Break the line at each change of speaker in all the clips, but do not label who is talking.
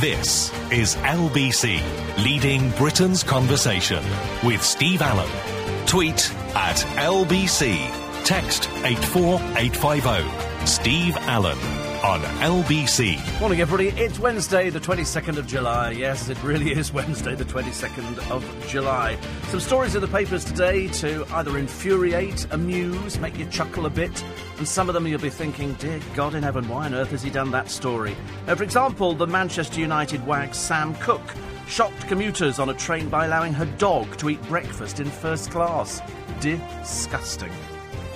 This is LBC, leading Britain's conversation with Steve Allen. Tweet at LBC. Text 84850. Steve Allen on LBC.
Morning, everybody. It's Wednesday, the 22nd of July. Yes, it really is Wednesday, the 22nd of July. Some stories in the papers today to either infuriate, amuse, make you chuckle a bit, and some of them you'll be thinking, dear God in heaven, why on earth has he done that story? Uh, for example, the Manchester United wag Sam Cook shocked commuters on a train by allowing her dog to eat breakfast in first class. Disgusting.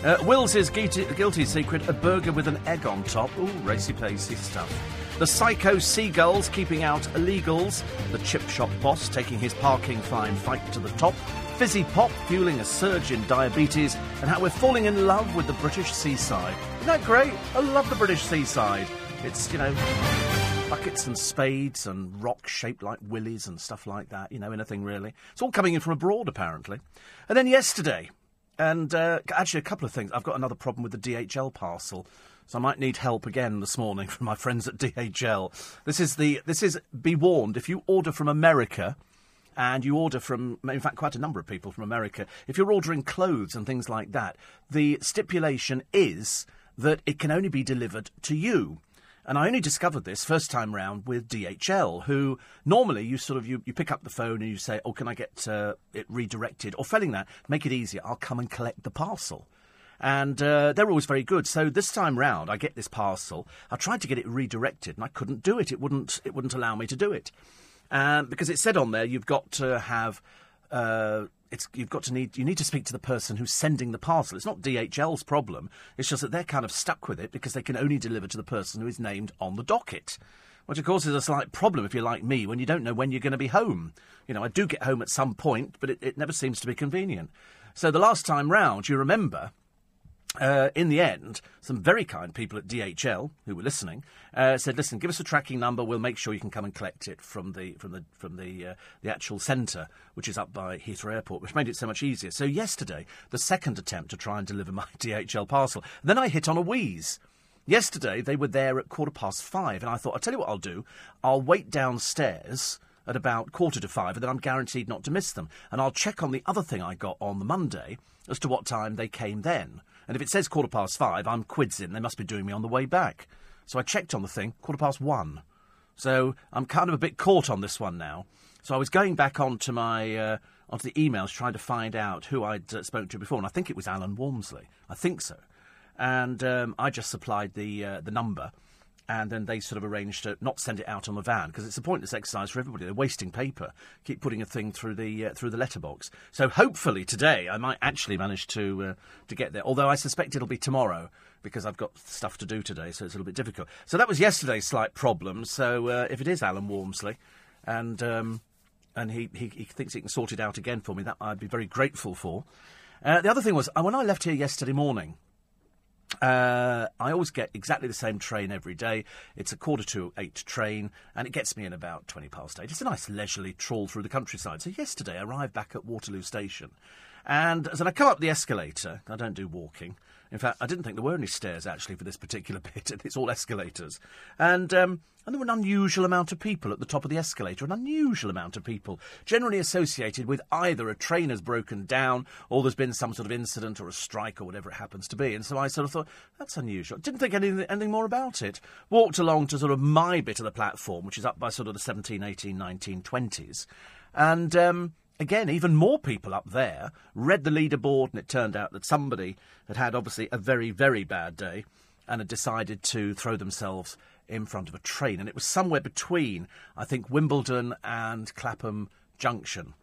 Uh, Wills's guilty, guilty secret, a burger with an egg on top. Ooh, racy pacey stuff. The psycho seagulls keeping out illegals. The chip shop boss taking his parking fine fight to the top. Fizzy pop fueling a surge in diabetes. And how we're falling in love with the British seaside. Isn't that great? I love the British seaside. It's, you know, buckets and spades and rocks shaped like willies and stuff like that. You know, anything really. It's all coming in from abroad, apparently. And then yesterday, and uh, actually, a couple of things. I've got another problem with the DHL parcel, so I might need help again this morning from my friends at DHL. This is the this is be warned if you order from America. And you order from, in fact, quite a number of people from America. If you're ordering clothes and things like that, the stipulation is that it can only be delivered to you. And I only discovered this first time round with DHL, who normally you sort of you, you pick up the phone and you say, "Oh, can I get uh, it redirected?" Or failing that, make it easier. I'll come and collect the parcel. And uh, they're always very good. So this time round, I get this parcel. I tried to get it redirected, and I couldn't do it. It wouldn't. It wouldn't allow me to do it um, because it said on there you've got to have. Uh, it's, you've got to need you need to speak to the person who's sending the parcel. It's not DHL's problem. It's just that they're kind of stuck with it because they can only deliver to the person who is named on the docket. Which of course is a slight problem if you're like me when you don't know when you're going to be home. You know, I do get home at some point, but it, it never seems to be convenient. So the last time round, you remember, uh, in the end, some very kind people at DHL who were listening uh, said, "Listen, give us a tracking number. We'll make sure you can come and collect it from the from the from the uh, the actual centre, which is up by Heathrow Airport, which made it so much easier." So yesterday, the second attempt to try and deliver my DHL parcel, then I hit on a wheeze. Yesterday, they were there at quarter past five, and I thought, "I'll tell you what I'll do. I'll wait downstairs." At about quarter to five, and then I'm guaranteed not to miss them. And I'll check on the other thing I got on the Monday as to what time they came then. And if it says quarter past five, I'm quids in. They must be doing me on the way back. So I checked on the thing, quarter past one. So I'm kind of a bit caught on this one now. So I was going back onto my uh, onto the emails trying to find out who I'd uh, spoken to before, and I think it was Alan Walmsley. I think so. And um, I just supplied the uh, the number, and then they sort of arranged to not send it out on the van because it's a pointless exercise for everybody. They're wasting paper. Keep putting a thing through the uh, through the letterbox. So hopefully today I might actually manage to uh, to get there. Although I suspect it'll be tomorrow because I've got stuff to do today, so it's a little bit difficult. So that was yesterday's slight problem. So uh, if it is Alan Walmsley, and um, and he, he, he thinks he can sort it out again for me, that I'd be very grateful for. Uh, the other thing was uh, when I left here yesterday morning. Uh, I always get exactly the same train every day. It's a quarter to eight train, and it gets me in about 20 past eight. It's a nice leisurely trawl through the countryside. So, yesterday I arrived back at Waterloo Station, and as I come up the escalator, I don't do walking. In fact, I didn't think there were any stairs actually for this particular bit. It's all escalators, and um, and there were an unusual amount of people at the top of the escalator. An unusual amount of people, generally associated with either a train has broken down or there's been some sort of incident or a strike or whatever it happens to be. And so I sort of thought that's unusual. Didn't think anything, anything more about it. Walked along to sort of my bit of the platform, which is up by sort of the 17, 18, 19, 20s, and. Um, again, even more people up there read the leaderboard, and it turned out that somebody had had obviously a very, very bad day and had decided to throw themselves in front of a train. And it was somewhere between, I think, Wimbledon and Clapham Junction.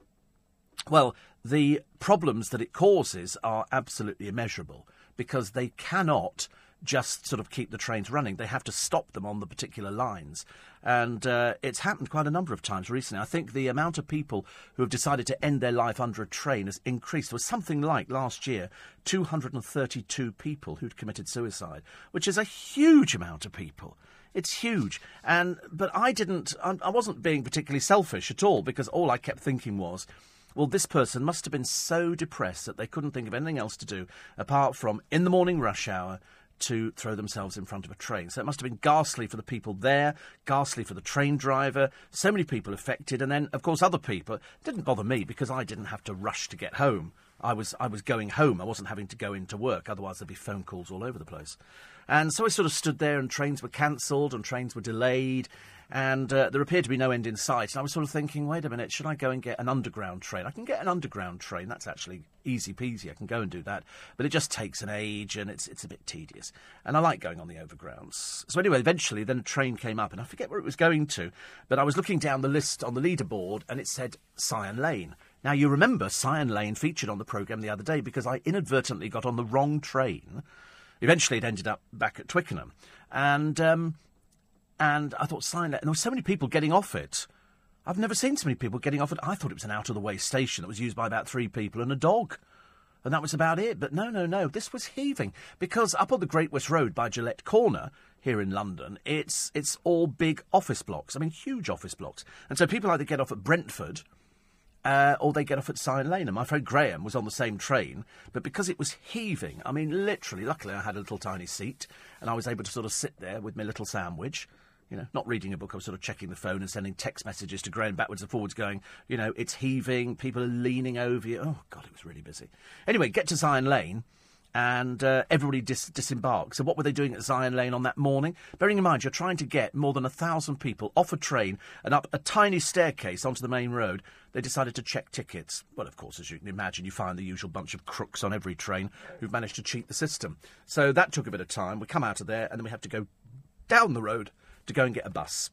Well, the problems that it causes are absolutely immeasurable because they cannot just sort of keep the trains running. They have to stop them on the particular lines. And uh, it's happened quite a number of times recently. I think the amount of people who have decided to end their life under a train has increased. There was something like last year 232 people who'd committed suicide, which is a huge amount of people. It's huge, and but I didn't. I, I wasn't being particularly selfish at all because all I kept thinking was, well, this person must have been so depressed that they couldn't think of anything else to do apart from in the morning rush hour to throw themselves in front of a train. So it must have been ghastly for the people there, ghastly for the train driver, so many people affected, and then, of course, other people. It didn't bother me because I didn't have to rush to get home. I was, I was going home. I wasn't having to go into work, otherwise, there'd be phone calls all over the place. And so I sort of stood there, and trains were cancelled, and trains were delayed, and uh, there appeared to be no end in sight. And I was sort of thinking, wait a minute, should I go and get an underground train? I can get an underground train. That's actually easy peasy. I can go and do that. But it just takes an age, and it's it's a bit tedious. And I like going on the overgrounds. So anyway, eventually, then a train came up, and I forget where it was going to, but I was looking down the list on the leaderboard, and it said Syon Lane. Now you remember Syon Lane featured on the programme the other day because I inadvertently got on the wrong train. Eventually, it ended up back at Twickenham, and. Um, and I thought, sign that. And there were so many people getting off it. I've never seen so many people getting off it. I thought it was an out of the way station that was used by about three people and a dog. And that was about it. But no, no, no. This was heaving. Because up on the Great West Road by Gillette Corner, here in London, it's it's all big office blocks. I mean, huge office blocks. And so people either get off at Brentford uh, or they get off at Syon Lane. And my friend Graham was on the same train, but because it was heaving, I mean, literally, luckily I had a little tiny seat and I was able to sort of sit there with my little sandwich you know, not reading a book, I was sort of checking the phone and sending text messages to Graham backwards and forwards, going, you know, it's heaving, people are leaning over you. Oh, God, it was really busy. Anyway, get to Syon Lane, and uh, everybody dis- disembarks. So, what were they doing at Syon Lane on that morning? Bearing in mind, you're trying to get more than a thousand people off a train and up a tiny staircase onto the main road. They decided to check tickets. Well, of course, as you can imagine, you find the usual bunch of crooks on every train who've managed to cheat the system. So, that took a bit of time. We come out of there, and then we have to go down the road to go and get a bus.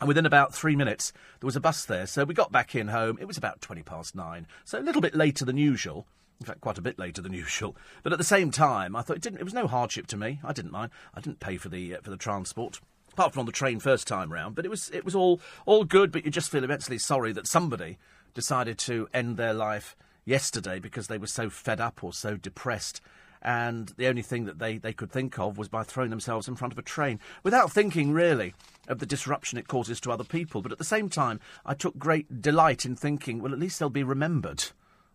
And within about three minutes, there was a bus there. So we got back in home. It was about 20 past nine. So a little bit later than usual. In fact, quite a bit later than usual. But at the same time, I thought it, didn't, it was no hardship to me. I didn't mind. I didn't pay for the, uh, for the transport. Apart from on the train first time round. But it was, it was all, all good, but you just feel immensely sorry that somebody decided to end their life yesterday because they were so fed up or so depressed and the only thing that they, they could think of was by throwing themselves in front of a train, without thinking really of the disruption it causes to other people. But at the same time, I took great delight in thinking, well, at least they'll be remembered.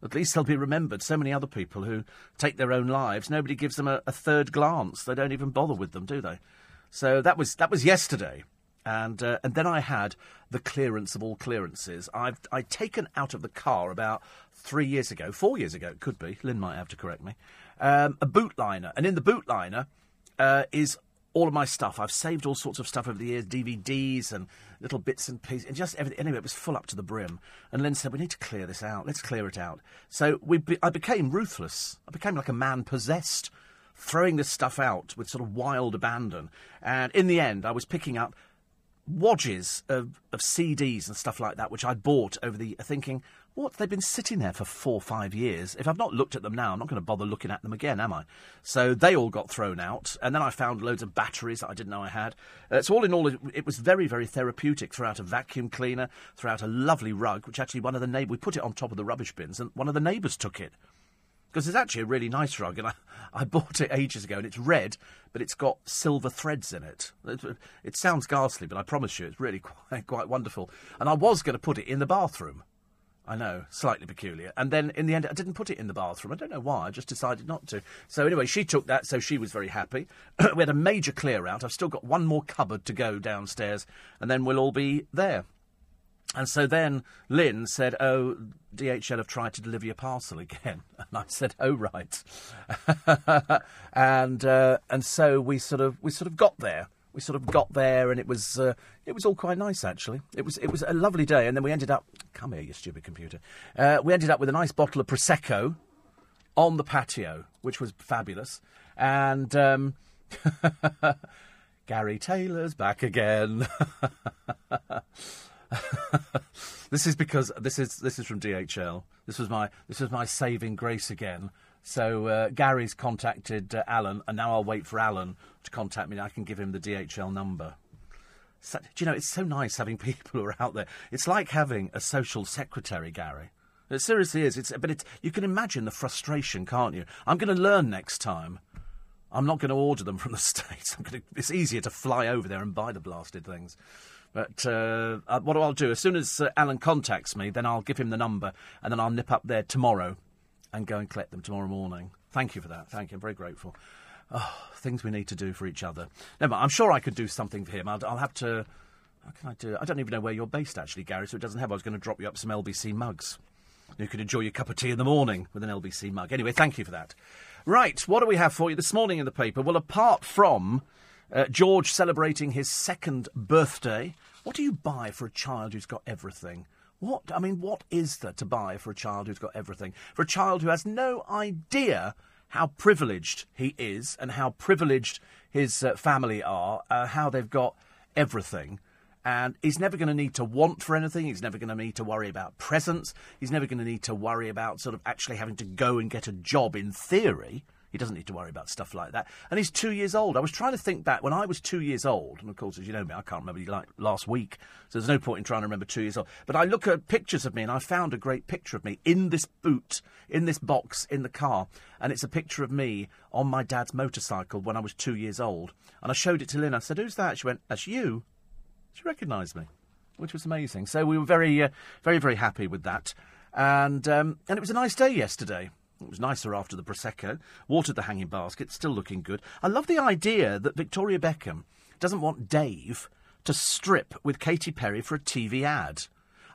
At least they'll be remembered. So many other people who take their own lives, nobody gives them a, a third glance. They don't even bother with them, do they? So that was that was yesterday and uh, and then I had the clearance of all clearances. I've I'd taken out of the car about three years ago, four years ago, it could be. Lynn might have to correct me um, a boot liner, and in the boot liner uh, is all of my stuff. I've saved all sorts of stuff over the years, DVDs and little bits and pieces, and just everything. Anyway, it was full up to the brim. And Lynn said, "We need to clear this out. Let's clear it out." So we, be- I became ruthless. I became like a man possessed, throwing this stuff out with sort of wild abandon. And in the end, I was picking up wadges of, of CDs and stuff like that, which I'd bought over the thinking, what? They've been sitting there for four or five years. If I've not looked at them now, I'm not going to bother looking at them again, am I? So they all got thrown out. And then I found loads of batteries that I didn't know I had. Uh, so all in all, it, it, was very, very therapeutic throughout a vacuum cleaner, throughout a lovely rug, which actually one of the neighbours, we put it on top of the rubbish bins, and one of the neighbours took it. Because it's actually a really nice rug, and I, I bought it ages ago, and it's red, but it's got silver threads in it. It, it sounds ghastly, but I promise you, it's really quite, quite wonderful. And I was going to put it in the bathroom I know, slightly peculiar. And then in the end, I didn't put it in the bathroom. I don't know why. I just decided not to. So anyway, she took that, so she was very happy. we had a major clear out. I've still got one more cupboard to go downstairs, and then we'll all be there. And so then Lynn said, "Oh, DHL have tried to deliver your parcel again." And I said, "Oh, right." and uh, and so we sort of we sort of got there we sort of got there, and it was uh, it was all quite nice actually. It was it was a lovely day, and then we ended up. Come here, you stupid computer. Uh, we ended up with a nice bottle of prosecco on the patio, which was fabulous, and. Um, Gary Taylor's back again. this is because this is this is from DHL. This was my this was my saving grace again. So uh, Gary's contacted uh, Alan, and now I'll wait for Alan to contact me. I can give him the DHL number. So, do you know, it's so nice having people who are out there. It's like having a social secretary, Gary. It seriously is. It's, but it's, you can imagine the frustration, can't you? I'm going to learn next time. I'm not going to order them from the States. To, it's easier to fly over there and buy the blasted things. But uh, uh what I'll do, as soon as uh, Alan contacts me, then I'll give him the number, and then I'll nip up there tomorrow and go and collect them tomorrow morning. Thank you for that. Thank you. I'm very grateful. Oh, things we need to do for each other. No, but I'm sure I could do something for him. I'll, I'll have to. How can I do? I don't even know where you're based, actually, Gary. So it doesn't help. I was going to drop you up some LBC mugs. You could enjoy your cup of tea in the morning with an LBC mug. Anyway, thank you for that. Right, what do we have for you this morning in the paper? Well, apart from uh, George celebrating his second birthday, what do you buy for a child who's got everything? What I mean, what is there to buy for a child who's got everything? For a child who has no idea how privileged he is and how privileged his uh, family are, uh, how they've got everything. And he's never going to need to want for anything. He's never going to need to worry about presents. He's never going to need to worry about sort of actually having to go and get a job in theory. He doesn't need to worry about stuff like that. And he's two years old. I was trying to think back when I was two years old, and of course, as you know me, I can't remember like last week, so there's no point in trying to remember two years old. But I look at pictures of me, and I found a great picture of me in this boot, in this box, in the car, and it's a picture of me on my dad's motorcycle when I was two years old. And I showed it to Lynn. I said, "Who's that?" She went, "That's you." She recognised me, which was amazing. So we were very, uh, very, very happy with that. And um, and it was a nice day yesterday. It was nicer after the prosecco. Watered the hanging basket, still looking good. I love the idea that Victoria Beckham doesn't want Dave to strip with Katy Perry for a TV ad.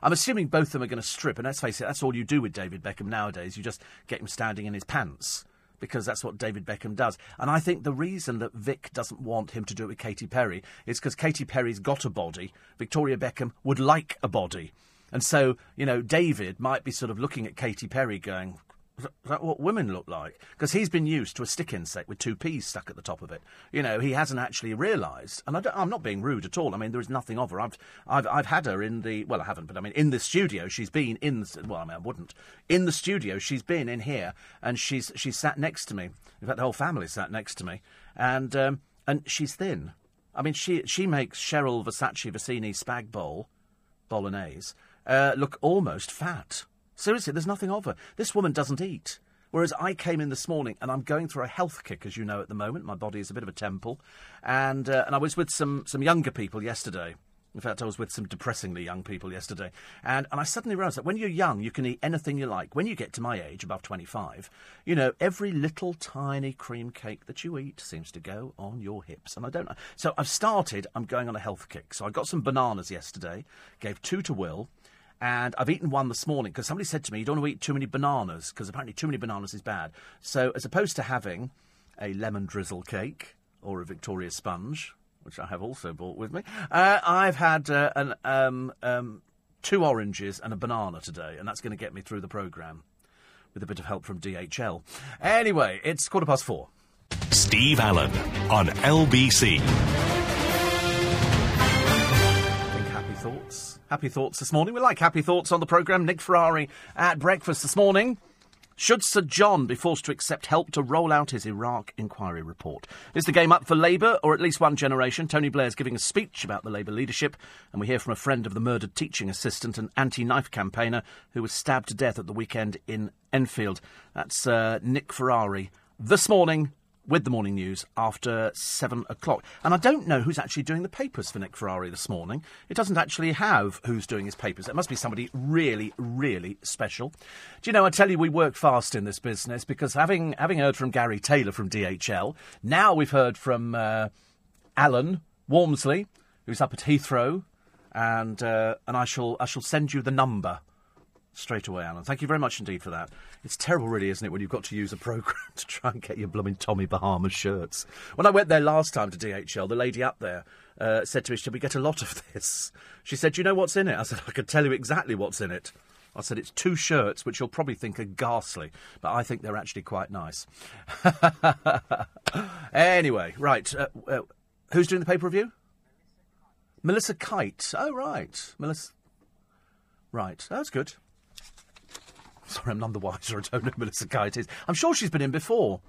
I'm assuming both of them are going to strip, and let's face it, that's all you do with David Beckham nowadays. You just get him standing in his pants because that's what David Beckham does. And I think the reason that Vic doesn't want him to do it with Katy Perry is because Katy Perry's got a body. Victoria Beckham would like a body. And so, you know, David might be sort of looking at Katy Perry going, is that what women look like? Because he's been used to a stick insect with two peas stuck at the top of it. You know, he hasn't actually realised. And I am not being rude at all. I mean, there is nothing of her. I've, I've, I've had her in the, well, I haven't, but I mean, in the studio. She's been in, the, well, I mean, I wouldn't. In the studio, she's been in here, and she's, she's sat next to me. In fact, the whole family sat next to me. And, um, and she's thin. I mean, she, she makes Cheryl Versace Vicini spag bowl, bolognese, uh, look almost fat. Seriously, there's nothing of her. This woman doesn't eat. Whereas I came in this morning and I'm going through a health kick, as you know, at the moment. My body is a bit of a temple. And, uh, and I was with some, some younger people yesterday. In fact, I was with some depressingly young people yesterday. And, and I suddenly realised that when you're young, you can eat anything you like. When you get to my age, above 25, you know, every little tiny cream cake that you eat seems to go on your hips. And I don't know. So I've started, I'm going on a health kick. So I got some bananas yesterday, gave two to Will. And I've eaten one this morning because somebody said to me, you don't want to eat too many bananas because apparently too many bananas is bad. So as opposed to having a lemon drizzle cake or a Victoria sponge, which I have also brought with me, uh, I've had uh, an, um, um, two oranges and a banana today, and that's going to get me through the programme with a bit of help from DHL. Anyway, it's quarter past four.
Steve Allen on LBC.
Thoughts. Happy thoughts this morning. We like happy thoughts on the programme. Nick Ferrari at breakfast this morning. Should Sir John be forced to accept help to roll out his Iraq inquiry report? Is the game up for Labour, or at least one generation? Tony Blair's giving a speech about the Labour leadership, and we hear from a friend of the murdered teaching assistant and anti knife campaigner who was stabbed to death at the weekend in Enfield. That's uh, Nick Ferrari this morning with the morning news after seven o'clock. And I don't know who's actually doing the papers for Nick Ferrari this morning. It doesn't actually have who's doing his papers. It must be somebody really, really special. Do you know, I tell you, we work fast in this business because having, having heard from Gary Taylor from DHL, now we've heard from uh, Alan Walmsley, who's up at Heathrow, and, uh, and I, shall, I shall send you the number straight away, Alan. Thank you very much indeed for that. It's terrible, really, isn't it, when you've got to use a programme to try and get your blooming Tommy Bahama shirts. When I went there last time to DHL, the lady up there uh, said to me, Shall we get a lot of this? She said, You know what's in it? I said, I could tell you exactly what's in it. I said, It's two shirts, which you'll probably think are ghastly, but I think they're actually quite nice. anyway, right. Uh, uh, who's doing the paper review? Melissa Kite. Oh, right. Melissa. Right. That's good. Sorry, I'm none the wiser. I don't know Melissa is. I'm sure she's been in before.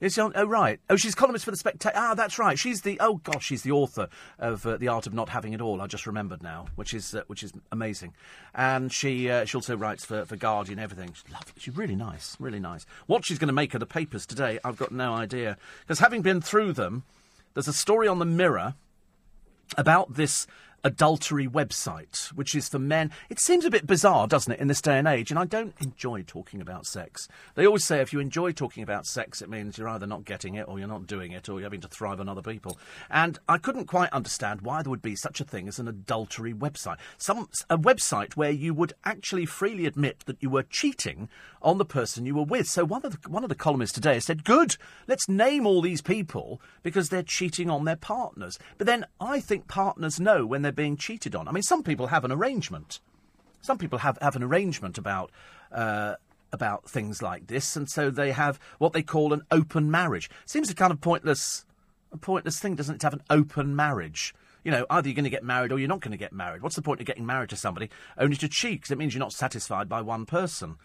Is she on, oh, right. Oh, she's columnist for the Spectator. Ah, that's right. She's the, oh gosh, she's the author of uh, The Art of Not Having It All. I just remembered now, which is, uh, which is amazing. And she, uh, she also writes for, for Guardian, everything. She's lovely. She's really nice, really nice. What she's going to make of the papers today, I've got no idea. Because having been through them, there's a story on the Mirror about this adultery website, which is for men. It seems a bit bizarre, doesn't it, in this day and age? And I don't enjoy talking about sex. They always say if you enjoy talking about sex, it means you're either not getting it or you're not doing it or you're having to thrive on other people. And I couldn't quite understand why there would be such a thing as an adultery website. Some a website where you would actually freely admit that you were cheating on the person you were with. So one of the, one of the columnists today said, "Good, let's name all these people because they're cheating on their partners." But then I think partners know when they're being cheated on. I mean, some people have an arrangement. Some people have, have an arrangement about. Uh, about things like this, and so they have what they call an open marriage. Seems a kind of pointless, a pointless thing, doesn't it, to have an open marriage? You know, either you're going to get married or you're not going to get married. What's the point of getting married to somebody only to cheat? Because it means you're not satisfied by one person.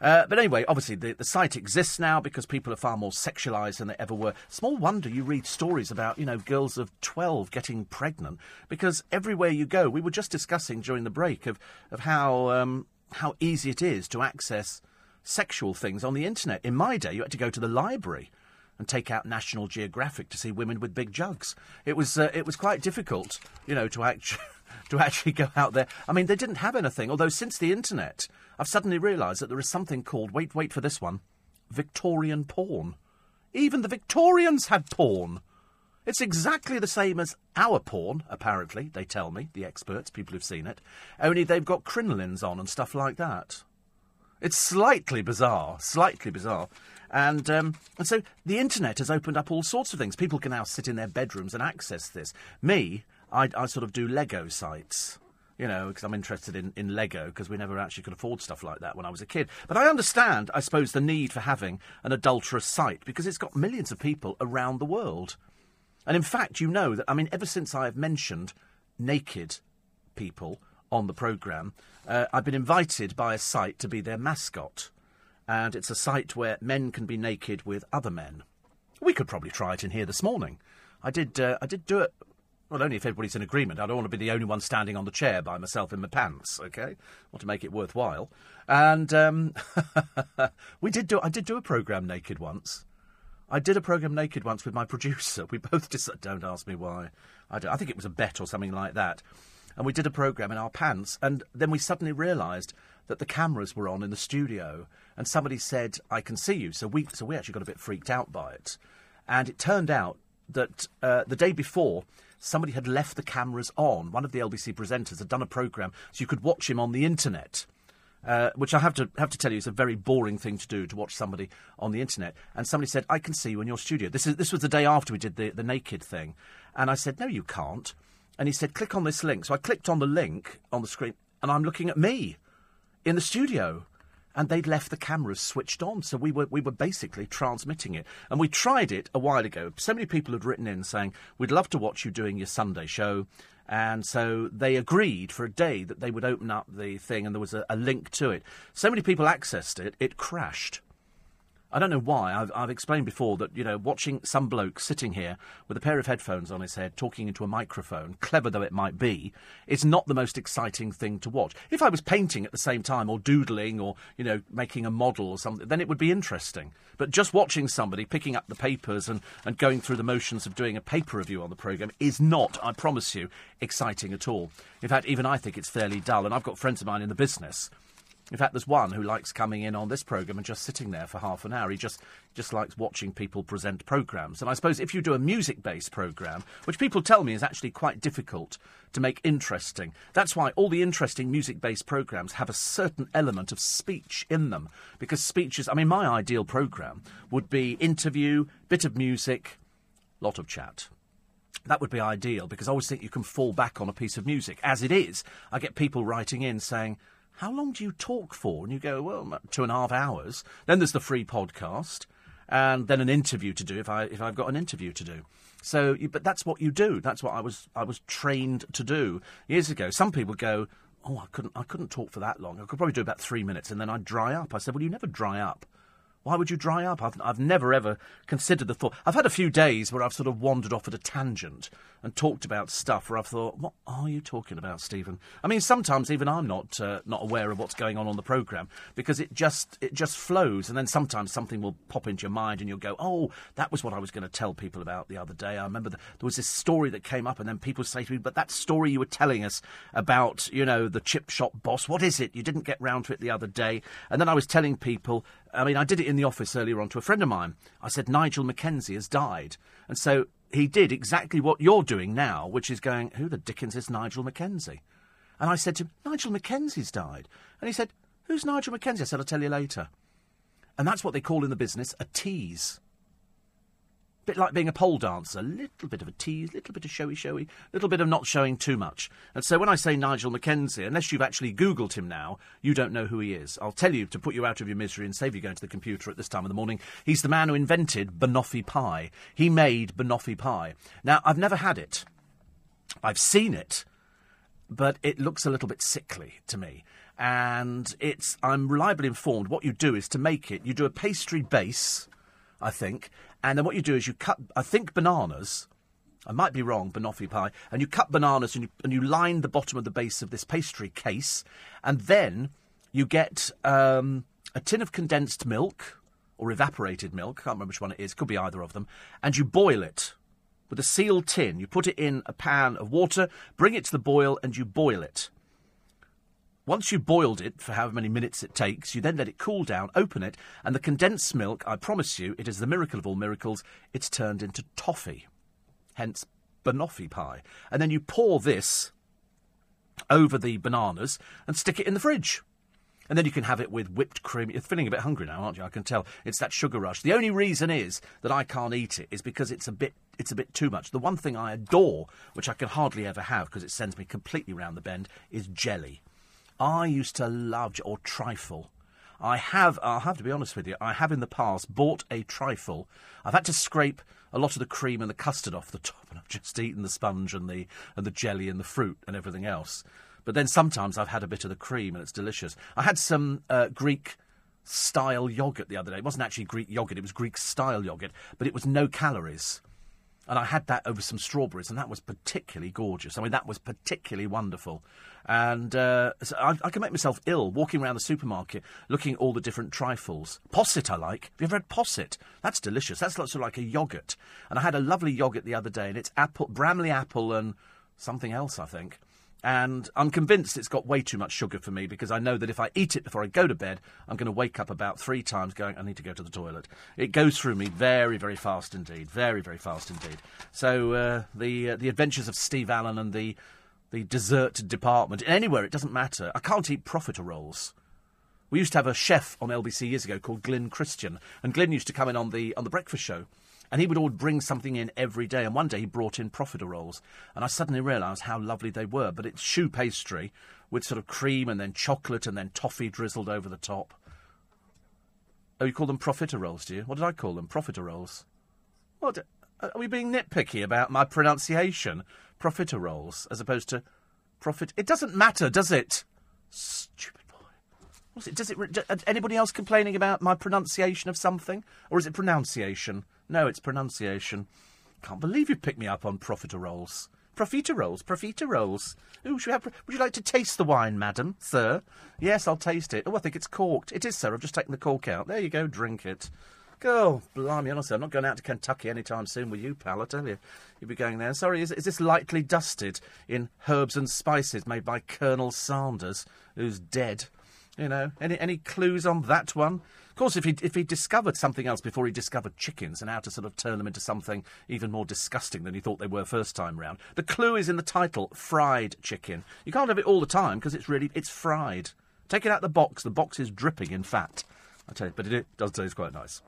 Uh, but anyway, obviously, the, the site exists now because people are far more sexualised than they ever were. Small wonder you read stories about, you know, girls of 12 getting pregnant because everywhere you go, we were just discussing during the break of, of how, um, how easy it is to access sexual things on the internet. In my day, you had to go to the library and take out National Geographic to see women with big jugs. It was, uh, it was quite difficult, you know, to actually. to actually go out there. I mean, they didn't have anything, although since the internet, I've suddenly realised that there is something called, wait, wait for this one, Victorian porn. Even the Victorians had porn. It's exactly the same as our porn, apparently, they tell me, the experts, people who've seen it, only they've got crinolines on and stuff like that. It's slightly bizarre, slightly bizarre. And, um, and so the internet has opened up all sorts of things. People can now sit in their bedrooms and access this. Me, I, I sort of do Lego sites you know, because I'm interested in, in Lego, because we never actually could afford stuff like that when I was a kid. But I understand, I suppose, the need for having an adulterous site, because it's got millions of people around the world. And in fact, you know that, I mean, ever since I have mentioned naked people on the programme, uh, I've been invited by a site to be their mascot. And it's a site where men can be naked with other men. We could probably try it in here this morning. I did, uh, I did do it well, only if everybody's in agreement. I don't want to be the only one standing on the chair by myself in my pants. Okay, I want to make it worthwhile. And um, we did do. I did do a program naked once. I did a program naked once with my producer. We both just don't ask me why. I, I think it was a bet or something like that. And we did a program in our pants, and then we suddenly realised that the cameras were on in the studio, and somebody said, "I can see you." So we, so we actually got a bit freaked out by it, and it turned out that uh, the day before somebody had left the cameras on. One of the LBC presenters had done a programme so you could watch him on the internet. Uh, which I have to have to tell you is a very boring thing to do to watch somebody on the internet. And somebody said, "I can see you in your studio." This is this was the day after we did the the naked thing, and I said, "No, you can't." And he said, "Click on this link." So I clicked on the link on the screen, and I'm looking at me in the studio and they'd left the cameras switched on, so we were we were basically transmitting it. And we tried it a while ago. So many people had written in saying we'd love to watch you doing your Sunday show, and so they agreed for a day that they would open up the thing, and there was a, a link to it. So many people accessed it, it crashed. I don't know why. I've, I've, explained before that, you know, watching some bloke sitting here with a pair of headphones on his head talking into a microphone, clever though it might be, is not the most exciting thing to watch. If I was painting at the same time or doodling or, you know, making a model or something, then it would be interesting. But just watching somebody picking up the papers and, and going through the motions of doing a paper review on the programme is not, I promise you, exciting at all. In fact, even I think it's fairly dull. And I've got friends of mine in the business in fact, there's one who likes coming in on this programme and just sitting there for half an hour. He just, just likes watching people present programmes. And I suppose if you do a music based programme, which people tell me is actually quite difficult to make interesting, that's why all the interesting music based programmes have a certain element of speech in them. Because speech is, I mean, my ideal programme would be interview, bit of music, lot of chat. That would be ideal because I always think you can fall back on a piece of music. As it is, I get people writing in saying, how long do you talk for? And you go, well, two and a half hours. Then there's the free podcast, and then an interview to do if I if I've got an interview to do. So, but that's what you do. That's what I was I was trained to do years ago. Some people go, oh, I couldn't I couldn't talk for that long. I could probably do about three minutes, and then I'd dry up. I said, well, you never dry up Why would you dry up? I've, I've never ever considered the thought. I've had a few days where I've sort of wandered off at a tangent and talked about stuff where I've thought, what are you talking about, Stephen? I mean, sometimes even I'm not uh, not aware of what's going on on the programme because it just it just flows, and then sometimes something will pop into your mind and you'll go, oh, that was what I was going to tell people about the other day. I remember the, there was this story that came up, and then people say to me, but that story you were telling us about, you know, the chip shop boss, what is it? You didn't get round to it the other day, and then I was telling people I mean, I did it in the office earlier on to a friend of mine. I said, Nigel Mackenzie has died. And so he did exactly what you're doing now, which is going, Who the dickens is Nigel Mackenzie? And I said to him, Nigel Mackenzie's died. And he said, Who's Nigel Mackenzie? I said, I'll tell you later. And that's what they call in the business a tease bit like being a pole dancer, a little bit of a tease, a little bit of showy showy, a little bit of not showing too much. And so when I say Nigel Mackenzie, unless you've actually Googled him now, you don't know who he is. I'll tell you to put you out of your misery and save you going to the computer at this time of the morning. He's the man who invented banoffee pie. He made banoffee pie. Now, I've never had it. I've seen it, but it looks a little bit sickly to me. And it's, I'm reliably informed, what you do is to make it, you do a pastry base, I think, and then what you do is you cut, I think, bananas. I might be wrong, banoffee pie. And you cut bananas and you, and you line the bottom of the base of this pastry case. And then you get um, a tin of condensed milk or evaporated milk. I can't remember which one it is. Could be either of them. And you boil it with a sealed tin. You put it in a pan of water, bring it to the boil, and you boil it. Once you've boiled it for however many minutes it takes, you then let it cool down, open it, and the condensed milk, I promise you, it is the miracle of all miracles, it's turned into toffee. Hence, banoffee pie. And then you pour this over the bananas and stick it in the fridge. And then you can have it with whipped cream. You're feeling a bit hungry now, aren't you? I can tell. It's that sugar rush. The only reason is that I can't eat it is because it's a bit it's a bit too much. The one thing I adore, which I can hardly ever have because it sends me completely round the bend, is jelly. I used to love or trifle. I have, I'll have to be honest with you, I have in the past bought a trifle. I've had to scrape a lot of the cream and the custard off the top, and I've just eaten the sponge and the and the jelly and the fruit and everything else. But then sometimes I've had a bit of the cream and it's delicious. I had some uh, Greek style yogurt the other day. It wasn't actually Greek yogurt; it was Greek style yogurt, but it was no calories and I had that over some strawberries, and that was particularly gorgeous. I mean, that was particularly wonderful. And uh, so I, I, can make myself ill walking around the supermarket looking at all the different trifles. Posset I like. Have you ever had posset? That's delicious. That's sort of like a yogurt. And I had a lovely yogurt the other day, and it's apple, Bramley apple and something else, I think. And I'm convinced it's got way too much sugar for me because I know that if I eat it before I go to bed, I'm going to wake up about three times going, I need to go to the toilet. It goes through me very, very fast indeed. Very, very fast indeed. So uh, the, uh, the adventures of Steve Allen and the, the dessert department, anywhere, it doesn't matter. I can't eat profiteroles. We used to have a chef on LBC years ago called Glyn Christian, and Glyn used to come in on the, on the breakfast show and he would always bring something in every day. And one day he brought in profiteroles. And I suddenly realised how lovely they were. But it's choux pastry with sort of cream and then chocolate and then toffee drizzled over the top. Oh, you call them profiteroles, do you? What did I call them? Profiteroles. What? Are we being nitpicky about my pronunciation? Profiteroles, as opposed to profit. It doesn't matter, does it? What's it? Does it? Uh, anybody else complaining about my pronunciation of something, or is it pronunciation? No, it's pronunciation. Can't believe you picked me up on profiteroles. Profiteroles, profiteroles. Ooh, should we have, would you like to taste the wine, madam, sir? Yes, I'll taste it. Oh, I think it's corked. It is, sir. I've just taken the cork out. There you go, drink it. Go, blimey, honestly, I'm not going out to Kentucky any time soon with you, pal, I tell you. You'll be going there. Sorry, is, is this lightly dusted in herbs and spices made by Colonel Sanders, who's dead? You know, any any clues on that one? Of course, if he if he discovered something else before he discovered chickens and how to sort of turn them into something even more disgusting than he thought they were first time round, the clue is in the title: fried chicken. You can't have it all the time because it's really it's fried. Take it out the box. The box is dripping in fat. I tell you, but it does taste quite nice.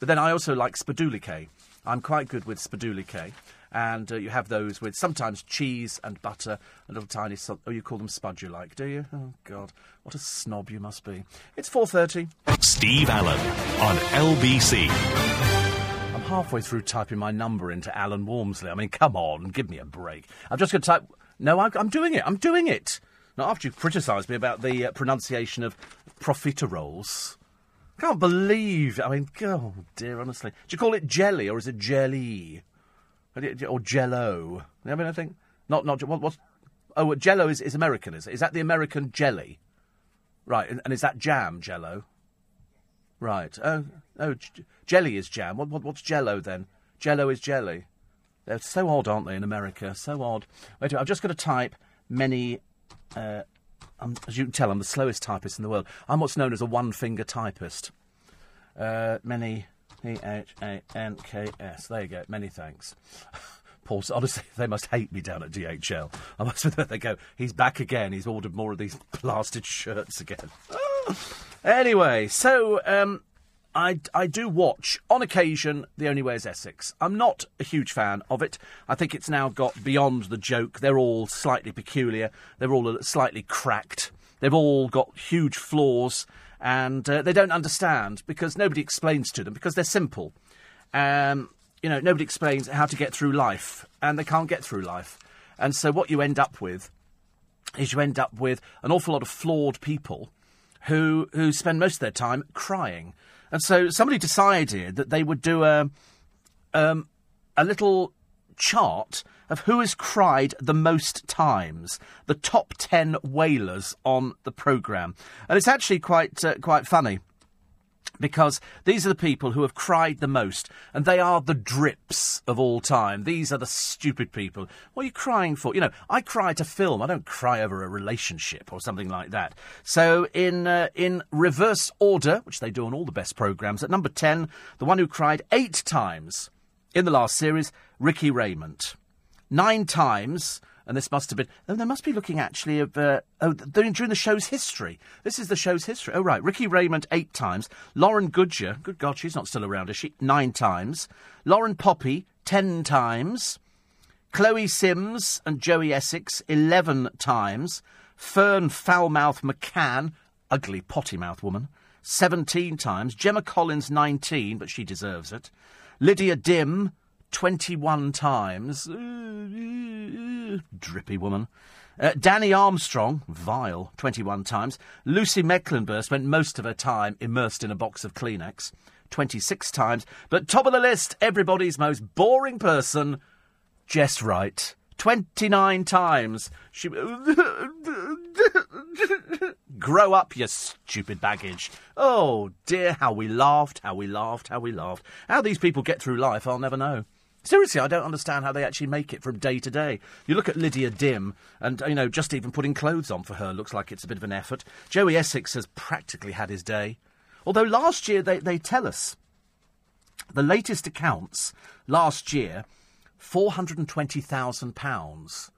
But then I also like spadulicae. I'm quite good with spadulicae and uh, you have those with sometimes cheese and butter, a little tiny. So- oh, you call them spud, you like, do you? Oh God, what a snob you must be! It's four thirty.
Steve Allen on LBC.
I'm halfway through typing my number into Alan Walmsley. I mean, come on, give me a break. I'm just going to type. No, I, I'm doing it. I'm doing it. Not after you've criticised me about the uh, pronunciation of profiteroles. Can't believe. I mean, oh dear, honestly. Do you call it jelly or is it jelly? Or jello? Mean, I think not. Not what, what's Oh, Jello is, is American, is it? Is that the American jelly? Right, and, and is that jam, Jello? Right. Oh, oh, j- jelly is jam. What, what, what's Jello then? Jello is jelly. They're so odd, aren't they, in America? So odd. Wait, a minute, I've just got to type many. Uh, as you can tell, I'm the slowest typist in the world. I'm what's known as a one-finger typist. Uh, many E H A N K S. There you go. Many thanks. Paul, honestly, they must hate me down at DHL. I must admit, they go, he's back again. He's ordered more of these blasted shirts again. anyway, so um, I, I do watch, on occasion, The Only Way is Essex. I'm not a huge fan of it. I think it's now got beyond the joke. They're all slightly peculiar, they're all slightly cracked, they've all got huge flaws, and uh, they don't understand because nobody explains to them because they're simple. Um, you know, nobody explains how to get through life, and they can't get through life. And so what you end up with is you end up with an awful lot of flawed people who who spend most of their time crying. And so somebody decided that they would do a um, a little chart of who has cried the most times, the top ten wailers on the programme, and it's actually quite uh, quite funny because these are the people who have cried the most, and they are the drips of all time. These are the stupid people. What are you crying for? You know, I cry to film. I don't cry over a relationship or something like that. So, in uh, in reverse order, which they do on all the best programs, at number ten, the one who cried eight times in the last series, Ricky Rayment. Nine times and this must have been. Oh, they must be looking actually of. Uh, oh, during the show's history. This is the show's history. Oh, right. Ricky Rayment eight times. Lauren Goodger. Good God, she's not still around, is she? Nine times. Lauren Poppy ten times. Chloe Sims and Joey Essex eleven times. Fern Foulmouth McCann, ugly potty mouth woman, seventeen times. Gemma Collins nineteen, but she deserves it. Lydia Dim 21 times. drippy woman. Uh, Danny Armstrong, vile, 21 times. Lucy Mecklenburgh spent most of her time immersed in a box of Kleenex, 26 times. But top of the list, everybody's most boring person, Jess Wright. 29 times. She. Grow up, you stupid baggage. Oh dear, how we laughed, how we laughed, how we laughed. How these people get through life, I'll never know. Seriously, I don't understand how they actually make it from day to day. You look at Lydia Dim, and, uh, you know, just even putting clothes on for her looks like it's a bit of an effort. Joey Essex has practically had his day. Although last year, they, they tell us, the latest accounts last year, £420,000.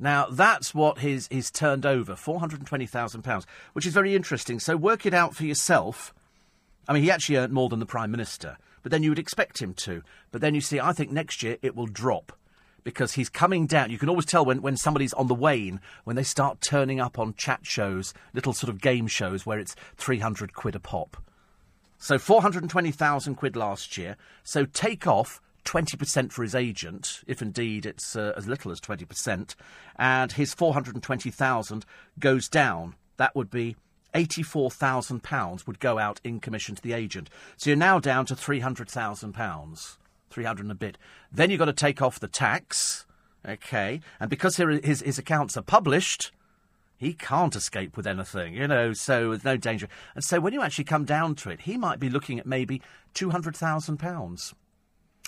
Now, that's what he's, he's turned over, £420,000, which is very interesting. So work it out for yourself. I mean, he actually earned more than the Prime Minister but then you would expect him to. But then you see, I think next year it will drop because he's coming down. You can always tell when, when somebody's on the wane when they start turning up on chat shows, little sort of game shows where it's 300 quid a pop. So 420,000 quid last year. So take off 20% for his agent, if indeed it's uh, as little as 20%, and his 420,000 goes down. That would be £84,000 would go out in commission to the agent. So you're now down to £300,000. 300 and a bit. Then you've got to take off the tax. Okay. And because his, his accounts are published, he can't escape with anything, you know, so there's no danger. And so when you actually come down to it, he might be looking at maybe £200,000.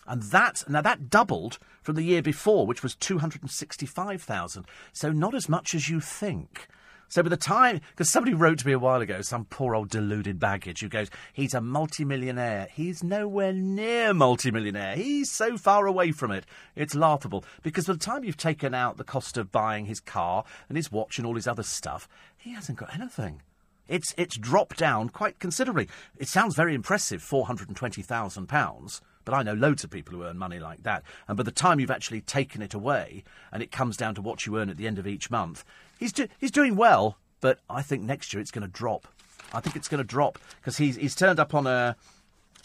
And that, now that doubled from the year before, which was 265,000. So not as much as you think. So by the time, because somebody wrote to me a while ago, some poor old deluded baggage who goes, he's a multimillionaire. He's nowhere near multimillionaire. He's so far away from it. It's laughable. Because by the time you've taken out the cost of buying his car and his watch and all his other stuff, he hasn't got anything. It's, it's dropped down quite considerably. It sounds very impressive, £420,000. But I know loads of people who earn money like that. And by the time you've actually taken it away and it comes down to what you earn at the end of each month, he's, do- he's doing well, but I think next year it's going to drop. I think it's going to drop because he's, he's turned up on a,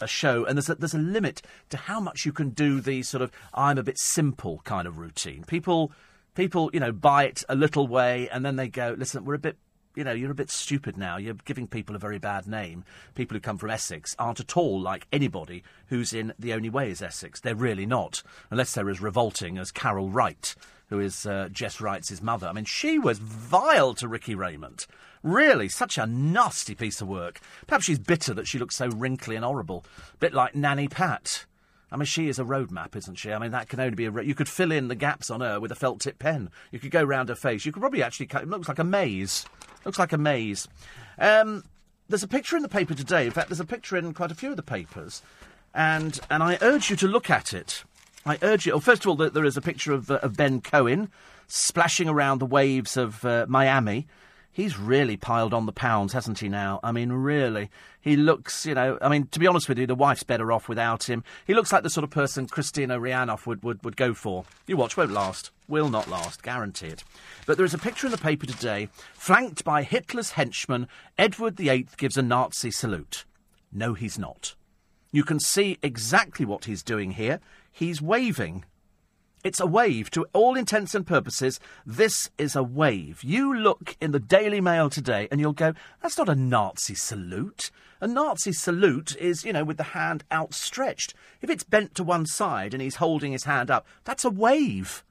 a show and there's a, there's a limit to how much you can do the sort of I'm a bit simple kind of routine. People, people, you know, buy it a little way and then they go, listen, we're a bit you know, you're a bit stupid now. You're giving people a very bad name. People who come from Essex aren't at all like anybody who's in The Only Way is Essex. They're really not, unless they're as revolting as Carol Wright, who is uh, Jess Wright's mother. I mean, she was vile to Ricky Rayment. Really, such a nasty piece of work. Perhaps she's bitter that she looks so wrinkly and horrible. A bit like Nanny Pat. I mean, she is a road map, isn't she? I mean, that can only be a. Ro- you could fill in the gaps on her with a felt tip pen. You could go round her face. You could probably actually cut. It looks like a maze. Looks like a maze. Um, there's a picture in the paper today. In fact, there's a picture in quite a few of the papers, and and I urge you to look at it. I urge you. Well, first of all, there, there is a picture of, uh, of Ben Cohen splashing around the waves of uh, Miami. He's really piled on the pounds, hasn't he now? I mean, really. He looks, you know, I mean, to be honest with you, the wife's better off without him. He looks like the sort of person Kristina Rihanoff would, would, would go for. You watch, won't last. Will not last, guarantee it. But there is a picture in the paper today, flanked by Hitler's henchman, Edward VIII gives a Nazi salute. No, he's not. You can see exactly what he's doing here. He's waving. It's a wave. To all intents and purposes, this is a wave. You look in the Daily Mail today and you'll go, that's not a Nazi salute. A Nazi salute is, you know, with the hand outstretched. If it's bent to one side and he's holding his hand up, that's a wave.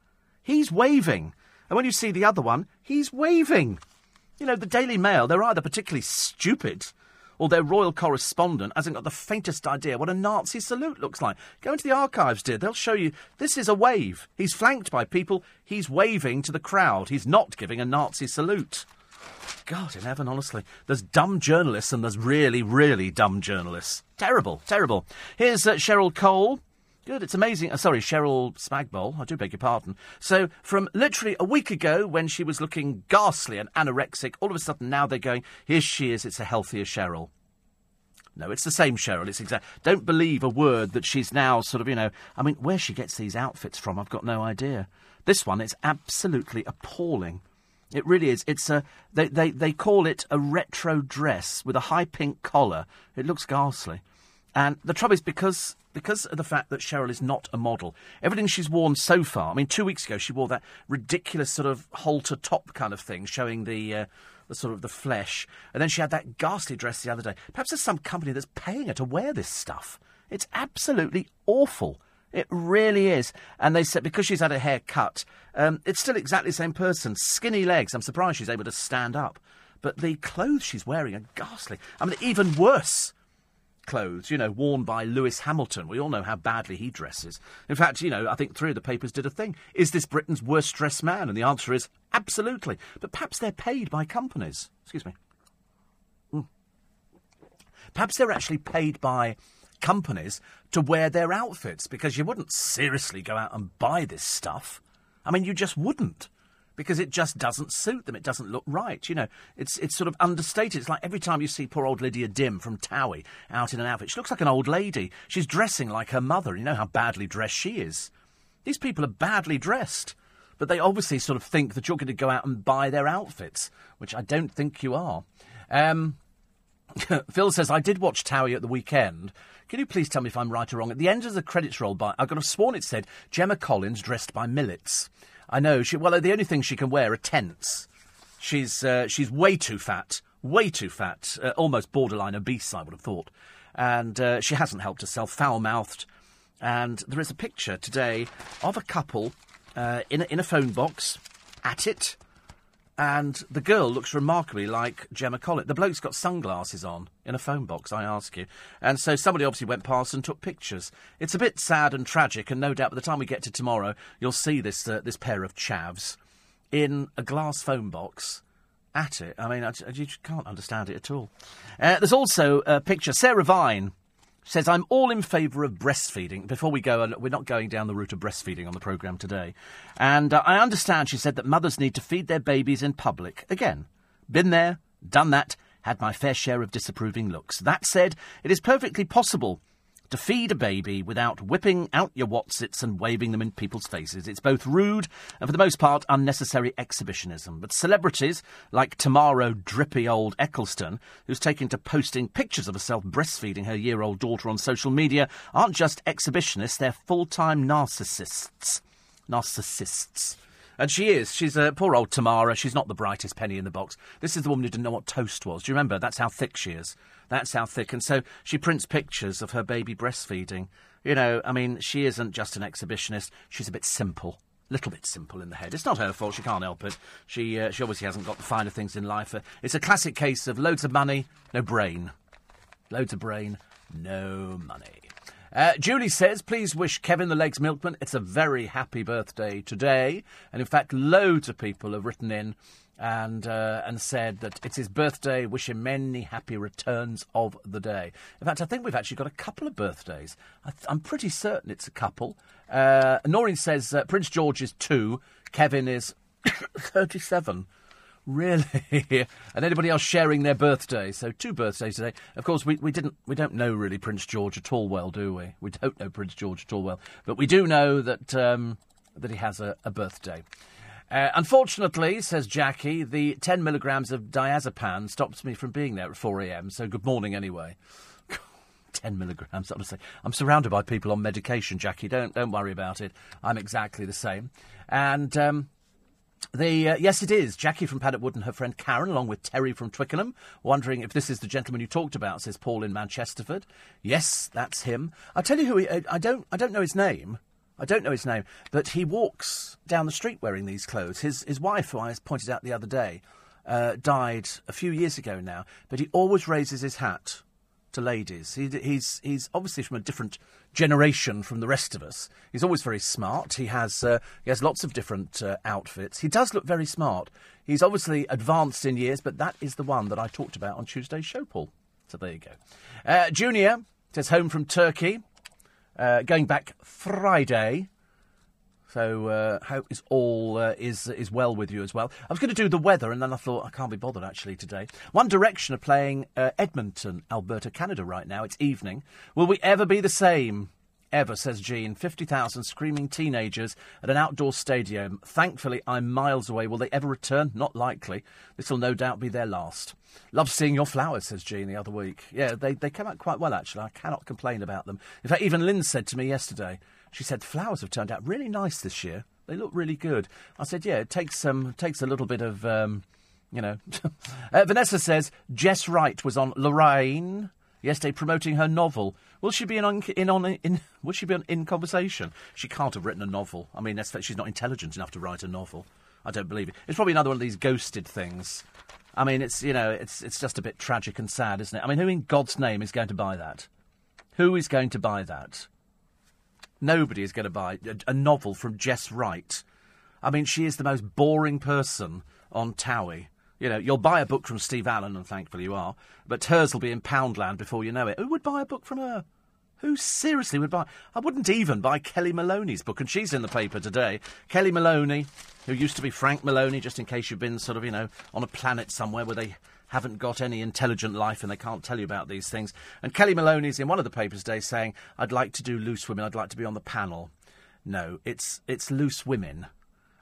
He's waving. And when you see the other one, he's waving. You know, the Daily Mail, they're either particularly stupid or their royal correspondent hasn't got the faintest idea what a Nazi salute looks like. Go into the archives, dear. They'll show you this is a wave. He's flanked by people. He's waving to the crowd. He's not giving a Nazi salute. God in heaven, honestly. There's dumb journalists and there's really, really dumb journalists. Terrible, terrible. Here's uh, Cheryl Cole. Good, it's amazing. Uh, sorry, Cheryl Spagbol. I do beg your pardon. So, from literally a week ago when she was looking ghastly and anorexic, all of a sudden now they're going, here she is, it's a healthier Cheryl. No, it's the same Cheryl. It's exact. Don't believe a word that she's now sort of, you know. I mean, where she gets these outfits from, I've got no idea. This one is absolutely appalling. It really is. It's a they, they, they call it a retro dress with a high pink collar. It looks ghastly. And the trouble is because because of the fact that Cheryl is not a model, everything she's worn so far. I mean, two weeks ago she wore that ridiculous sort of halter top kind of thing, showing the uh, the sort of the flesh, and then she had that ghastly dress the other day. Perhaps there's some company that's paying her to wear this stuff. It's absolutely awful. It really is. And they said because she's had her hair cut, um, it's still exactly the same person. Skinny legs. I'm surprised she's able to stand up. But the clothes she's wearing are ghastly. I mean, even worse clothes, you know, worn by Lewis Hamilton. We all know how badly he dresses. In fact, you know, I think three of the papers did a thing. Is this Britain's worst dressed man? And the answer is absolutely. But perhaps they're paid by companies. Excuse me. Mm. Perhaps they're actually paid by companies to wear their outfits because you wouldn't seriously go out and buy this stuff. I mean, you just wouldn't because it just doesn't suit them. It doesn't look right. You know, it's it's sort of understated. It's like every time you see poor old Lydia Dim from Towie out in an outfit, she looks like an old lady. She's dressing like her mother. You know how badly dressed she is. These people are badly dressed, but they obviously sort of think that you're going to go out and buy their outfits, which I don't think you are. Um, Phil says, I did watch Towie at the weekend. Can you please tell me if I'm right or wrong? At the end of the credits roll by, I've got a sworn it said Gemma Collins dressed by Millets. I know. She, well, the only thing she can wear are tents. She's, uh, she's way too fat. Way too fat. Uh, almost borderline obese, I would have thought. And uh, she hasn't helped herself. Foul mouthed. And there is a picture today of a couple uh, in, a, in a phone box at it and the girl looks remarkably like Gemma Collins. The bloke's got sunglasses on in a phone box, I ask you. And so somebody obviously went past and took pictures. It's a bit sad and tragic, and no doubt by the time we get to tomorrow, you'll see this, uh, this pair of chavs in a glass phone box at it. I mean, I, I, you can't understand it at all. Uh, there's also a picture. Sarah Vine says, I'm all in favour of breastfeeding. Before we go, we're not going down the route of breastfeeding on the programme today. And uh, I understand, she said, that mothers need to feed their babies in public. Again, been there, done that, had my fair share of disapproving looks. That said, it is perfectly possible to feed a baby without whipping out your watsits and waving them in people's faces. It's both rude and, for the most part, unnecessary exhibitionism. But celebrities like Tamara Drippy Old Ecclestone, who's taken to posting pictures of herself breastfeeding her year old daughter on social media, aren't just exhibitionists, they're full time narcissists. Narcissists. And she is. She's a poor old Tamara. She's not the brightest penny in the box. This is the woman who didn't know what toast was. Do you remember? That's how thick she is. That's how thick. And so she prints pictures of her baby breastfeeding. You know, I mean, she isn't just an exhibitionist. She's a bit simple. Little bit simple in the head. It's not her fault. She can't help it. She, uh, she obviously hasn't got the finer things in life. Uh, it's a classic case of loads of money, no brain. Loads of brain, no money. Uh, Julie says, please wish Kevin the Legs Milkman it's a very happy birthday today. And in fact, loads of people have written in and uh, and said that it's his birthday. Wish him many happy returns of the day. In fact, I think we've actually got a couple of birthdays. I am pretty certain it's a couple. Uh, Noreen says uh, Prince George is two, Kevin is 37. Really? and anybody else sharing their birthday? So two birthdays today. Of course, we, we didn't we don't know really Prince George at all well, do we? We don't know Prince George at all well, but we do know that um, that he has a, a birthday. Uh, unfortunately, says Jackie, the 10 milligrams of diazepam stops me from being there at 4 a.m. So good morning anyway. 10 milligrams. Honestly, I'm surrounded by people on medication, Jackie. Don't don't worry about it. I'm exactly the same. And um, the uh, yes, it is Jackie from Paddock Wood and her friend Karen, along with Terry from Twickenham, wondering if this is the gentleman you talked about. Says Paul in Manchesterford. Yes, that's him. I tell you who. He, I don't. I don't know his name. I don't know his name, but he walks down the street wearing these clothes. His his wife, who I pointed out the other day, uh, died a few years ago now, but he always raises his hat to ladies. He, he's he's obviously from a different generation from the rest of us. He's always very smart. He has uh, he has lots of different uh, outfits. He does look very smart. He's obviously advanced in years, but that is the one that I talked about on Tuesday's show, Paul. So there you go. Uh, Junior says home from Turkey, uh, going back Friday. So uh, hope is all uh, is is well with you as well. I was going to do the weather, and then I thought I can't be bothered actually today. One Direction are playing uh, Edmonton, Alberta, Canada right now. It's evening. Will we ever be the same? Ever, says Jean. 50,000 screaming teenagers at an outdoor stadium. Thankfully, I'm miles away. Will they ever return? Not likely. This will no doubt be their last. Love seeing your flowers, says Jean the other week. Yeah, they, they came out quite well, actually. I cannot complain about them. In fact, even Lynn said to me yesterday, she said the flowers have turned out really nice this year. They look really good. I said, yeah, it takes um, takes a little bit of, um, you know. uh, Vanessa says Jess Wright was on Lorraine yesterday promoting her novel. Will she be in on in on in? Will she be on, in conversation? She can't have written a novel. I mean, that's she's not intelligent enough to write a novel. I don't believe it. It's probably another one of these ghosted things. I mean, it's you know, it's it's just a bit tragic and sad, isn't it? I mean, who in God's name is going to buy that? Who is going to buy that? Nobody is going to buy a, a, novel from Jess Wright. I mean, she is the most boring person on Towie. You know, you'll buy a book from Steve Allen, and thankfully you are, but hers will be in Poundland before you know it. Who would buy a book from her? Who seriously would buy? I wouldn't even buy Kellie Maloney's book, and she's in the paper today. Kellie Maloney, who used to be Frank Maloney, just in case you've been sort of, you know, on a planet somewhere where they haven't got any intelligent life and they can't tell you about these things. And Kellie Maloney's in one of the papers today saying, I'd like to do loose women, I'd like to be on the panel. No, it's, it's loose women.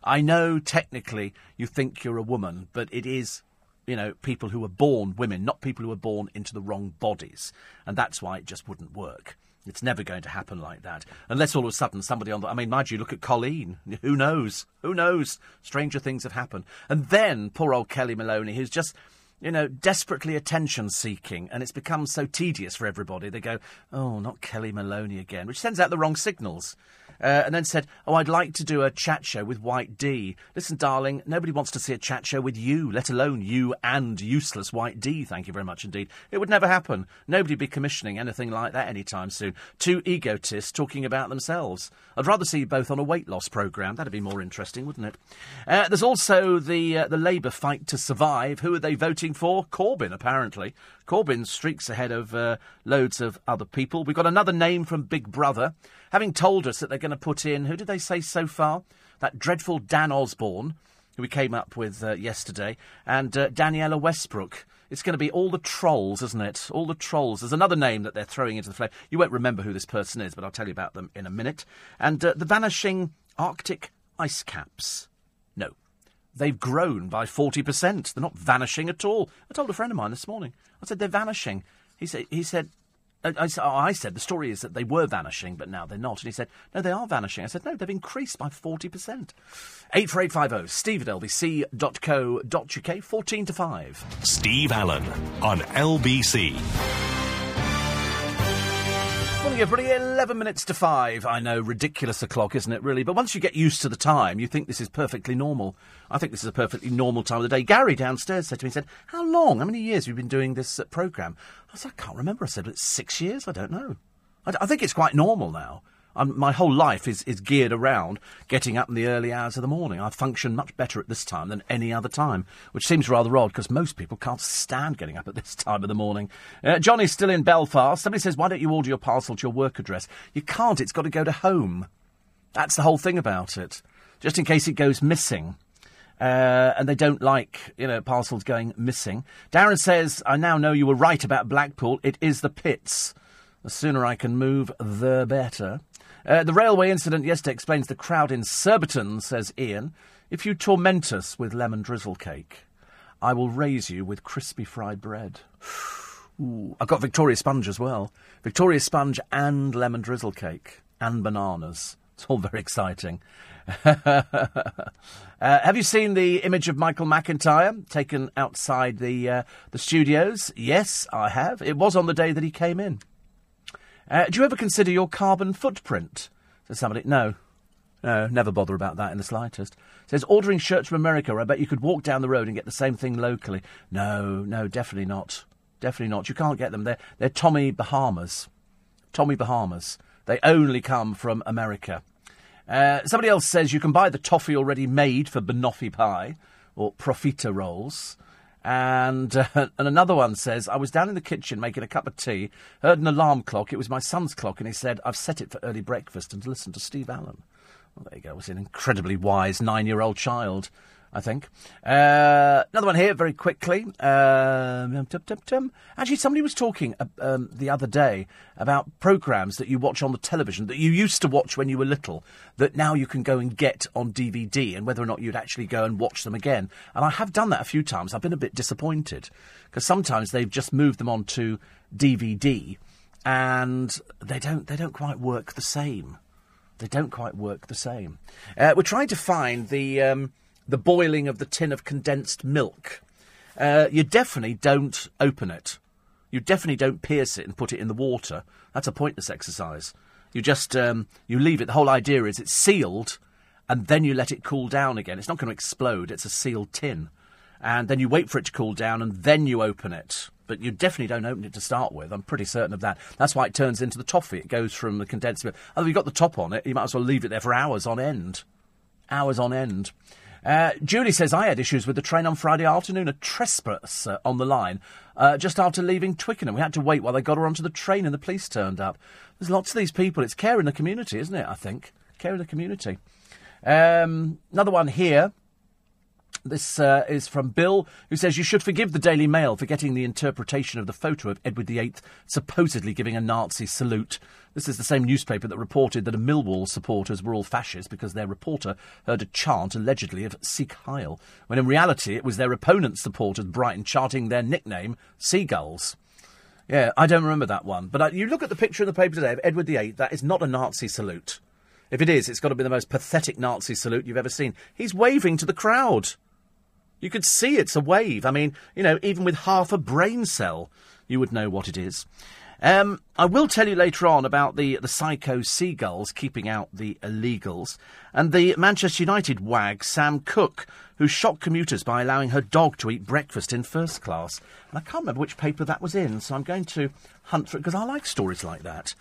I know technically you think you're a woman, but it is, you know, people who are born women, not people who are born into the wrong bodies. And that's why it just wouldn't work. It's never going to happen like that. Unless all of a sudden somebody on the. I mean, mind you, look at Coleen. Who knows? Who knows? Stranger things have happened. And then poor old Kellie Maloney, who's just you know, desperately attention seeking, and it's become so tedious for everybody. They go, oh, not Kellie Maloney again, which sends out the wrong signals. Uh, and then said, Oh, I'd like to do a chat show with White Dee. Listen, darling, nobody wants to see a chat show with you, let alone you and useless White Dee. Thank you very much indeed. It would never happen. Nobody'd be commissioning anything like that anytime soon. Two egotists talking about themselves. I'd rather see you both on a weight loss programme. That'd be more interesting, wouldn't it? Uh, there's also the, uh, the Labour fight to survive. Who are they voting for? Corbyn, apparently. Corbyn streaks ahead of uh, loads of other people. We've got another name from Big Brother, having told us that they're going to put in, who did they say so far? That dreadful Dan Osborne, who we came up with uh, yesterday, and uh, Danniella Westbrook. It's going to be all the trolls, isn't it? All the trolls. There's another name that they're throwing into the flame. You won't remember who this person is, but I'll tell you about them in a minute. And uh, the vanishing Arctic ice caps. No, they've grown by 40%. They're not vanishing at all. I told a friend of mine this morning. I said, they're vanishing. He said, he said uh, I, I, oh, I said the story is that they were vanishing, but now they're not. And he said, no, they are vanishing. I said, no, they've increased by 40%. 84850 steve at lbc.co.uk, 14 to 5.
Steve Allen on LBC.
Morning, everybody. 11 minutes to 5. I know, ridiculous o'clock, isn't it, really? But once you get used to the time, you think this is perfectly normal. I think this is a perfectly normal time of the day. Gary downstairs said to me, said, How long, how many years have you been doing this uh, programme? I said, I can't remember. I said, It's six years? I don't know. I, I think it's quite normal now. Um, my whole life is, is geared around getting up in the early hours of the morning. I function much better at this time than any other time, which seems rather odd because most people can't stand getting up at this time of the morning. Uh, Johnny's still in Belfast. Somebody says, why don't you order your parcel to your work address? You can't. It's got to go to home. That's the whole thing about it. Just in case it goes missing. Uh, and they don't like, you know, parcels going missing. Darren says, I now know you were right about Blackpool. It is the pits. The sooner I can move, the better. Uh, the railway incident yesterday explains the crowd in Surbiton, says Ian. If you torment us with lemon drizzle cake, I will raise you with crispy fried bread. Ooh, I've got Victoria Sponge as well. Victoria Sponge and lemon drizzle cake and bananas. It's all very exciting. uh, have you seen the image of Michael McIntyre taken outside the uh, the studios? Yes, I have. It was on the day that he came in. Uh, do you ever consider your carbon footprint? Says somebody. No. No, never bother about that in the slightest. Says ordering shirts from America, I bet you could walk down the road and get the same thing locally. No, no, definitely not. Definitely not. You can't get them. They're, they're Tommy Bahamas. Tommy Bahamas. They only come from America. Uh, somebody else says you can buy the toffee already made for banoffee pie or profiteroles. And, uh, and another one says, I was down in the kitchen making a cup of tea, heard an alarm clock. It was my son's clock, and he said, I've set it for early breakfast and listen to Steve Allen. Well, there you go. It was an incredibly wise nine year old child. I think. Uh, another one here, very quickly. Um. Actually, somebody was talking um, the other day about programmes that you watch on the television that you used to watch when you were little, that now you can go and get on DVD, and whether or not you'd actually go and watch them again. And I have done that a few times. I've been a bit disappointed because sometimes they've just moved them onto DVD, and they don't they don't quite work the same. They don't quite work the same. Uh, we're trying to find the. Um, the boiling of the tin of condensed milk, uh, you definitely don't open it. You definitely don't pierce it and put it in the water. That's a pointless exercise. You just um, you leave it. The whole idea is it's sealed, and then you let it cool down again. It's not going to explode. It's a sealed tin, and then you wait for it to cool down, and then you open it. But you definitely don't open it to start with. I'm pretty certain of that. That's why it turns into the toffee. It goes from the condensed milk. Although you've got the top on it, you might as well leave it there for hours on end. Hours on end. Uh, Julie says, I had issues with the train on Friday afternoon, a trespasser on the line, uh, just after leaving Twickenham. We had to wait while they got her onto the train and the police turned up. There's lots of these people. It's care in the community, isn't it, I think? Care in the community. Um, another one here. This uh, is from Bill, who says you should forgive the Daily Mail for getting the interpretation of the photo of Edward VIII supposedly giving a Nazi salute. This is the same newspaper that reported that a Millwall supporters were all fascists because their reporter heard a chant allegedly of Sieg Heil, when in reality it was their opponent's supporters, Brighton, chanting their nickname, Seagulls. Yeah, I don't remember that one. But uh, you look at the picture in the paper today of Edward VIII, that is not a Nazi salute. If it is, it's got to be the most pathetic Nazi salute you've ever seen. He's waving to the crowd. You could see it's a wave. I mean, you know, even with half a brain cell, you would know what it is. Um, I will tell you later on about the, the psycho seagulls keeping out the illegals, and the Manchester United wag Sam Cook, who shocked commuters by allowing her dog to eat breakfast in first class. And I can't remember which paper that was in, so I'm going to hunt for it because I like stories like that.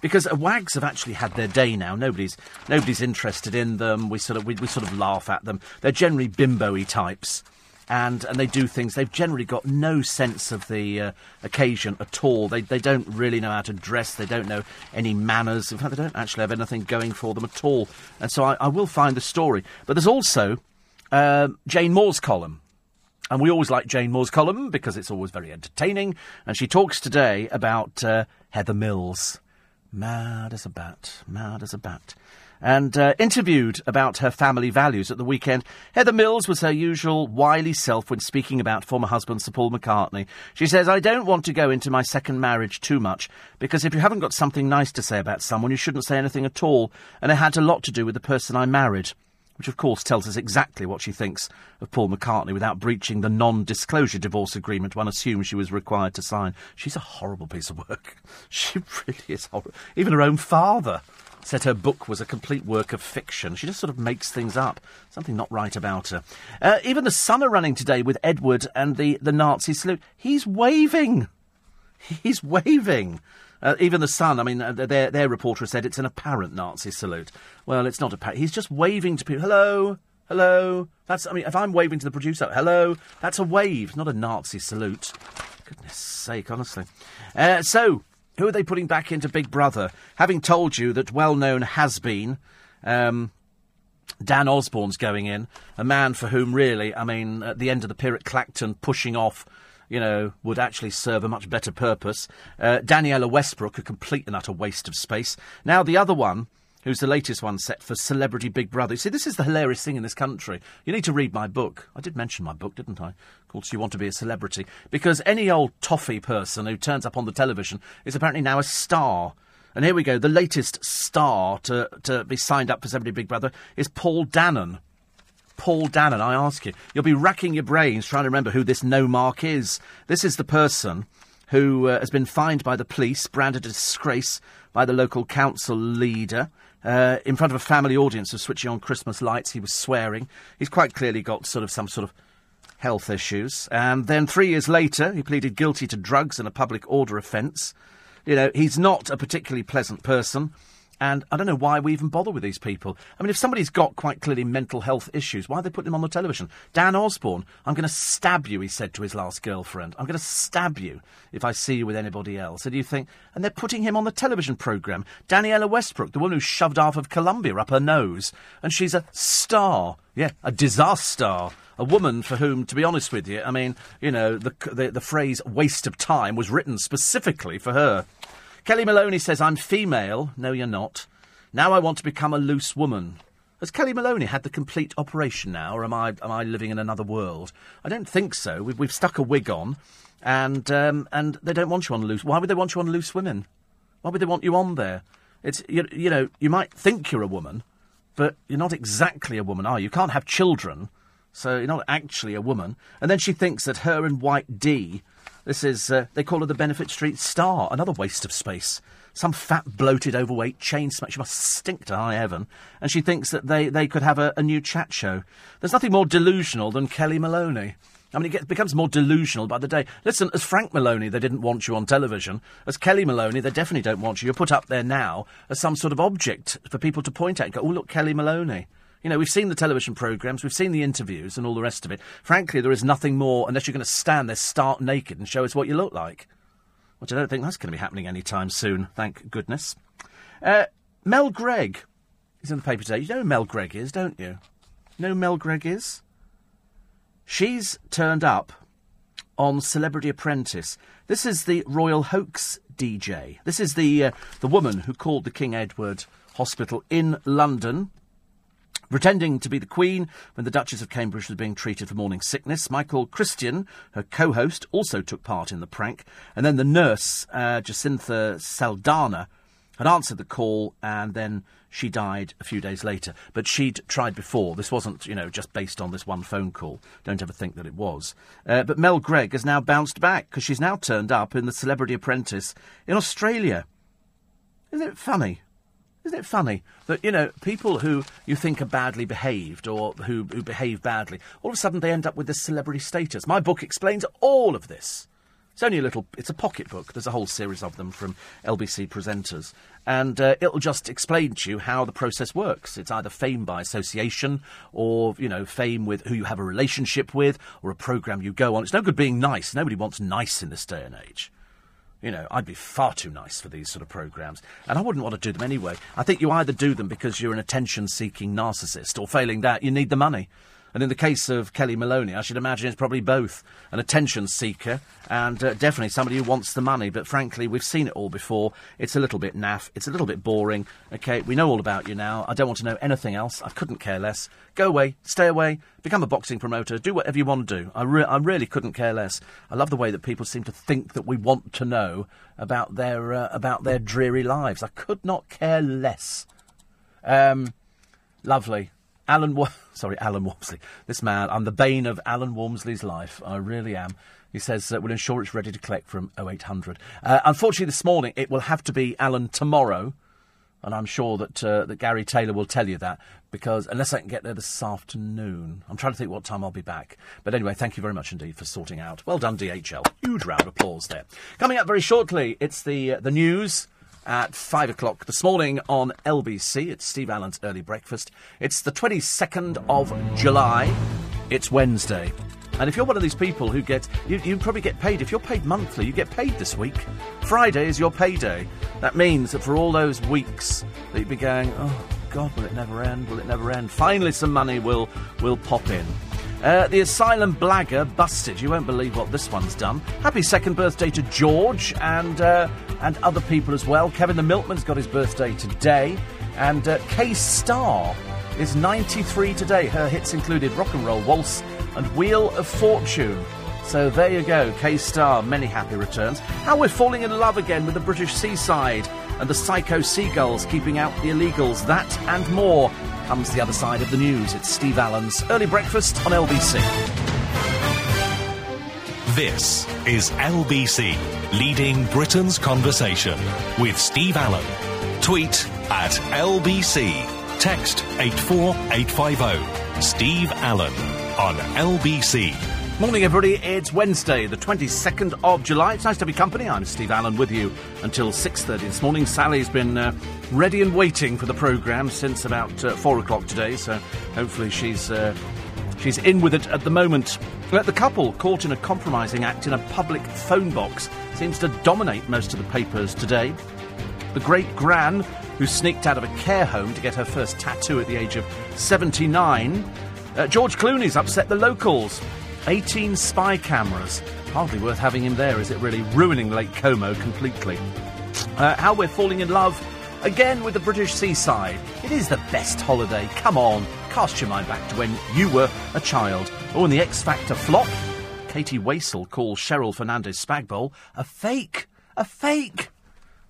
Because uh, wags have actually had their day now. Nobody's nobody's interested in them. We sort of we, we sort of laugh at them. They're generally bimbo-y types and and they do things. They've generally got no sense of the uh, occasion at all. They they don't really know how to dress. They don't know any manners. In fact, they don't actually have anything going for them at all. And so I, I will find the story. But there's also uh, Jane Moore's column. And we always like Jane Moore's column because it's always very entertaining. And she talks today about uh, Heather Mills. Mad as a bat, mad as a bat. And uh, interviewed about her family values at the weekend. Heather Mills was her usual wily self when speaking about former husband Sir Paul McCartney. She says, I don't want to go into my second marriage too much, because if you haven't got something nice to say about someone, you shouldn't say anything at all, and it had a lot to do with the person I married which of course tells us exactly what she thinks of Paul McCartney without breaching the non disclosure divorce agreement one assumes she was required to sign. She's a horrible piece of work. She really is horrible. Even her own father said her book was a complete work of fiction. She just sort of makes things up. Something not right about her. Uh, even the Sun are running today with Edward and the, the Nazi salute. He's waving. He's waving. Uh, even the Sun, I mean, uh, their, their reporter said it's an apparent Nazi salute. Well, it's not apparent. He's just waving to people. Hello, hello. That's, I mean, if I'm waving to the producer, hello, that's a wave, not a Nazi salute. Goodness sake, honestly. Uh, so, who are they putting back into Big Brother? Having told you that well known has been. Um, Dan Osborne's going in, a man for whom, really, I mean, at the end of the period, Clacton pushing off you know, would actually serve a much better purpose. Uh, Danniella Westbrook, a complete and utter waste of space. Now, the other one, who's the latest one set for Celebrity Big Brother. You see, this is the hilarious thing in this country. You need to read my book. I did mention my book, didn't I? Called You Want to Be a Celebrity. Because any old toffee person who turns up on the television is apparently now a star. And here we go. The latest star to, to be signed up for Celebrity Big Brother is Paul Danan. Paul Danan, I ask you. You'll be racking your brains trying to remember who this no mark is. This is the person who uh, has been fined by the police, branded a disgrace by the local council leader. Uh, in front of a family audience of switching on Christmas lights, he was swearing. He's quite clearly got sort of some sort of health issues. And then three years later, he pleaded guilty to drugs and a public order offence. You know, he's not a particularly pleasant person. And I don't know why we even bother with these people. I mean, if somebody's got quite clearly mental health issues, why are they putting them on the television? Dan Osborne, I'm going to stab you, he said to his last girlfriend. I'm going to stab you if I see you with anybody else. And you think, and they're putting him on the television programme. Danniella Westbrook, the one who shoved half of Columbia up her nose. And she's a star. Yeah, a disaster. A woman for whom, to be honest with you, I mean, you know, the, the, the phrase waste of time was written specifically for her. Kellie Maloney says, I'm female. No, you're not. Now I want to become a loose woman. Has Kellie Maloney had the complete operation now, or am I, am I living in another world? I don't think so. We've, we've stuck a wig on, and, um, and they don't want you on loose. Why would they want you on loose women? Why would they want you on there? It's, you, you know, you might think you're a woman, but you're not exactly a woman, are you? You can't have children, so you're not actually a woman. And then she thinks that her and White Dee this is, uh, they call her the Benefit Street Star. Another waste of space. Some fat, bloated, overweight chain smack. She must stink to high heaven. And she thinks that they, they could have a, a new chat show. There's nothing more delusional than Kellie Maloney. I mean, it gets, becomes more delusional by the day. Listen, as Frank Maloney, they didn't want you on television. As Kellie Maloney, they definitely don't want you. You're put up there now as some sort of object for people to point at and go, oh, look, Kellie Maloney. You know, we've seen the television programmes, we've seen the interviews and all the rest of it. Frankly, there is nothing more unless you're going to stand there stark naked and show us what you look like. Which I don't think that's going to be happening anytime soon, thank goodness. Uh, Mel Greig is in the paper today. You know who Mel Greig is, don't you? You know Mel Greig is? She's turned up on Celebrity Apprentice. This is the Royal Hoax DJ. This is the uh, the woman who called the King Edward Hospital in London Pretending to be the Queen when the Duchess of Cambridge was being treated for morning sickness, Michael Christian, her co host, also took part in the prank. And then the nurse, uh, Jacintha Saldana, had answered the call and then she died a few days later. But she'd tried before. This wasn't, you know, just based on this one phone call. Don't ever think that it was. Uh, but Mel Greig has now bounced back because she's now turned up in The Celebrity Apprentice in Australia. Isn't it funny? Isn't it funny that, you know, people who you think are badly behaved or who, who behave badly, all of a sudden they end up with this celebrity status? My book explains all of this. It's only a little, it's a pocket book. There's a whole series of them from LBC presenters. And uh, it'll just explain to you how the process works. It's either fame by association or, you know, fame with who you have a relationship with or a programme you go on. It's no good being nice. Nobody wants nice in this day and age. You know, I'd be far too nice for these sort of programmes. And I wouldn't want to do them anyway. I think you either do them because you're an attention seeking narcissist, or failing that, you need the money. And in the case of Kellie Maloney, I should imagine it's probably both an attention seeker and uh, definitely somebody who wants the money. But frankly, we've seen it all before. It's a little bit naff. It's a little bit boring. Okay, we know all about you now. I don't want to know anything else. I couldn't care less. Go away, stay away, become a boxing promoter, do whatever you want to do. I, re- I really couldn't care less. I love the way that people seem to think that we want to know about their uh, about their dreary lives. I could not care less. Um, lovely. Alan, sorry, Alan Walmsley. This man, I'm the bane of Alan Walmsley's life. I really am. He says uh, we'll ensure it's ready to collect from 0800. Uh, unfortunately, this morning it will have to be Alan tomorrow, and I'm sure that uh, that Gary Taylor will tell you that because unless I can get there this afternoon, I'm trying to think what time I'll be back. But anyway, thank you very much indeed for sorting out. Well done, DHL. Huge round of applause there. Coming up very shortly, it's the uh, the news at five o'clock this morning on LBC. It's Steve Allen's early breakfast. It's the 22nd of July. It's Wednesday. And if you're one of these people who get, you, you probably get paid. If you're paid monthly, you get paid this week. Friday is your payday. That means that for all those weeks that you'd be going, oh God, will it never end? Will it never end? Finally, some money will will pop in. Uh, the asylum blagger busted. You won't believe what this one's done. Happy second birthday to George and uh, and other people as well. Kevin the Milkman's got his birthday today, and uh, Kay Starr is 93 today. Her hits included Rock and Roll Waltz and Wheel of Fortune. So there you go, Kay Starr, many happy returns. How we're falling in love again with the British seaside and the psycho seagulls keeping out the illegals. That and more comes the other side of the news. It's Steve Allen's Early Breakfast on LBC.
This is LBC, leading Britain's conversation with Steve Allen. Tweet at LBC. Text 84850. Steve Allen on LBC.
Morning, everybody. It's Wednesday, the 22nd of July. It's nice to be company. I'm Steve Allen with you until 6.30 this morning. Sally's been uh, ready and waiting for the programme since about uh, 4 o'clock today, so hopefully she's... Uh, She's in with it at the moment. The couple caught in a compromising act in a public phone box seems to dominate most of the papers today. The great gran, who sneaked out of a care home to get her first tattoo at the age of 79. Uh, George Clooney's upset the locals. 18 spy cameras. Hardly worth having him there, is it really? Ruining Lake Como completely. Uh, how we're falling in love again with the British seaside. It is the best holiday. Come on, cast your mind back to when you were a child. Oh, and the X Factor flop. Katie Waissel calls Cheryl Fernandez Spagbol a fake. A fake.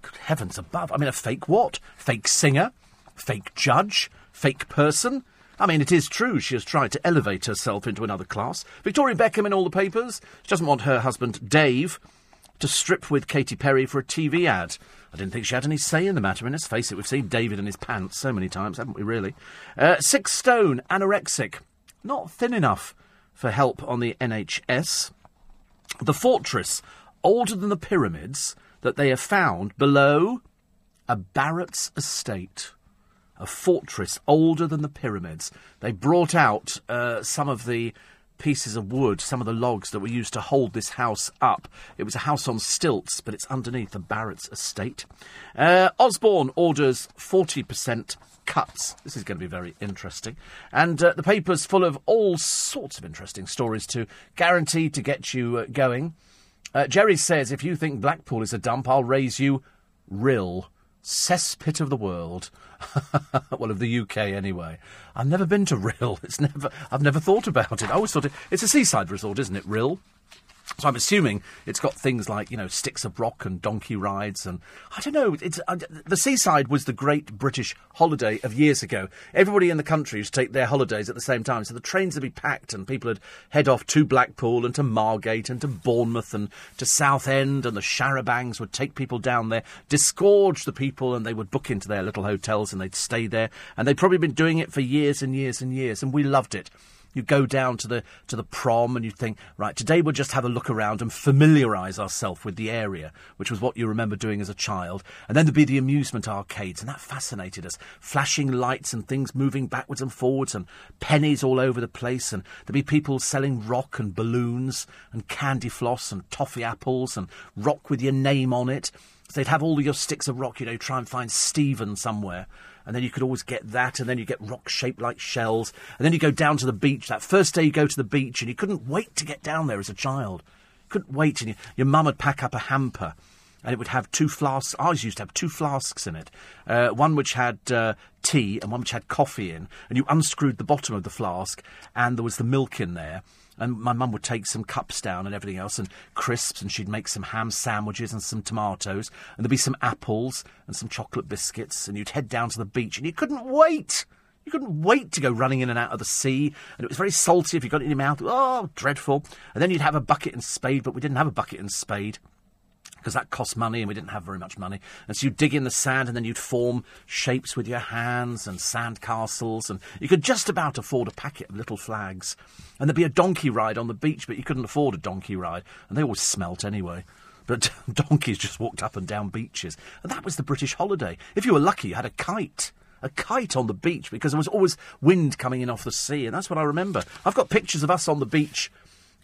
Good heavens above. I mean, a fake what? Fake singer? Fake judge? Fake person? I mean, it is true she has tried to elevate herself into another class. Victoria Beckham in all the papers. She doesn't want her husband, Dave, to strip with Katy Perry for a TV ad. I didn't think she had any say in the matter. And let's face it, we've seen David in his pants so many times, haven't we, really? Uh, six stone, anorexic. Not thin enough for help on the NHS. The fortress, older than the pyramids, that they have found below a Barratt's estate. A fortress older than the pyramids. They brought out uh, some of the pieces of wood, some of the logs that were used to hold this house up. It was a house on stilts, but it's underneath the Barratt's estate. Uh, Osborne orders 40% cuts. This is going to be very interesting. And uh, the paper's full of all sorts of interesting stories to guarantee to get you uh, going. Uh, Jerry says, if you think Blackpool is a dump, I'll raise you Rhyl. Cesspit of the world. well, of the UK anyway. I've never been to Rhyl. It's never. I've never thought about it. I always thought it, it's a seaside resort, isn't it? Rhyl. So I'm assuming it's got things like you know sticks of rock and donkey rides and I don't know. It's uh, the seaside was the great British holiday of years ago. Everybody in the country used to take their holidays at the same time, so the trains would be packed and people would head off to Blackpool and to Margate and to Bournemouth and to Southend and the Charabancs would take people down there, disgorge the people, and they would book into their little hotels and they'd stay there. And they'd probably been doing it for years and years and years, and we loved it. You go down to the to the prom and you think, right, today we'll just have a look around and familiarise ourselves with the area, which was what you remember doing as a child. And then there'd be the amusement arcades, and that fascinated us. Flashing lights and things moving backwards and forwards, and pennies all over the place, and there'd be people selling rock and balloons and candy floss and toffee apples and rock with your name on it. So they'd have all your sticks of rock, you know, try and find Stephen somewhere. And then you could always get that, and then you get rock shaped like shells, and then you go down to the beach. That first day you go to the beach, and you couldn't wait to get down there as a child. Couldn't wait, and you, your mum would pack up a hamper, and it would have two flasks. Ours used to have two flasks in it, uh, one which had uh, tea and one which had coffee in, and you unscrewed the bottom of the flask, and there was the milk in there. And my mum would take some cups down and everything else, and crisps, and she'd make some ham sandwiches and some tomatoes, and there'd be some apples and some chocolate biscuits, and you'd head down to the beach, and you couldn't wait. You couldn't wait to go running in and out of the sea, and it was very salty if you got it in your mouth. Oh, dreadful! And then you'd have a bucket and spade, but we didn't have a bucket and spade because that cost money and we didn't have very much money. And so you'd dig in the sand and then you'd form shapes with your hands and sand castles. And you could just about afford a packet of little flags. And there'd be a donkey ride on the beach, but you couldn't afford a donkey ride. And they always smelt anyway. But donkeys just walked up and down beaches. And that was the British holiday. If you were lucky, you had a kite. A kite on the beach because there was always wind coming in off the sea. And that's what I remember. I've got pictures of us on the beach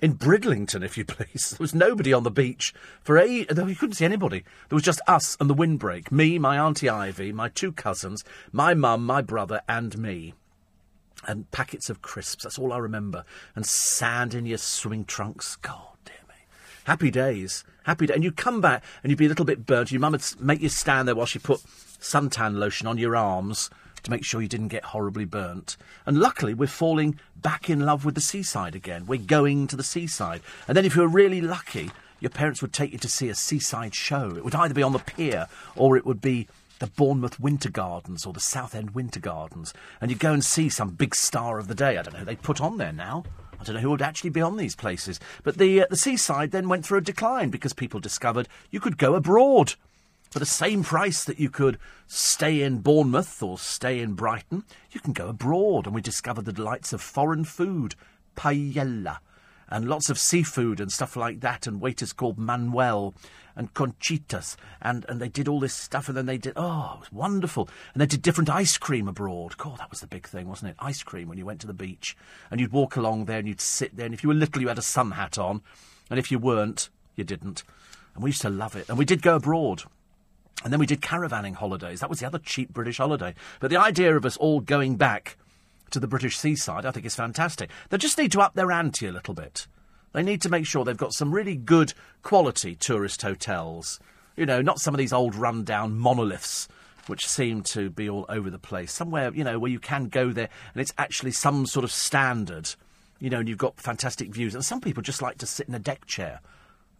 in Bridlington, if you please. There was nobody on the beach for a. You couldn't see anybody. There was just us and the windbreak. Me, my auntie Ivy, my two cousins, my mum, my brother, and me. And packets of crisps. That's all I remember. And sand in your swimming trunks. God dear me. Happy days. Happy day. And you'd come back and you'd be a little bit burnt. Your mum would make you stand there while she put suntan lotion on your arms to make sure you didn't get horribly burnt. And luckily, we're falling back in love with the seaside again. We're going to the seaside. And then, if you were really lucky, your parents would take you to see a seaside show. It would either be on the pier or it would be the Bournemouth Winter Gardens or the Southend Winter Gardens. And you'd go and see some big star of the day. I don't know who they put on there now. I don't know who would actually be on these places. But the, uh, the seaside then went through a decline because people discovered you could go abroad for the same price that you could stay in Bournemouth or stay in Brighton, you can go abroad. And we discovered the delights of foreign food, paella, and lots of seafood and stuff like that, and waiters called Manuel and Conchitas. And, and they did all this stuff, and then they did, oh, it was wonderful. And they did different ice cream abroad. God, that was the big thing, wasn't it? Ice cream when you went to the beach. And you'd walk along there and you'd sit there, and if you were little, you had a sun hat on. And if you weren't, you didn't. And we used to love it. And we did go abroad. And then we did caravanning holidays. That was the other cheap British holiday. But the idea of us all going back to the British seaside, I think, is fantastic. They just need to up their ante a little bit. They need to make sure they've got some really good quality tourist hotels. You know, not some of these old run-down monoliths which seem to be all over the place. Somewhere, you know, where you can go there and it's actually some sort of standard. You know, and you've got fantastic views. And some people just like to sit in a deck chair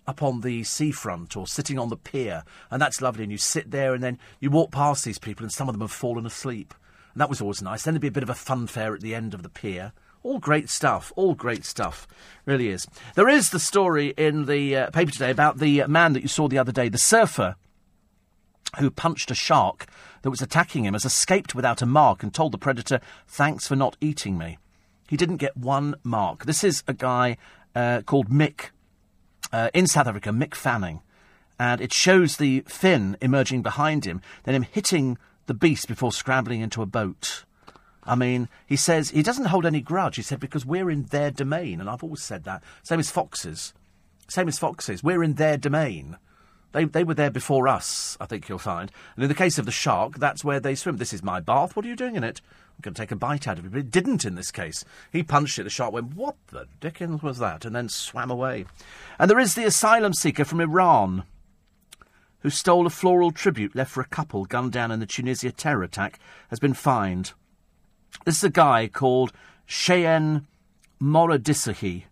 up on the seafront or sitting on the pier, and that's lovely. And you sit there, and then you walk past these people, and some of them have fallen asleep, and that was always nice. Then there'd be a bit of a fun fair at the end of the pier. All great stuff. All great stuff. Really is. There is the story in the uh, paper today about the man that you saw the other day, the surfer who punched a shark that was attacking him, has escaped without a mark and told the predator, Thanks for not eating me. He didn't get one mark. This is a guy uh, called Mick uh, in South Africa, Mick Fanning, and it shows the fin emerging behind him, then him hitting the beast before scrambling into a boat. I mean, he says he doesn't hold any grudge. He said because we're in their domain, and I've always said that. Same as foxes. Same as foxes. We're in their domain. They, they were there before us, I think you'll find. And in the case of the shark, that's where they swim. This is my bath. What are you doing in it? I'm going to take a bite out of it. But it didn't in this case. He punched it. The shark went, What the dickens was that? And then swam away. And there is the asylum seeker from Iran who stole a floral tribute left for a couple gunned down in the Tunisia terror attack has been fined. This is a guy called Cheyenne Moradisahi.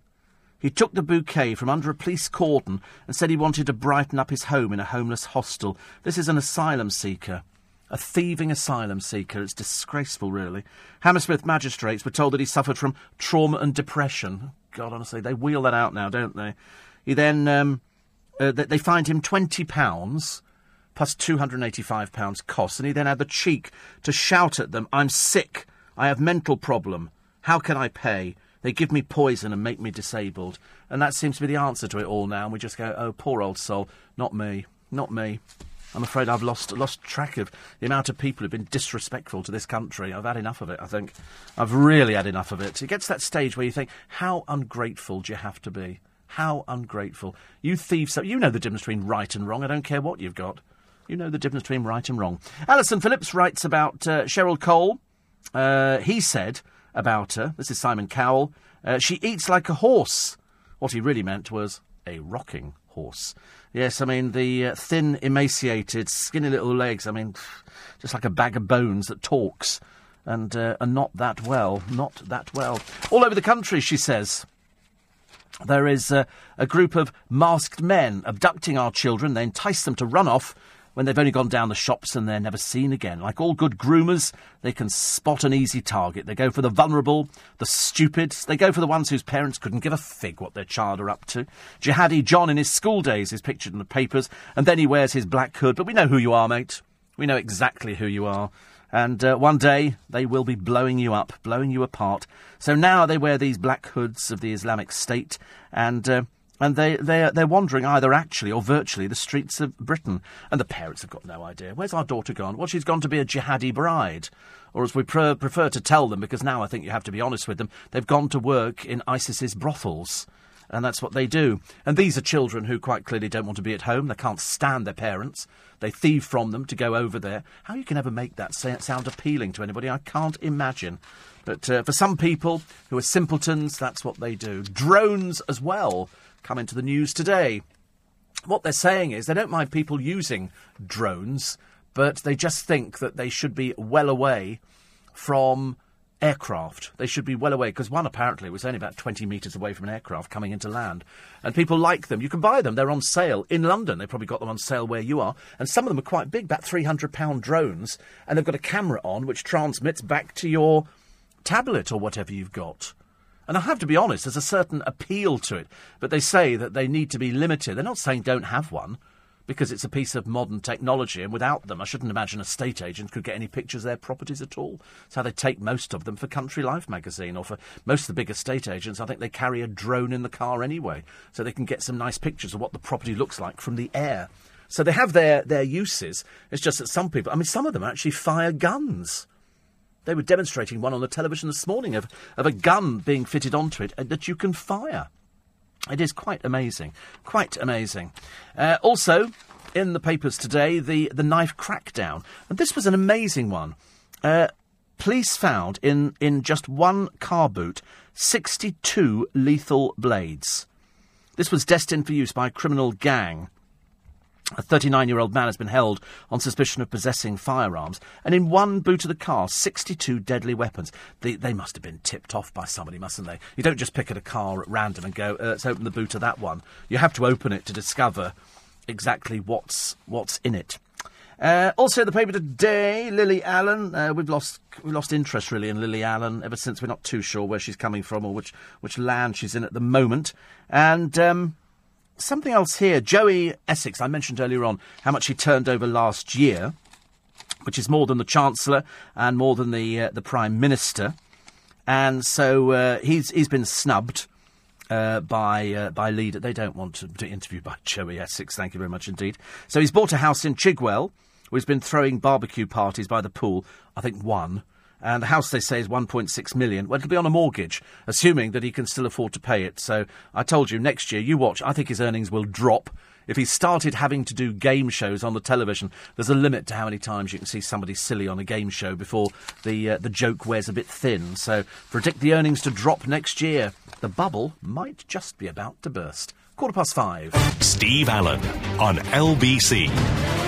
He took the bouquet from under a police cordon and said he wanted to brighten up his home in a homeless hostel. This is an asylum seeker. A thieving asylum seeker. It's disgraceful, really. Hammersmith magistrates were told that he suffered from trauma and depression. God, honestly, they wheel that out now, don't they? He then, um, uh, they fined him £20 plus £285 costs, and he then had the cheek to shout at them, I'm sick, I have mental problem, how can I pay? They give me poison and make me disabled. And that seems to be the answer to it all now, and we just go, oh, poor old soul, not me, not me. I'm afraid I've lost lost track of the amount of people who've been disrespectful to this country. I've had enough of it, I think. I've really had enough of it. It gets to that stage where you think, how ungrateful do you have to be? How ungrateful. You thieves, you know the difference between right and wrong. I don't care what you've got. You know the difference between right and wrong. Alison Phillips writes about uh, Cheryl Cole. Uh, he said about her, this is Simon Cowell, uh, she eats like a horse. What he really meant was a rocking horse. Yes, I mean, the uh, thin, emaciated, skinny little legs, I mean, just like a bag of bones that talks. And, uh, and not that well, not that well. All over the country, she says. There is uh, a group of masked men abducting our children. They entice them to run off when they've only gone down the shops and they're never seen again. Like all good groomers, they can spot an easy target. They go for the vulnerable, the stupid. They go for the ones whose parents couldn't give a fig what their child are up to. Jihadi John in his school days is pictured in the papers, and then he wears his black hood. But we know who you are, mate. We know exactly who you are. And uh, one day they will be blowing you up, blowing you apart. So now they wear these black hoods of the Islamic State, and uh, and they, they're, they're wandering either actually or virtually the streets of Britain. And the parents have got no idea. Where's our daughter gone? Well, she's gone to be a jihadi bride. Or as we pre- prefer to tell them, because now I think you have to be honest with them, they've gone to work in ISIS's brothels. And that's what they do. And these are children who quite clearly don't want to be at home. They can't stand their parents. They thieve from them to go over there. How you can ever make that sound appealing to anybody, I can't imagine. But uh, for some people who are simpletons, that's what they do. Drones as well come into the news today. What they're saying is they don't mind people using drones, but they just think that they should be well away from aircraft. They should be well away because one apparently was only about 20 metres away from an aircraft coming into land. And people like them. You can buy them. They're on sale in London. They probably got them on sale where you are. And some of them are quite big, about 300 pound drones. And they've got a camera on which transmits back to your tablet or whatever you've got. And I have to be honest, there's a certain appeal to it. But they say that they need to be limited. They're not saying don't have one, because it's a piece of modern technology, and without them, I shouldn't imagine a estate agent could get any pictures of their properties at all. It's how they take most of them for Country Life magazine, or for most of the big estate agents, I think they carry a drone in the car anyway, so they can get some nice pictures of what the property looks like from the air. So they have their, their uses. It's just that some people, I mean, some of them actually fire guns. They were demonstrating one on the television this morning of, of a gun being fitted onto it that you can fire. It is quite amazing. Quite amazing. Uh, also, in the papers today, the, the knife crackdown. And this was an amazing one. Uh, police found in, in just one car boot 62 lethal blades. This was destined for use by a criminal gang a 39 year old man has been held on suspicion of possessing firearms, and in one boot of the car, 62 deadly weapons. They, they must have been tipped off by somebody, mustn't they? You don't just pick at a car at random and go, uh, let's open the boot of that one. You have to open it to discover exactly what's, what's in it. Uh, also, the paper today, Lily Allen. Uh, we've lost we lost interest really in Lily Allen ever since we're not too sure where she's coming from or which which land she's in at the moment. And um, something else here. Joey Essex, I mentioned earlier on how much he turned over last year, which is more than the Chancellor and more than the uh, the Prime Minister, and so uh, he's he's been snubbed. Uh, by uh, by leader, they don't want to be interviewed by Joey Essex. Thank you very much indeed. So he's bought a house in Chigwell, where he's been throwing barbecue parties by the pool. I think one, and the house they say is 1.6 million. Well, it'll be on a mortgage, assuming that he can still afford to pay it. So I told you next year, you watch. I think his earnings will drop. If he started having to do game shows on the television, there's a limit to how many times you can see somebody silly on a game show before the uh, the joke wears a bit thin. So predict the earnings to drop next year. The bubble might just be about to burst. Quarter past five.
Steve Allen on LBC.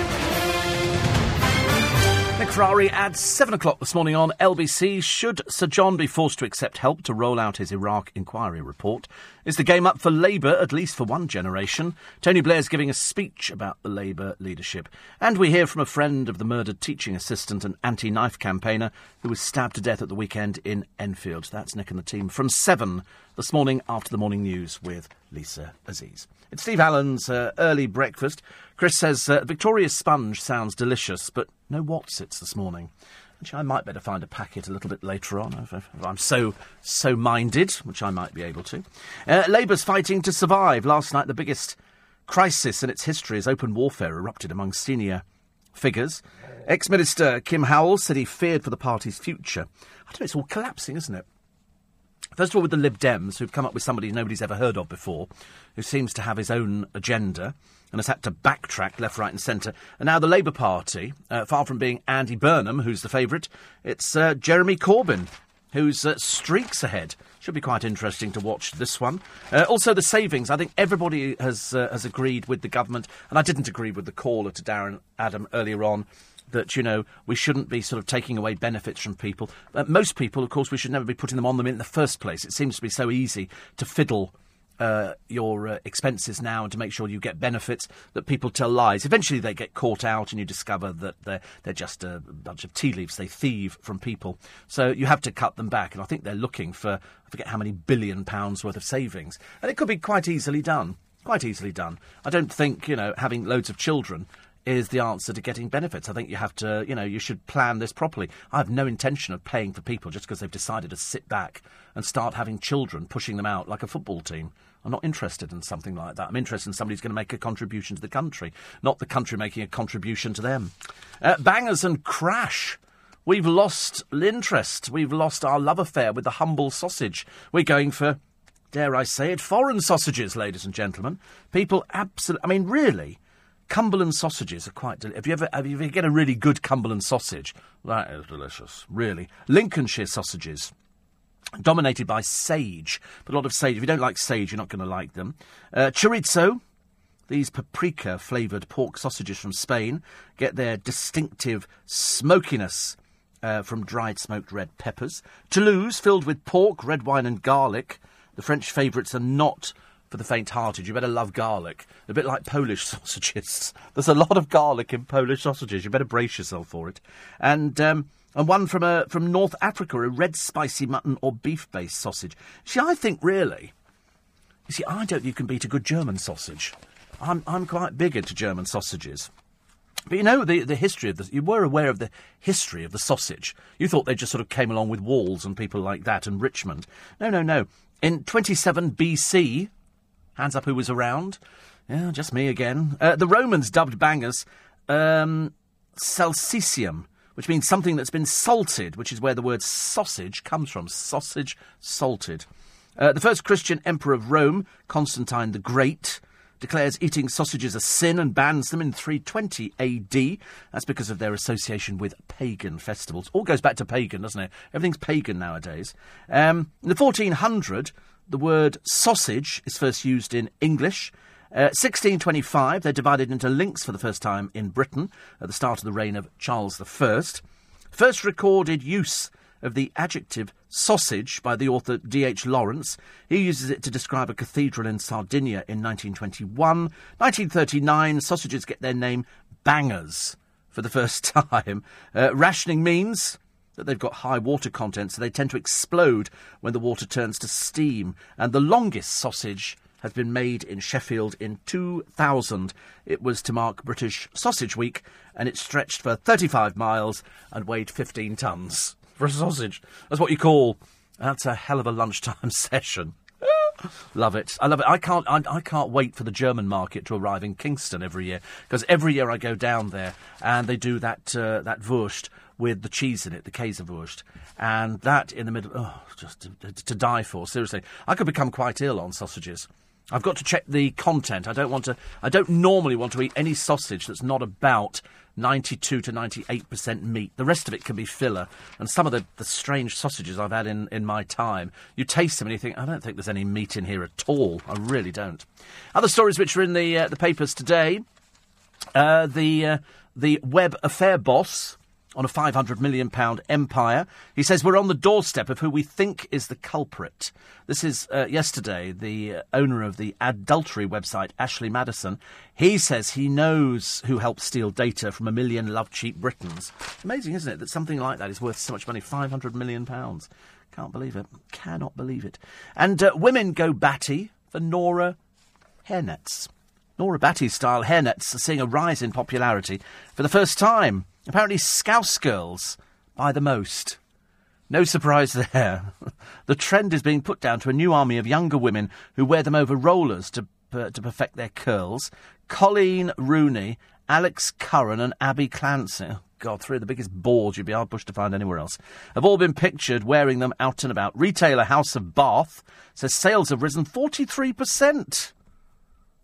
Ferrari at 7 o'clock this morning on LBC. Should Sir John be forced to accept help to roll out his Iraq inquiry report? Is the game up for Labour, at least for one generation? Tony Blair's giving a speech about the Labour leadership. And we hear from a friend of the murdered teaching assistant and anti knife campaigner who was stabbed to death at the weekend in Enfield. That's Nick and the team from 7 this morning after the morning news with Lisa Aziz. It's Steve Allen's uh, early breakfast. Chris says uh, Victoria's sponge sounds delicious, but no Wotsits this morning. Actually, I might better find a packet a little bit later on if, if I'm so so minded, which I might be able to. Uh, Labour's fighting to survive. Last night, the biggest crisis in its history as open warfare erupted among senior figures. Ex Minister Kim Howells said he feared for the party's future. I don't know, it's all collapsing, isn't it? First of all, with the Lib Dems, who've come up with somebody nobody's ever heard of before, who seems to have his own agenda and has had to backtrack left, right, and centre. And now the Labour Party, uh, far from being Andy Burnham, who's the favourite, it's uh, Jeremy Corbyn, who's uh, streaks ahead. Should be quite interesting to watch this one. Uh, also, the savings. I think everybody has uh, has agreed with the government, and I didn't agree with the caller to Darren Adam earlier on that you know we shouldn't be sort of taking away benefits from people. Uh, most people, of course, we should never be putting them on them in the first place. It seems to be so easy to fiddle. Uh, your uh, expenses now and to make sure you get benefits that people tell lies. Eventually, they get caught out, and you discover that they're they're just a bunch of tea leaves. They thieve from people, so you have to cut them back. And I think they're looking for I forget how many billion pounds worth of savings, and it could be quite easily done. Quite easily done. I don't think you know having loads of children is the answer to getting benefits. I think you have to, you know, you should plan this properly. I have no intention of paying for people just because they've decided to sit back and start having children, pushing them out like a football team. I'm not interested in something like that. I'm interested in somebody who's going to make a contribution to the country, not the country making a contribution to them. Uh, bangers and crash. We've lost interest. We've lost our love affair with the humble sausage. We're going for, dare I say it, foreign sausages, ladies and gentlemen. People absolutely. I mean, really Cumberland sausages are quite. Del- have you ever have you get a really good Cumberland sausage? That is delicious, really. Lincolnshire sausages. Dominated by sage, but a lot of sage. If you don't like sage, you're not going to like them. Uh, chorizo, these paprika flavoured pork sausages from Spain get their distinctive smokiness uh, from dried smoked red peppers. Toulouse, filled with pork, red wine, and garlic. The French favourites are not for the faint-hearted. You better love garlic. A bit like Polish sausages. There's a lot of garlic in Polish sausages. You better brace yourself for it. And um, and one from a, from North Africa, a red spicy mutton or beef-based sausage. See, I think really. You see, I don't. Think you can beat a good German sausage. I'm I'm quite big into German sausages. But you know the the history of the. You were aware of the history of the sausage. You thought they just sort of came along with Wall's and people like that and Richmond. No, no, no. In 27 BC, Hands up who was around. Yeah, just me again. Uh, the Romans dubbed bangers um, salsicium, which means something that's been salted, which is where the word sausage comes from. Sausage salted. Uh, the first Christian emperor of Rome, Constantine the Great, declares eating sausages a sin and bans them in 320 AD. That's because of their association with pagan festivals. All goes back to pagan, doesn't it? Everything's pagan nowadays. Um, in the 1400, the word sausage is first used in English. Uh, 1625, they're divided into links for the first time in Britain at the start of the reign of Charles I. First recorded use of the adjective sausage by the author D.H. Lawrence. He uses it to describe a cathedral in Sardinia in 1921. 1939, sausages get their name bangers for the first time. Uh, rationing means that they've got high water content, so they tend to explode when the water turns to steam. And the longest sausage has been made in Sheffield in 2000. It was to mark British Sausage Week, and it stretched for 35 miles and weighed 15 tons. For a sausage. That's what you call. That's a hell of a lunchtime session. Love it. I love it. I can't. I, I, can't wait for the German market to arrive in Kingston every year because every year I go down there and they do that uh, that wurst with the cheese in it, the Käsewurst, and that in the middle, oh, just to, to, die for. Seriously, I could become quite ill on sausages. I've got to check the content. I don't want to. I don't normally want to eat any sausage that's not about 92 to 98 percent meat. The rest of it can be filler. And some of the, the strange sausages I've had in, in my time, you taste them and you think, I don't think there's any meat in here at all. I really don't. Other stories which are in the uh, the papers today. Uh, the uh, the web affair boss on a £500 million empire. He says we're on the doorstep of who we think is the culprit. This is uh, yesterday, the owner of the adultery website, Ashley Madison. He says he knows who helped steal data from a million love cheap Britons. Amazing, isn't it, that something like that is worth so much money £500 million. Can't believe it. Cannot believe it. And uh, women go batty for Nora hairnets. Nora Batty style hairnets are seeing a rise in popularity for the first time. Apparently, Scouse girls buy the most. No surprise there. the trend is being put down to a new army of younger women who wear them over rollers to, uh, to perfect their curls. Coleen Rooney Alex Curran, and Abbey Clancy. Oh, God, three of the biggest bores you'd be hard pushed to find anywhere else. Have all been pictured wearing them out and about. Retailer House of Bath says sales have risen 43%.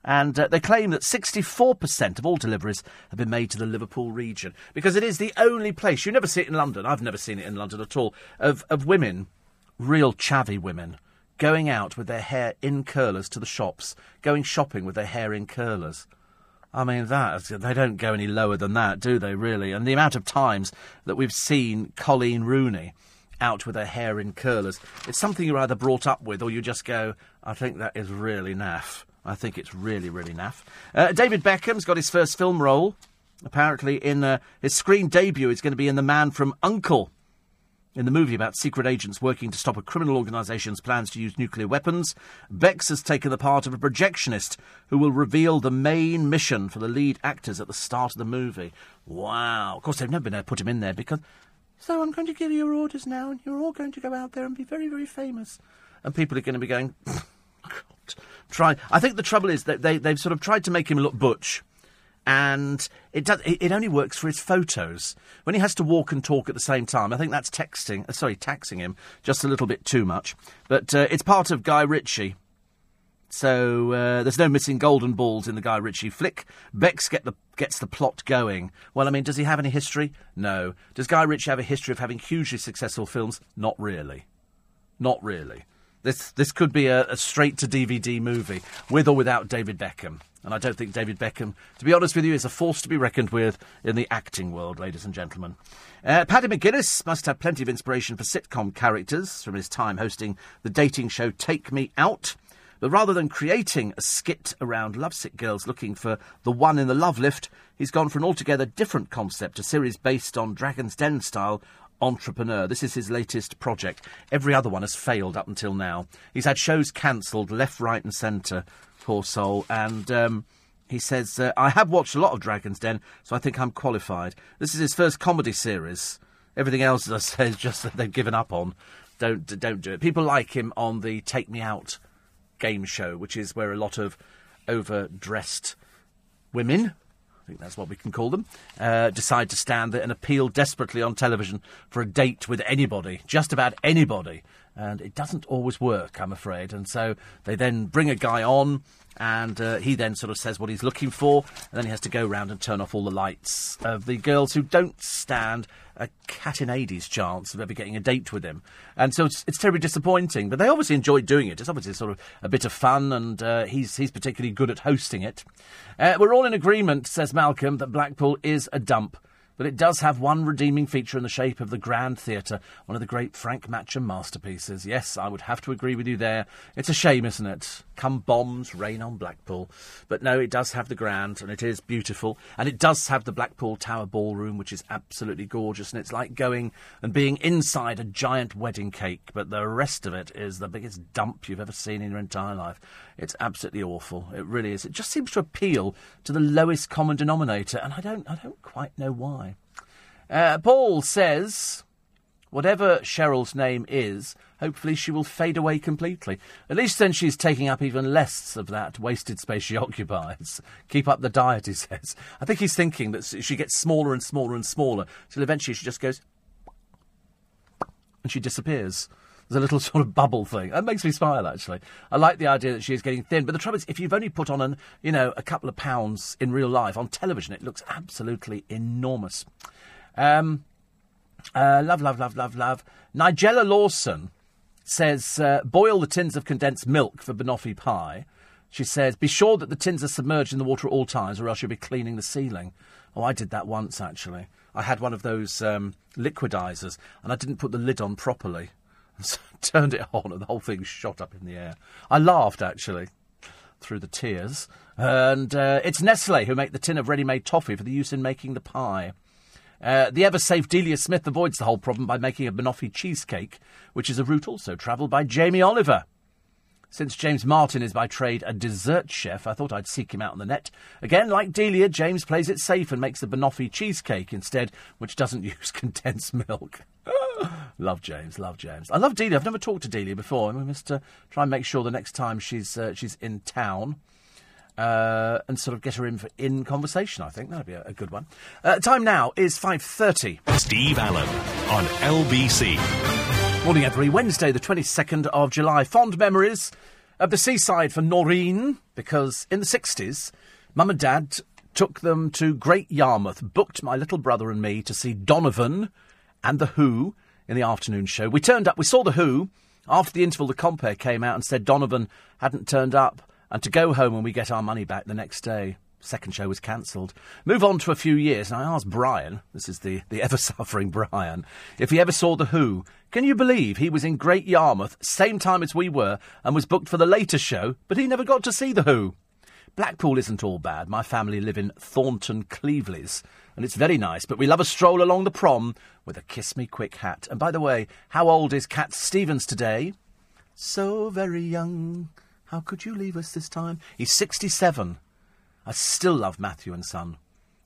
And uh, they claim that 64% of all deliveries have been made to the Liverpool region because it is the only place, you never see it in London, I've never seen it in London at all, of, of women, real chavvy women, going out with their hair in curlers to the shops, going shopping with their hair in curlers. I mean, that they don't go any lower than that, do they, really? And the amount of times that we've seen Coleen Rooney out with her hair in curlers, it's something you're either brought up with or you just go, I think that is really naff. I think it's really, really naff. Uh, David Beckham's got his first film role. Apparently, in uh, his screen debut, he's going to be in The Man from Uncle. In the movie about secret agents working to stop a criminal organisation's plans to use nuclear weapons, Bex has taken the part of a projectionist who will reveal the main mission for the lead actors at the start of the movie. Wow. Of course, they've never been able to put him in there because. So I'm going to give you your orders now, and you're all going to go out there and be very, very famous. And people are going to be going, try. I think the trouble is that they they've sort of tried to make him look butch, and it does. It, it only works for his photos when he has to walk and talk at the same time. I think that's texting. Uh, sorry, taxing him just a little bit too much. But uh, it's part of Guy Ritchie. So uh, there's no missing golden balls in the Guy Ritchie flick. Bex get the, gets the plot going. Well, I mean, does he have any history? No. Does Guy Ritchie have a history of having hugely successful films? Not really. Not really. This this could be a, a straight to DVD movie with or without David Beckham. And I don't think David Beckham, to be honest with you, is a force to be reckoned with in the acting world, ladies and gentlemen. Uh, Paddy McGuinness must have plenty of inspiration for sitcom characters from his time hosting the dating show Take Me Out. But rather than creating a skit around lovesick girls looking for the one in the love lift, he's gone for an altogether different concept, a series based on Dragon's Den style entrepreneur. This is his latest project. Every other one has failed up until now. He's had shows cancelled left, right, and centre, poor soul. And um, he says, uh, I have watched a lot of Dragon's Den, so I think I'm qualified. This is his first comedy series. Everything else, as I say, is just that they've given up on. Don't, don't do it. People like him on the Take Me Out game show, which is where a lot of overdressed women I think that's what we can call them, uh, decide to stand there and appeal desperately on television for a date with anybody, just about anybody. And it doesn't always work, I'm afraid. And so they then bring a guy on, and uh, he then sort of says what he's looking for, and then he has to go round and turn off all the lights of the girls who don't stand a cat in Hades chance of ever getting a date with him. And so it's, it's terribly disappointing. But they obviously enjoyed doing it. It's obviously sort of a bit of fun, and uh, he's, he's particularly good at hosting it. Uh, we're all in agreement, says Malcolm, that Blackpool is a dump. But it does have one redeeming feature in the shape of the Grand Theatre, one of the great Frank Matcham masterpieces. Yes, I would have to agree with you there. It's a shame, isn't it? Come bombs, rain on Blackpool. But no, it does have the Grand, and it is beautiful. And it does have the Blackpool Tower Ballroom, which is absolutely gorgeous. And it's like going and being inside a giant wedding cake. But the rest of it is the biggest dump you've ever seen in your entire life. It's absolutely awful. It really is. It just seems to appeal to the lowest common denominator, and I don't, I don't quite know why. Uh, Paul says, whatever Cheryl's name is, hopefully she will fade away completely. At least then she's taking up even less of that wasted space she occupies. Keep up the diet, he says. I think he's thinking that she gets smaller and smaller and smaller, till eventually she just goes and she disappears. There's a little sort of bubble thing. That makes me smile, actually. I like the idea that she is getting thin. But the trouble is, if you've only put on, an, you know, a couple of pounds in real life, on television, it looks absolutely enormous. Um, uh, love, love, love, love, love. Nigella Lawson says, uh, boil the tins of condensed milk for banoffee pie. She says, be sure that the tins are submerged in the water at all times or else you'll be cleaning the ceiling. Oh, I did that once, actually. I had one of those um, liquidizers and I didn't put the lid on properly. So I turned it on and the whole thing shot up in the air. I laughed, actually, through the tears. And uh, it's Nestle who make the tin of ready made toffee for the use in making the pie. Uh, the ever safe Delia Smith avoids the whole problem by making a banoffee cheesecake, which is a route also travelled by Jamie Oliver. Since James Martin is by trade a dessert chef, I thought I'd seek him out on the net. Again, like Delia, James plays it safe and makes the banoffee cheesecake instead, which doesn't use condensed milk. love James, love James. I love Delia. I've never talked to Delia before, and we must uh, try and make sure the next time she's uh, she's in town. Uh, and sort of get her in for, in conversation. I think that'd be a, a good one. Uh, time now is five thirty.
Steve Allen on LBC.
Morning, every Wednesday, the twenty second of July. Fond memories of the seaside for Noreen because in the sixties, Mum and Dad took them to Great Yarmouth, booked my little brother and me to see Donovan and the Who in the afternoon show. We turned up. We saw the Who. After the interval, the compere came out and said Donovan hadn't turned up and to go home when we get our money back the next day. Second show was cancelled. Move on to a few years, and I asked Brian, this is the, the ever suffering Brian, if he ever saw The Who. Can you believe he was in Great Yarmouth, same time as we were, and was booked for the later show, but he never got to see The Who? Blackpool isn't all bad. My family live in Thornton Cleveleys, and it's very nice, but we love a stroll along the prom with a kiss me quick hat. And by the way, how old is Cat Stevens today? So very young. How could you leave us this time? He's 67. I still love Matthew and Son.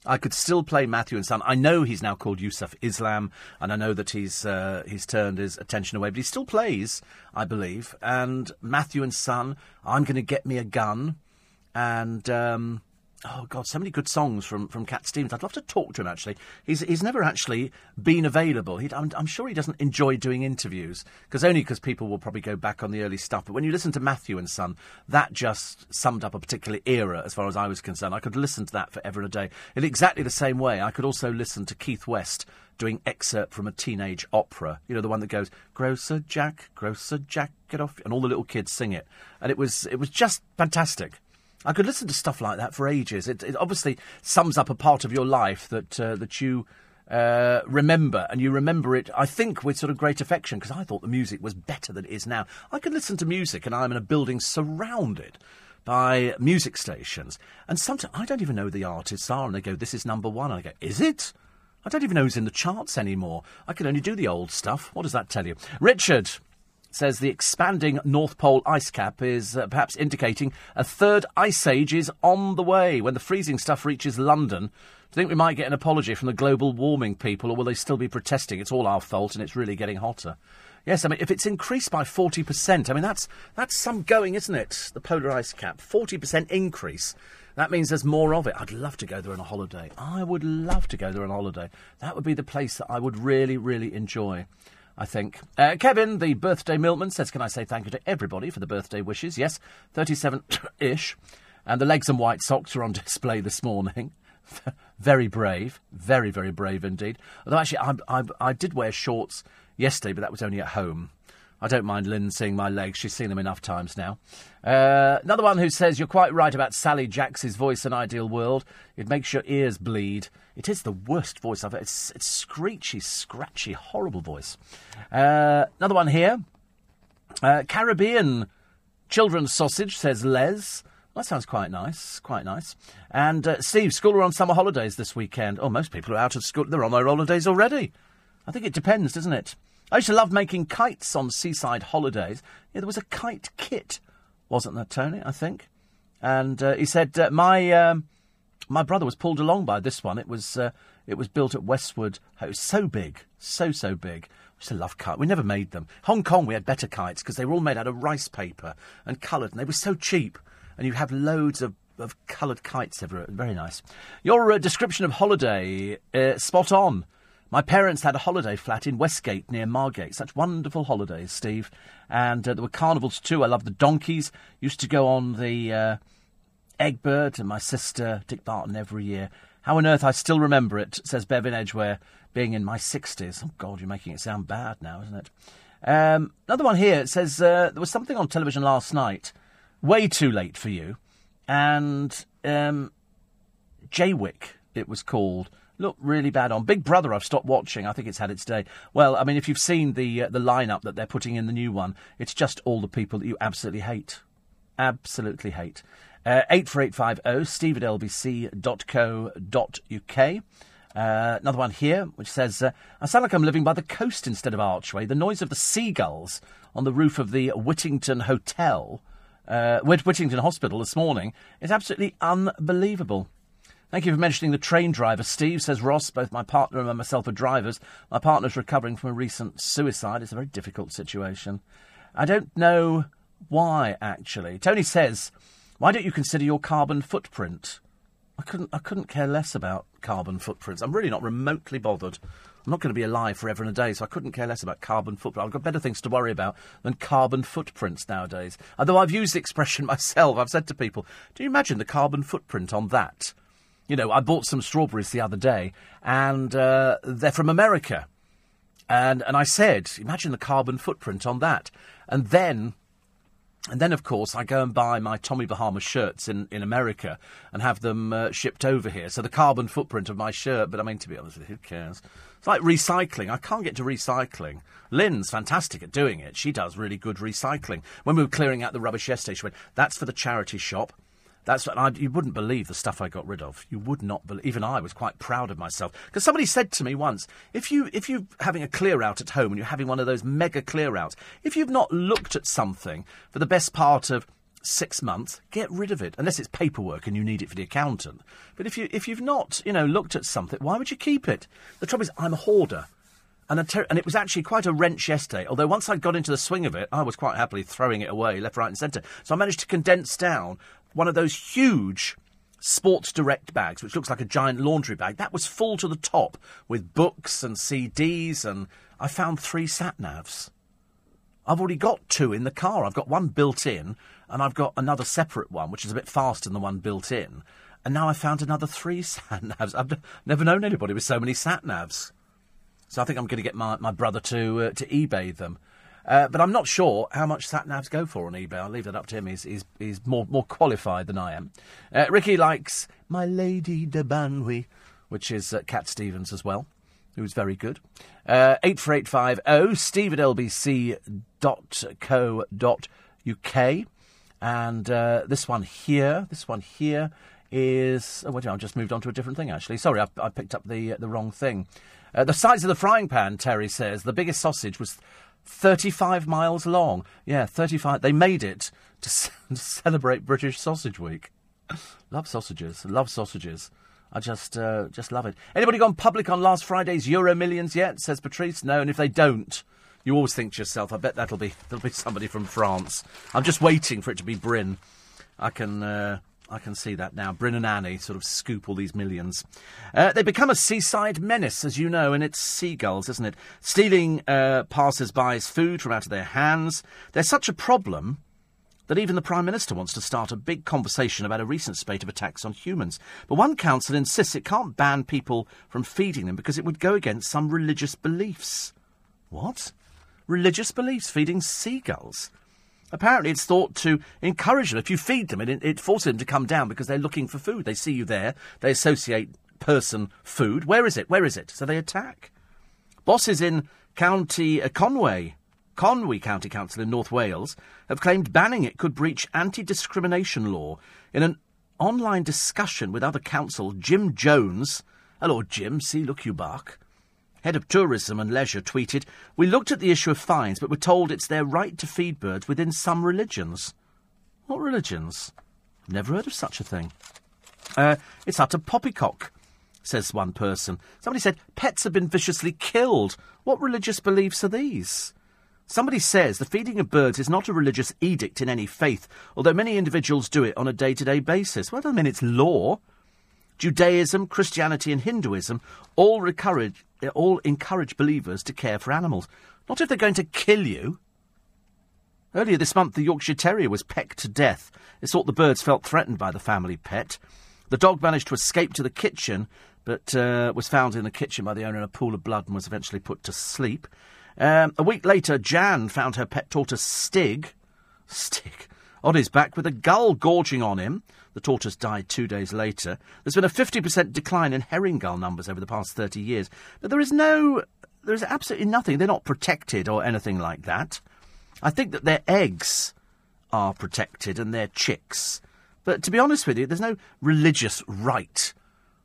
I could still play Matthew and Son. I know he's now called Yusuf Islam, and I know that he's uh, he's turned his attention away, but he still plays, I believe. And Matthew and Son, I'm going to get me a gun, and um, Oh God, so many good songs from, from Cat Stevens. I'd love to talk to him. Actually, he's he's never actually been available. I'm, I'm, sure he doesn't enjoy doing interviews because only because people will probably go back on the early stuff. But when you listen to Matthew and Son, that just summed up a particular era as far as I was concerned. I could listen to that forever and a day. In exactly the same way, I could also listen to Keith West doing excerpt from a teenage opera. You know, the one that goes "Grocer Jack, Grocer Jack, get off," and all the little kids sing it, and it was it was just fantastic. I could listen to stuff like that for ages. It, it obviously sums up a part of your life that uh, that you uh, remember, and you remember it, I think, with sort of great affection, because I thought the music was better than it is now. I can listen to music, and I'm in a building surrounded by music stations, and sometimes I don't even know who the artists are, and they go, "This is number one," and I go, "Is it?" I don't even know who's in the charts anymore. I can only do the old stuff. What does that tell you? Richard says the expanding North Pole ice cap is uh, perhaps indicating a third ice age is on the way. When the freezing stuff reaches London, do you think we might get an apology from the global warming people, or will they still be protesting? It's all our fault and it's really getting hotter. Yes, I mean, if it's increased by 40%, I mean, that's, that's some going, isn't it? The polar ice cap. 40% increase. That means there's more of it. I'd love to go there on a holiday. I would love to go there on a holiday. That would be the place that I would really, really enjoy. I think. Uh, Kevin, the birthday milkman, says, Can I say thank you to everybody for the birthday wishes? Yes, 37 ish. And the legs and white socks are on display this morning. very brave. Very, very brave indeed. Although, actually, I, I, I did wear shorts yesterday, but that was only at home. I don't mind Lynn seeing my legs. She's seen them enough times now. Uh, another one who says, You're quite right about Sally Jacks's voice in Ideal World. It makes your ears bleed. It is the worst voice I've ever. It's, it's screechy, scratchy, horrible voice. Uh, another one here. Uh, Caribbean children's sausage, says Les. That sounds quite nice, quite nice. And uh, Steve, school are on summer holidays this weekend. Oh, most people are out of school. They're on their holidays already. I think it depends, doesn't it? I used to love making kites on seaside holidays. Yeah, there was a kite kit, wasn't there, Tony? I think. And uh, he said uh, my um, my brother was pulled along by this one. It was uh, it was built at Westwood. It was so big, so so big. We used to love kites. We never made them. Hong Kong, we had better kites because they were all made out of rice paper and coloured, and they were so cheap. And you have loads of of coloured kites everywhere. Very nice. Your uh, description of holiday, uh, spot on. My parents had a holiday flat in Westgate near Margate. Such wonderful holidays, Steve. And uh, there were carnivals too. I loved the donkeys. Used to go on the uh, Egbert and my sister, Dick Barton, every year. How on earth I still remember it, says Bevan Edgware, being in my 60s. Oh, God, you're making it sound bad now, isn't it? Um, another one here. It says uh, there was something on television last night, way too late for you, and um, Jaywick, it was called look really bad on. Big Brother, I've stopped watching. I think it's had its day. Well, I mean, if you've seen the uh, the lineup that they're putting in the new one, it's just all the people that you absolutely hate. Absolutely hate. Uh, 84850 steve at lbc.co.uk. Uh, another one here, which says, uh, I sound like I'm living by the coast instead of Archway. The noise of the seagulls on the roof of the Whittington Hotel, uh, Whittington Hospital this morning is absolutely unbelievable. Thank you for mentioning the train driver, Steve, says Ross. Both my partner and myself are drivers. My partner's recovering from a recent suicide. It's a very difficult situation. I don't know why, actually. Tony says, Why don't you consider your carbon footprint? I couldn't, I couldn't care less about carbon footprints. I'm really not remotely bothered. I'm not going to be alive forever and a day, so I couldn't care less about carbon footprint. I've got better things to worry about than carbon footprints nowadays. Although I've used the expression myself, I've said to people, do you imagine the carbon footprint on that? You know, I bought some strawberries the other day, and uh, they're from America. And, and I said, imagine the carbon footprint on that. And then and then, of course, I go and buy my Tommy Bahama shirts in, in America and have them uh, shipped over here. So the carbon footprint of my shirt, but I mean, to be honest with you, who cares? It's like recycling. I can't get to recycling. Lynn's fantastic at doing it. She does really good recycling. When we were clearing out the rubbish yesterday, she went, that's for the charity shop. That's I, you wouldn't believe the stuff I got rid of. You would not believe. Even I was quite proud of myself because somebody said to me once, if you if you're having a clear out at home and you're having one of those mega clear outs, if you've not looked at something for the best part of six months, get rid of it unless it's paperwork and you need it for the accountant. But if you if you've not you know looked at something, why would you keep it? The trouble is, I'm a hoarder. And, ter- and, it was actually quite a wrench yesterday. Although once I got into the swing of it, I was quite happily throwing it away left, right, and centre. So I managed to condense down one of those huge Sports Direct bags, which looks like a giant laundry bag. That was full to the top with books and CDs, and I found three sat navs. I've already got two in the car. I've got one built in, and I've got another separate one, which is a bit faster than the one built in. And now I found another three sat navs. I've never known anybody with so many sat navs. So I think I'm going to get my, my brother to uh, to eBay them. Uh, but I'm not sure how much sat navs go for on eBay. I'll leave that up to him. He's, he's, he's more, more qualified than I am. Uh, Ricky likes My Lady D'Arbanville, which is uh, Cat Stevens as well, who's very good. Uh, 84850 steve at lbc.co.uk. And uh, this one here, this one here is. Oh, wait, I've just moved on to a different thing, actually. Sorry, I, I picked up the, uh, the wrong thing. Uh, the size of the frying pan, Terry says, the biggest sausage was 35 miles long. Yeah, 35. They made it to, c- to celebrate British Sausage Week. love sausages. Love sausages. I just uh, just love it. Anybody gone public on last Friday's Euro Millions yet? Says Patrice. No, and if they don't, you always think to yourself, I bet that'll be that'll be somebody from France. I'm just waiting for it to be Bryn. I can uh, I can see that now. Bryn and Annie sort of scoop all these millions. Uh, they become a seaside menace, as you know, and it's seagulls, isn't it? Stealing uh, passers-by's food from out of their hands. They're such a problem that even the Prime Minister wants to start a big conversation about a recent spate of attacks on humans. But one council insists it can't ban people from feeding them because it would go against some religious beliefs. What? Religious beliefs feeding seagulls? Apparently, it's thought to encourage them. If you feed them, it, it forces them to come down because they're looking for food. They see you there, they associate person food. Where is it? Where is it? So they attack. Bosses in County uh, Conway, Conwy County Council in North Wales, have claimed banning it could breach anti discrimination law. In an online discussion with other council, Jim Jones, hello Jim, see look you bark, Head of Tourism and Leisure tweeted, We looked at the issue of fines, but we're told it's their right to feed birds within some religions. What religions? Never heard of such a thing. Uh, it's utter poppycock, says one person. Somebody said, Pets have been viciously killed. What religious beliefs are these? Somebody says the feeding of birds is not a religious edict in any faith, although many individuals do it on a day to day basis. Well, I mean, it's law. Judaism, Christianity, and Hinduism all encourage, all encourage believers to care for animals. Not if they're going to kill you. Earlier this month, the Yorkshire Terrier was pecked to death. It's thought the birds felt threatened by the family pet. The dog managed to escape to the kitchen, but uh, was found in the kitchen by the owner in a pool of blood and was eventually put to sleep. Um, a week later, Jan found her pet tortoise Stig, Stig, on his back with a gull gorging on him. The tortoise died two days later. There's been a 50% decline in herring gull numbers over the past 30 years. But there is no. There is absolutely nothing. They're not protected or anything like that. I think that their eggs are protected and their chicks. But to be honest with you, there's no religious right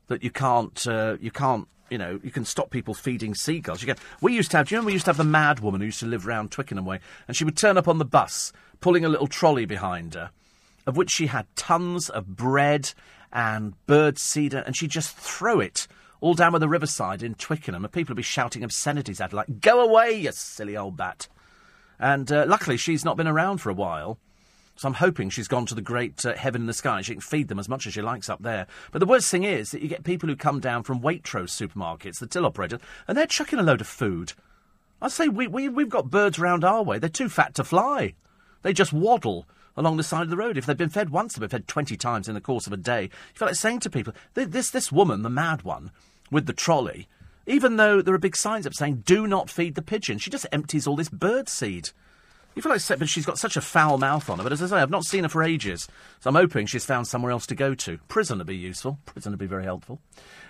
that you can't. Uh, you can't you know, you can stop people feeding seagulls. You can, we used to have, do you remember we used to have the mad woman who used to live round Twickenham way, and she would turn up on the bus, pulling a little trolley behind her, of which she had tons of bread and bird seed, and she'd just throw it all down by the riverside in Twickenham, and people would be shouting obscenities at her, like, Go away, you silly old bat. And uh, luckily, she's not been around for a while. So I'm hoping she's gone to the great uh, heaven in the sky. She can feed them as much as she likes up there. But the worst thing is that you get people who come down from Waitrose supermarkets, the till operators, and they're chucking a load of food. I say we, we, we've got birds round our way. They're too fat to fly. They just waddle along the side of the road. If they've been fed once, they've been fed 20 times in the course of a day. You feel like saying to people, this, this woman, the mad one, with the trolley, even though there are big signs up saying, do not feed the pigeon, she just empties all this bird seed. You feel like, but she's got such a foul mouth on her. But as I say, I've not seen her for ages, so I'm hoping she's found somewhere else to go to. Prison would be useful. Prison would be very helpful.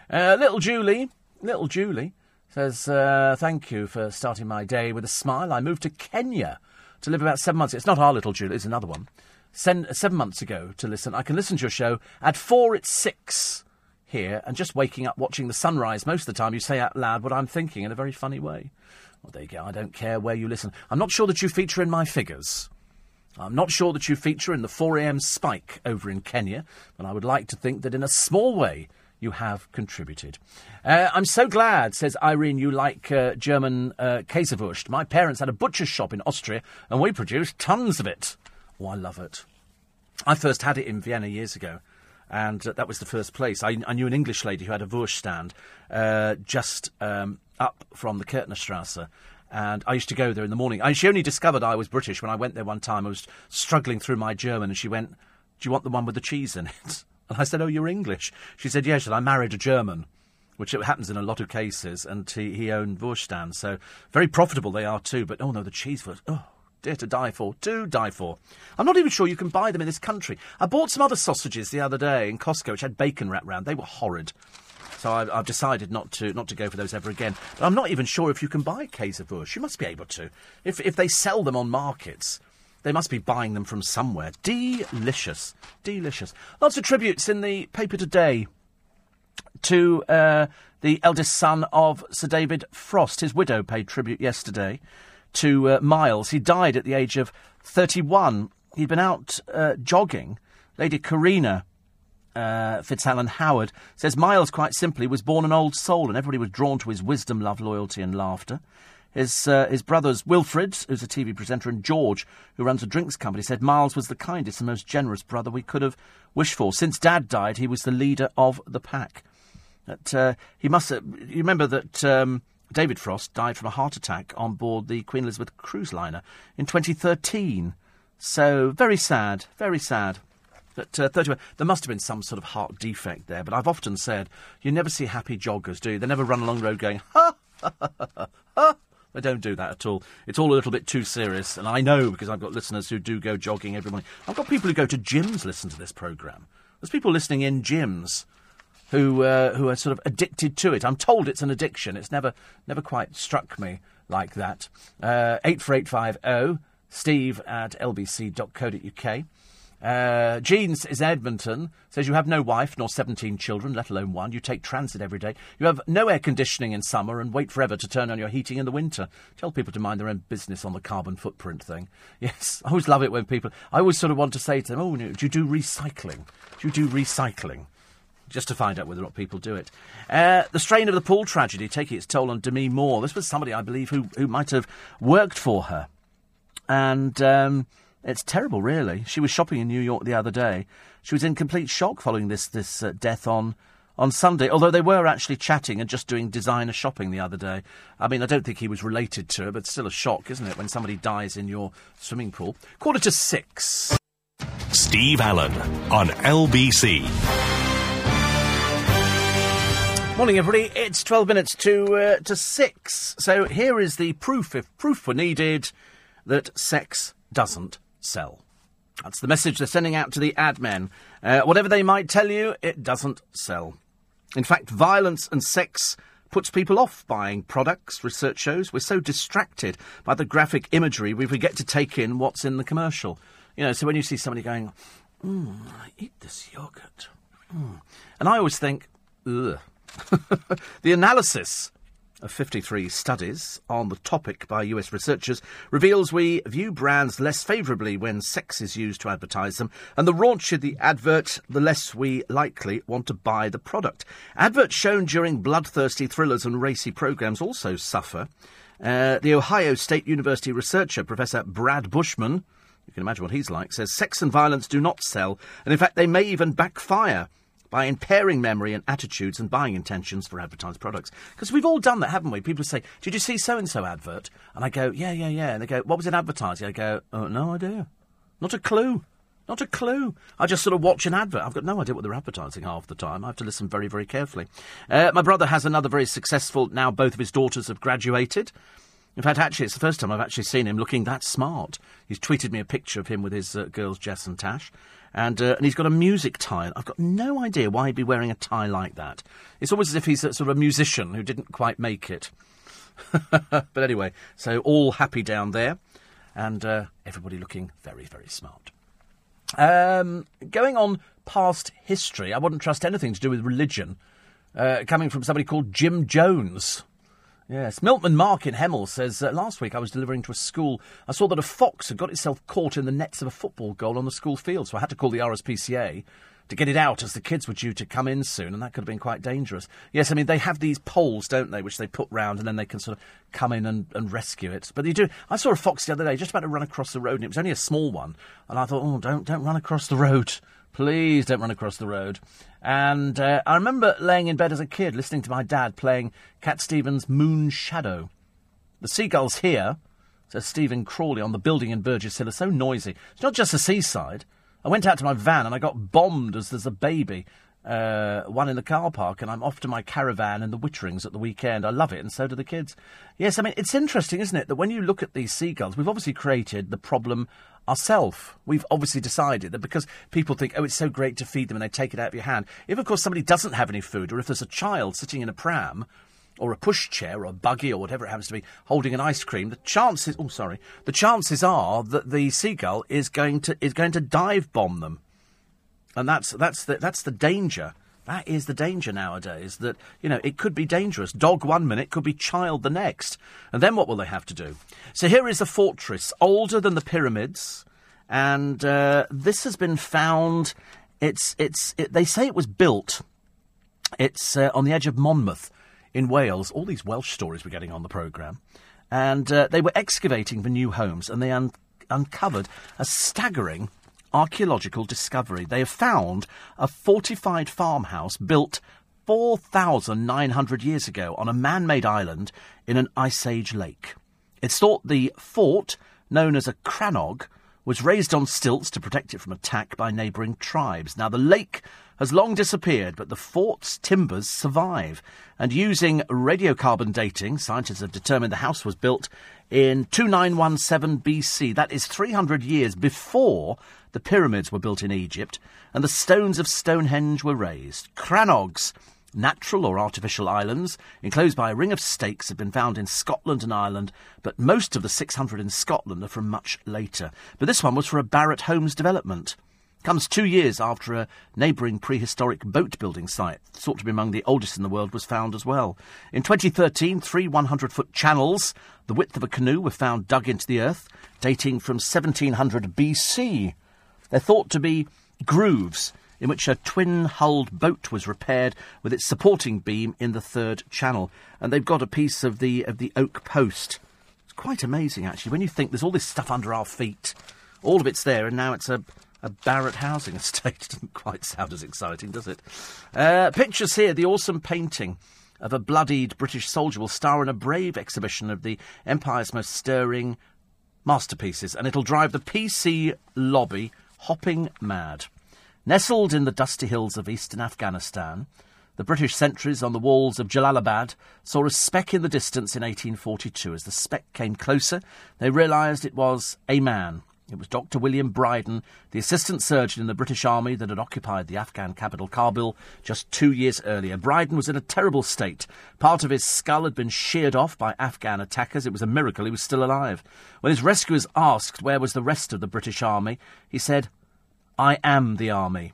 Uh, little Julie, little Julie says, uh, "Thank you for starting my day with a smile. I moved to Kenya to live about seven months. It's not our little Julie; it's another one. Sen- uh, seven months ago to listen. I can listen to your show at four. It's six here, and just waking up watching the sunrise. Most of the time, you say out loud what I'm thinking in a very funny way. Well, there you go. I don't care where you listen. I'm not sure that you feature in my figures. I'm not sure that you feature in the 4am spike over in Kenya, but I would like to think that in a small way you have contributed. Uh, I'm so glad, says Irene, you like uh, German uh, Käsewurst. My parents had a butcher's shop in Austria, and we produced tons of it. Oh, I love it. I first had it in Vienna years ago, and uh, that was the first place. I, I, knew an English lady who had a Wurst stand uh, just um, up from the Kärntnerstrasse. And I used to go there in the morning. I, she only discovered I was British when I went there one time. I was struggling through my German, and she went, Do you want the one with the cheese in it? And I said, Oh, you're English. She said, Yes, And I married a German, which happens in a lot of cases. And he, he owned Wurststand. So very profitable they are too. But oh, no, the cheese was, oh, dear to die for. To die for. I'm not even sure you can buy them in this country. I bought some other sausages the other day in Costco, which had bacon wrapped round. They were horrid. So I've, I've, decided not to not to go for those ever again. But I'm not even sure if you can buy Käsewurst. You must be able to. If if they sell them on markets, they must be buying them from somewhere. Delicious, delicious. Lots of tributes in the paper today to uh, the eldest son of Sir David Frost. His widow paid tribute yesterday to uh, Miles. He died at the age of 31. He'd been out uh, jogging. Lady Carina uh, Fitzalan Howard says Miles, quite simply, was born an old soul, and everybody was drawn to his wisdom, love, loyalty, and laughter. His, uh, his brothers Wilfred, who's a TV presenter, and George, who runs a drinks company, said Miles was the kindest and most generous brother we could have wished for. Since Dad died, he was the leader of the pack. That, uh, he must. Have, you remember that um, David Frost died from a heart attack on board the Queen Elizabeth cruise liner in 2013. So very sad, very sad. But uh, 31, there must have been some sort of heart defect there, but I've often said you never see happy joggers, do you? They never run along the road going, ha, ha, ha, ha, ha. They don't do that at all. It's all a little bit too serious, and I know because I've got listeners who do go jogging every morning. I've got people who go to gyms listen to this programme. There's people listening in gyms who uh, who are sort of addicted to it. I'm told it's an addiction. It's never never quite struck me like that. Uh, eight four eight five zero. Steve at lbc.co.uk. Uh, Jeans is Edmonton. Says you have no wife nor 17 children, let alone one. You take transit every day. You have no air conditioning in summer and wait forever to turn on your heating in the winter. Tell people to mind their own business on the carbon footprint thing. Yes, I always love it when people. I always sort of want to say to them, "Oh, do you do recycling? Do you do recycling?" Just to find out whether or not people do it. Uh, the strain of the pool tragedy taking its toll on Demi Moore. This was somebody, I believe, who who might have worked for her, and. Um, it's terrible, really. She was shopping in New York the other day. She was in complete shock following this this uh, death on on Sunday. Although they were actually chatting and just doing designer shopping the other day. I mean, I don't think he was related to her, but still a shock, isn't it, when somebody dies in your swimming pool? Quarter to six.
Steve Allen on LBC.
Morning, everybody. It's twelve minutes to uh, to six. So here is the proof, if proof were needed, that sex doesn't sell. That's the message they're sending out to the ad men. Uh, whatever they might tell you, it doesn't sell. In fact, violence and sex puts people off buying products, research shows. We're so distracted by the graphic imagery, we forget to take in what's in the commercial. You know, so when you see somebody going, mm, eat this yogurt. Mm. And I always think, ugh. the analysis of 53 studies on the topic by US researchers reveals we view brands less favourably when sex is used to advertise them, and the raunchier the advert, the less we likely want to buy the product. Adverts shown during bloodthirsty thrillers and racy programmes also suffer. Uh, the Ohio State University researcher, Professor Brad Bushman, You can imagine what he's like. Says sex and violence do not sell, and in fact, they may even backfire by impairing memory and attitudes and buying intentions for advertised products. Because we've all done that, haven't we? People say, Did you see so and so advert? And I go, Yeah, yeah, yeah. And they go, What was it advertising? I go, oh, No idea. Not a clue. Not a clue. I just sort of watch an advert. I've got no idea what they're advertising half the time. I have to listen very, very carefully. Uh, my brother has another very successful. Now both of his daughters have graduated. In fact, actually, it's the first time I've actually seen him looking that smart. He's tweeted me a picture of him with his uh, girls, Jess and Tash. And, uh, and he's got a music tie. I've got no idea why he'd be wearing a tie like that. It's almost as if he's a, sort of a musician who didn't quite make it. but anyway, so all happy down there. And uh, everybody looking very, very smart. Um, going on past history, I wouldn't trust anything to do with religion uh, coming from somebody called Jim Jones. Yes, Miltman Mark in Hemel says uh, last week I was delivering to a school. I saw that a fox had got itself caught in the nets of a football goal on the school field, so I had to call the RSPCA to get it out as the kids were due to come in soon, and that could have been quite dangerous. Yes, I mean, they have these poles, don't they, which they put round and then they can sort of come in and, and rescue it. But you do. I saw a fox the other day just about to run across the road, and it was only a small one. And I thought, oh, don't, don't run across the road. Please don't run across the road. And uh, I remember laying in bed as a kid listening to my dad playing Cat Stevens' Moon Shadow. The seagulls here, says Stephen Crawley, on the building in Burgess Hill are so noisy. It's not just the seaside. I went out to my van and I got bombed as there's a baby, uh, one in the car park, and I'm off to my caravan in the Witterings at the weekend. I love it, and so do the kids. Yes, I mean, it's interesting, isn't it, that when you look at these seagulls, we've obviously created the problem ourselves. We've obviously decided that because people think, oh, it's so great to feed them and they take it out of your hand. If, of course, somebody doesn't have any food, or if there's a child sitting in a pram, or a pushchair or a buggy or whatever it happens to be holding an ice cream, the chances oh sorry, the chances are that the seagull is going to is going to dive bomb them. And that's that's the that's the danger. That is the danger nowadays. That you know it could be dangerous. Dog one minute could be child the next, and then what will they have to do? So here is a fortress older than the pyramids, and uh, this has been found. It's it's it, they say it was built. It's uh, on the edge of Monmouth in Wales. All these Welsh stories we're getting on the programme. And uh, they were excavating for new homes and they un- uncovered a staggering archaeological discovery. They have found a fortified farmhouse built 4,900 years ago on a man made island in an Ice Age lake. It's thought the fort, known as a crannog, was raised on stilts to protect it from attack by neighbouring tribes. Now, the lake has long disappeared, but the fort's timbers survive. And using radiocarbon dating, scientists have determined the house was built in 2917 BC. That is 300 years before the pyramids were built in Egypt and the stones of Stonehenge were raised. Crannogs Natural or artificial islands, enclosed by a ring of stakes, have been found in Scotland and Ireland, but most of the 600 in Scotland are from much later. But this one was for a Barratt Homes development. Comes two years after a neighbouring prehistoric boat building site, thought to be among the oldest in the world, was found as well. In 2013, three 100 foot channels, the width of a canoe, were found dug into the earth, dating from 1700 BC. They're thought to be grooves in which a twin hulled boat was repaired with its supporting beam in the third channel. And they've got a piece of the, of the oak post. It's quite amazing, actually, when you think there's all this stuff under our feet. All of it's there, and now it's a, a Barratt housing estate. Doesn't quite sound as exciting, does it? Uh, pictures here the awesome painting of a bloodied British soldier will star in a brave exhibition of the Empire's most stirring masterpieces, and it'll drive the PC lobby hopping mad. Nestled in the dusty hills of eastern Afghanistan, the British sentries on the walls of Jalalabad saw a speck in the distance in 1842. As the speck came closer, they realised it was a man. It was Dr. William Brydon, the assistant surgeon in the British Army that had occupied the Afghan capital Kabul just two years earlier. Brydon was in a terrible state. Part of his skull had been sheared off by Afghan attackers. It was a miracle he was still alive. When his rescuers asked where was the rest of the British Army, he said, I am the army.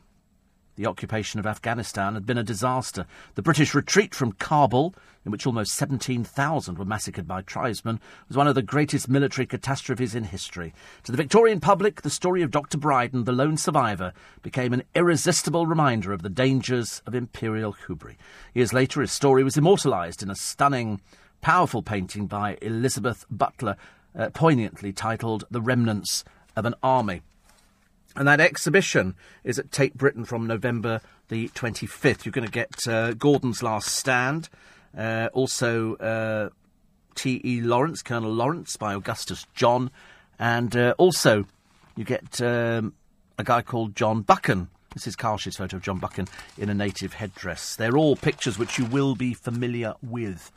The occupation of Afghanistan had been a disaster. The British retreat from Kabul, in which almost 17,000 were massacred by tribesmen, was one of the greatest military catastrophes in history. To the Victorian public, the story of Dr. Brydon, the lone survivor, became an irresistible reminder of the dangers of imperial hubris. Years later, his story was immortalised in a stunning, powerful painting by Elizabeth Butler, uh, poignantly titled The Remnants of an army. And that exhibition is at Tate Britain from November the 25th. You're going to get uh, Gordon's Last Stand, uh, also uh, T.E. Lawrence, Colonel Lawrence by Augustus John, and uh, also you get um, a guy called John Buchan. This is Karsh's photo of John Buchan in a native headdress. They're all pictures which you will be familiar with.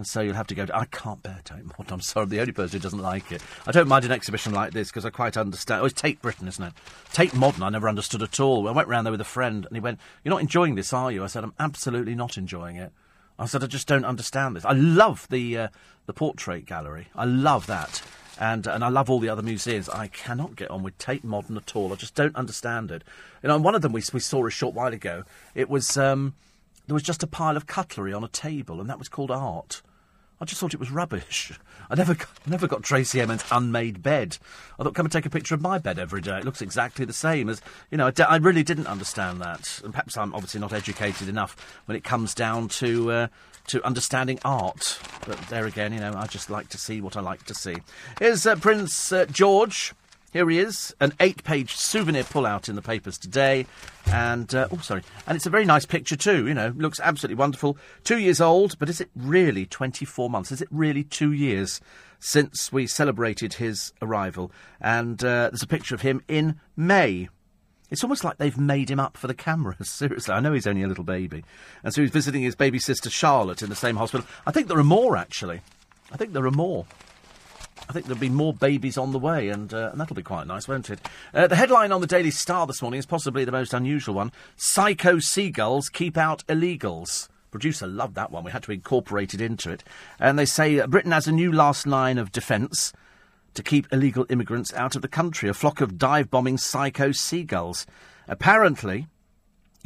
And so you'll have to go to. I can't bear Tate Modern. I'm sorry, I'm the only person who doesn't like it. I don't mind an exhibition like this because I quite understand. Oh, it's Tate Britain, isn't it? Tate Modern, I never understood at all. I went round there with a friend and he went, You're not enjoying this, are you? I said, I'm absolutely not enjoying it. I said, I just don't understand this. I love the, uh, the portrait gallery. I love that. And, and I love all the other museums. I cannot get on with Tate Modern at all. I just don't understand it. You know, one of them we, we saw a short while ago. It was um, there was just a pile of cutlery on a table, and that was called art. I just thought it was rubbish. I never, never got Tracey Emin's unmade bed. I thought, come and take a picture of my bed every day. It looks exactly the same as, you know, I, d- I really didn't understand that. And perhaps I'm obviously not educated enough when it comes down to, uh, to understanding art. But there again, you know, I just like to see what I like to see. Here's uh, Prince uh, George. Here he is, an eight-page souvenir pull-out in the papers today, and uh, oh, sorry, and it's a very nice picture too. You know, looks absolutely wonderful. Two years old, but is it really twenty-four months? Is it really two years since we celebrated his arrival? And uh, there's a picture of him in May. It's almost like they've made him up for the cameras. Seriously, I know he's only a little baby, and so he's visiting his baby sister Charlotte in the same hospital. I think there are more actually. I think there are more. I think there'll be more babies on the way, and, uh, and that'll be quite nice, won't it? Uh, the headline on the Daily Star this morning is possibly the most unusual one Psycho seagulls keep out illegals. Producer loved that one. We had to incorporate it into it. And they say Britain has a new last line of defence to keep illegal immigrants out of the country. A flock of dive bombing psycho seagulls. Apparently,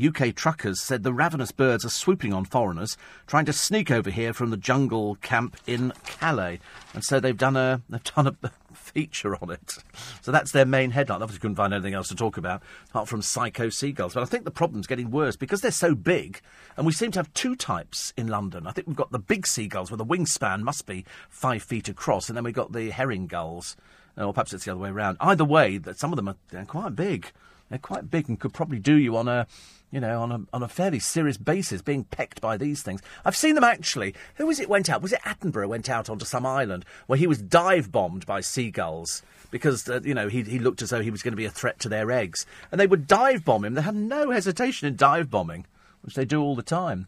UK truckers said the ravenous birds are swooping on foreigners, trying to sneak over here from the jungle camp in Calais, and so they've done a they've done a feature on it. So that's their main headline. Obviously, couldn't find anything else to talk about apart from psycho seagulls. But I think the problem's getting worse because they're so big, and we seem to have two types in London. I think we've got the big seagulls where the wingspan must be five feet across, and then we've got the herring gulls, or perhaps it's the other way around. Either way, that some of them are quite big. They're quite big and could probably do you on a you know, on a, on a fairly serious basis, being pecked by these things. I've seen them actually. Who was it went out? Was it Attenborough went out onto some island where he was dive bombed by seagulls because, uh, you know, he, he looked as though he was going to be a threat to their eggs. And they would dive bomb him. They had no hesitation in dive bombing, which they do all the time.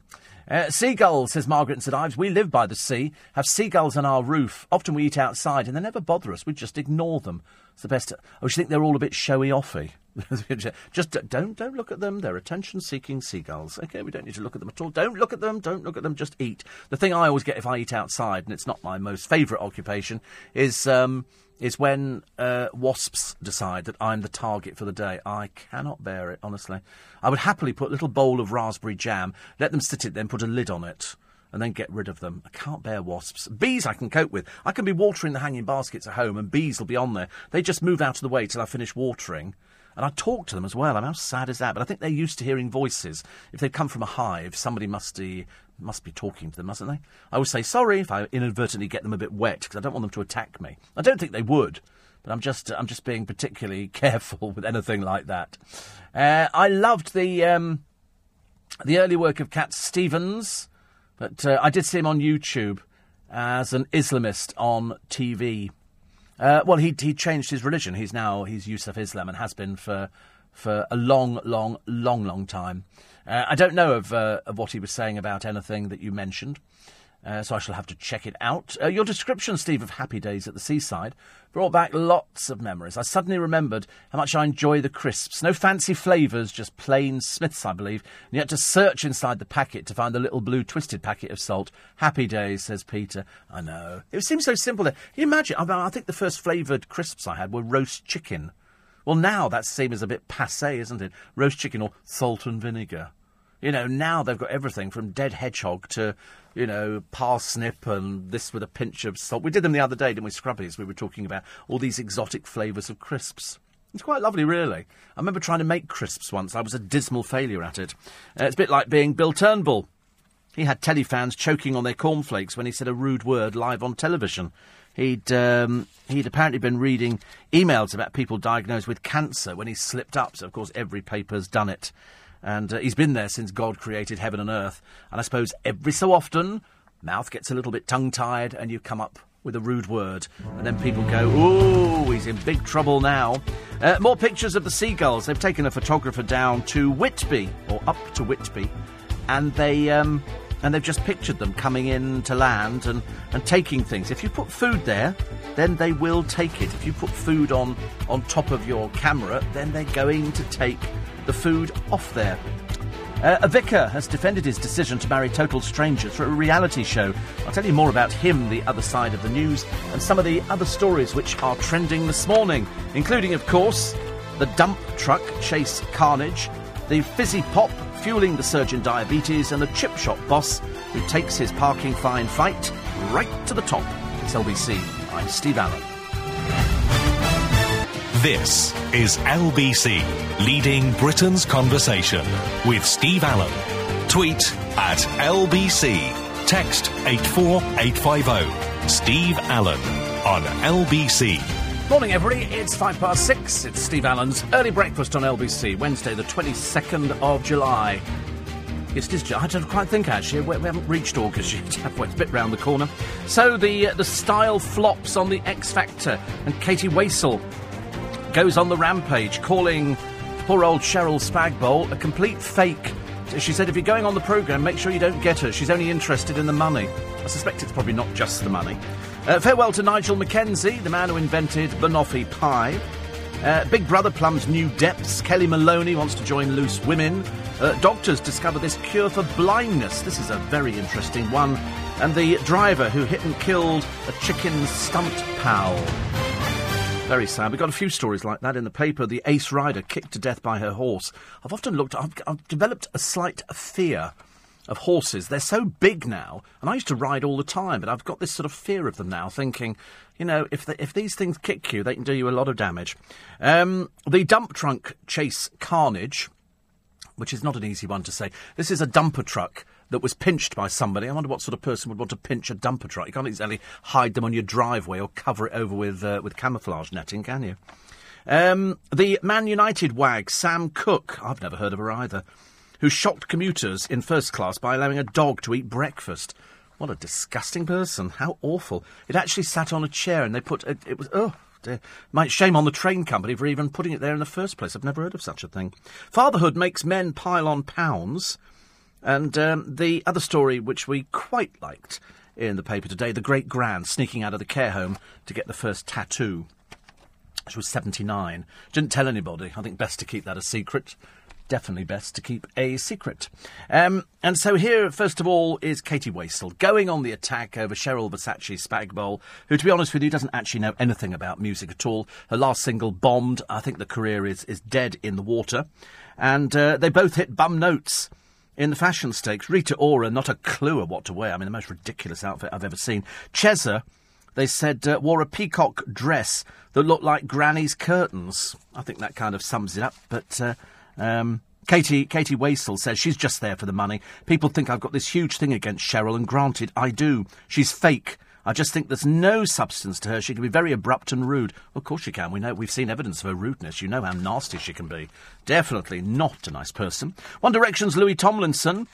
Uh, seagulls, says Margaret and St Ives. We live by the sea, have seagulls on our roof. Often we eat outside and they never bother us. We just ignore them. It's the best. Oh, you think they're all a bit showy offy? Just don't don't look at them. They're attention-seeking seagulls. Okay, we don't need to look at them at all. Don't look at them. Don't look at them. Just eat. The thing I always get if I eat outside, and it's not my most favourite occupation, is um, is when uh, wasps decide that I'm the target for the day. I cannot bear it, honestly. I would happily put a little bowl of raspberry jam, let them sit it, then put a lid on it and then get rid of them. I can't bear wasps. Bees I can cope with. I can be watering the hanging baskets at home and bees will be on there. They just move out of the way till I finish watering. And I talk to them as well. I mean, how sad is that? But I think they're used to hearing voices. If they come from a hive, somebody must be, must be talking to them, mustn't they? I would say sorry if I inadvertently get them a bit wet because I don't want them to attack me. I don't think they would. But I'm just, I'm just being particularly careful with anything like that. Uh, I loved the, um, the early work of Cat Stevens. But uh, I did see him on YouTube as an Islamist on TV. Uh, well, he he changed his religion. He's now he's Yusuf Islam and has been for for a long, long, long, long time. Uh, I don't know of uh, of what he was saying about anything that you mentioned. Uh, so I shall have to check it out. Uh, your description, Steve, of happy days at the seaside brought back lots of memories. I suddenly remembered how much I enjoy the crisps. No fancy flavours, just plain Smiths, I believe. And you had to search inside the packet to find the little blue twisted packet of salt. Happy days, says Peter. I know. It seems so simple. Can you imagine? I, I think the first flavoured crisps I had were roast chicken. Well, now that seems a bit passe, isn't it? Roast chicken or salt and vinegar. You know, now they've got everything from dead hedgehog to, you know, parsnip and this with a pinch of salt. We did them the other day, didn't we, Scrubbies? We were talking about all these exotic flavours of crisps. It's quite lovely, really. I remember trying to make crisps once. I was a dismal failure at it. Uh, it's a bit like being Bill Turnbull. He had telly fans choking on their cornflakes when he said a rude word live on television. He'd um, he'd apparently been reading emails about people diagnosed with cancer when he slipped up. So of course every paper's done it, and uh, he's been there since God created heaven and earth. And I suppose every so often, mouth gets a little bit tongue tied, and you come up with a rude word, and then people go, "Ooh, he's in big trouble now." Uh, more pictures of the seagulls. They've taken a photographer down to Whitby or up to Whitby, and they. Um, and they've just pictured them coming in to land and, and taking things. If you put food there, then they will take it. If you put food on, on top of your camera, then they're going to take the food off there. Uh, a vicar has defended his decision to marry total strangers for a reality show. I'll tell you more about him, the other side of the news, and some of the other stories which are trending this morning, including, of course, the dump truck chase carnage, the fizzy pop fueling the surge in diabetes, and the chip shop boss who takes his parking fine fight right to the top. It's LBC. I'm Steve Allen.
This is LBC, leading Britain's conversation with Steve Allen. Tweet at LBC. Text 84850. Steve Allen on LBC.
Morning, everybody. It's five past six. It's Steve Allen's early breakfast on LBC, Wednesday, the 22nd of July. Yes, it is. I don't quite think actually. We, haven't reached August yet. It's a bit round the corner. So the uh, the style flops on the X Factor, and Katie Waissel goes on the rampage, calling poor old Cheryl Spagbol a complete fake. She said, if you're going on the programme, make sure you don't get her. She's only interested in the money. I suspect it's probably not just the money. Uh, farewell to Nigel Mackenzie, the man who invented banoffee pie. Uh, Big Brother plumbs new depths. Kellie Maloney wants to join Loose Women. Uh, doctors discover this cure for blindness. This is a very interesting one. And the driver who hit and killed a chicken stunt pal. Very sad. We've got a few stories like that in the paper. The ace rider kicked to death by her horse. I've often looked, I've, I've developed a slight fear of horses. They're so big now, and I used to ride all the time, but I've got this sort of fear of them now, thinking, you know, if the, if these things kick you, they can do you a lot of damage. Um, the dump trunk chase carnage, which is not an easy one to say. This is a dumper truck that was pinched by somebody. I wonder what sort of person would want to pinch a dumper truck. You can't exactly hide them on your driveway or cover it over with uh, with camouflage netting, can you? Um, the Man United wag Sam Cook. I've never heard of her either who shocked commuters in first class by allowing a dog to eat breakfast. What a disgusting person. How awful. It actually sat on a chair and they put it, it was, oh, dear. My shame on the train company for even putting it there in the first place. I've never heard of such a thing. Fatherhood makes men pile on pounds. And um, the other story, which we quite liked in the paper today, the great grand sneaking out of the care home to get the first tattoo. She was 79. Didn't tell anybody. I think best to keep that a secret definitely best to keep a secret. Um, and so here, first of all, is Katie Waissel going on the attack over Cheryl Versace Spagbol, who, to be honest with you, doesn't actually know anything about music at all. Her last single bombed. I think the career is, is dead in the water. And uh, they both hit bum notes in the fashion stakes. Rita Ora, not a clue of what to wear. I mean, the most ridiculous outfit I've ever seen. Cheza, they said, uh, wore a peacock dress that looked like Granny's curtains. I think that kind of sums it up, but. Uh, um, Katie, Katie Waissel says she's just there for the money. People think I've got this huge thing against Cheryl, and granted, I do. She's fake. I just think there's no substance to her. She can be very abrupt and rude. Of course she can. We know we've seen evidence of her rudeness. You know how nasty she can be. Definitely not a nice person. One Direction's Louis Tomlinson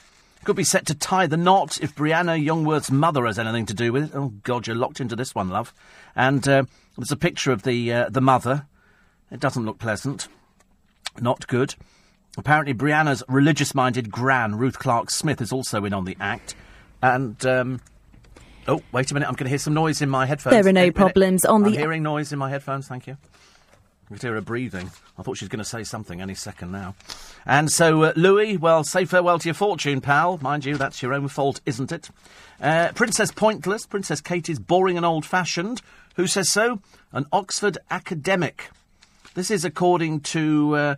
could be set to tie the knot if Briana Jungwirth's mother has anything to do with it. Oh God, you're locked into this one, love. And uh, there's a picture of the uh, the mother. It doesn't look pleasant. Not good. Apparently, Briana's religious minded gran, Ruth Clark Smith, is also in on the act. And, um, oh, wait a minute, I'm going to hear some noise in my headphones.
There are no problems on
I'm
the.
hearing noise in my headphones, thank you. I can hear her breathing. I thought she was going to say something any second now. And so, uh, Louis, well, say farewell to your fortune, pal. Mind you, that's your own fault, isn't it? Uh, Princess Pointless, Princess Kate is boring and old fashioned. Who says so? An Oxford academic. This is according to uh,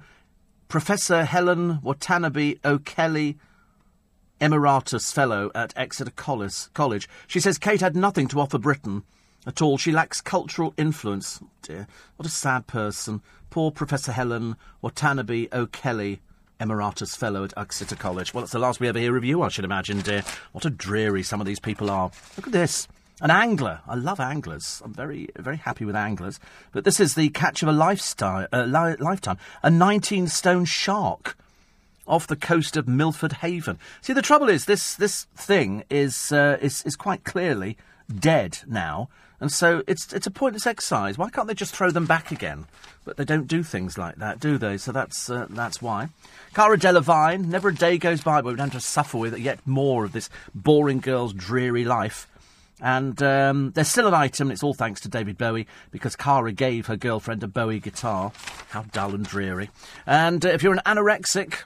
Professor Helen Watanabe O'Kelly, Emeritus Fellow at Exeter College. She says Kate had nothing to offer Britain at all. She lacks cultural influence. Oh dear, what a sad person. Poor Professor Helen Watanabe O'Kelly, Emeritus Fellow at Exeter College. Well, it's the last we ever hear of you, I should imagine, dear. What a dreary some of these people are. Look at this. An angler. I love anglers. I'm very, very happy with anglers. But this is the catch of a lifestyle, uh, li- lifetime. A 19 stone shark off the coast of Milford Haven. See, the trouble is, this, this thing is, uh, is, is quite clearly dead now. And so it's, it's a pointless exercise. Why can't they just throw them back again? But they don't do things like that, do they? So that's, uh, that's why. Cara Delevingne, never a day goes by where we don't have to suffer with yet more of this boring girl's dreary life. And um, there's still an item, and it's all thanks to David Bowie, because Cara gave her girlfriend a Bowie guitar. How dull and dreary. And uh, if you're an anorexic,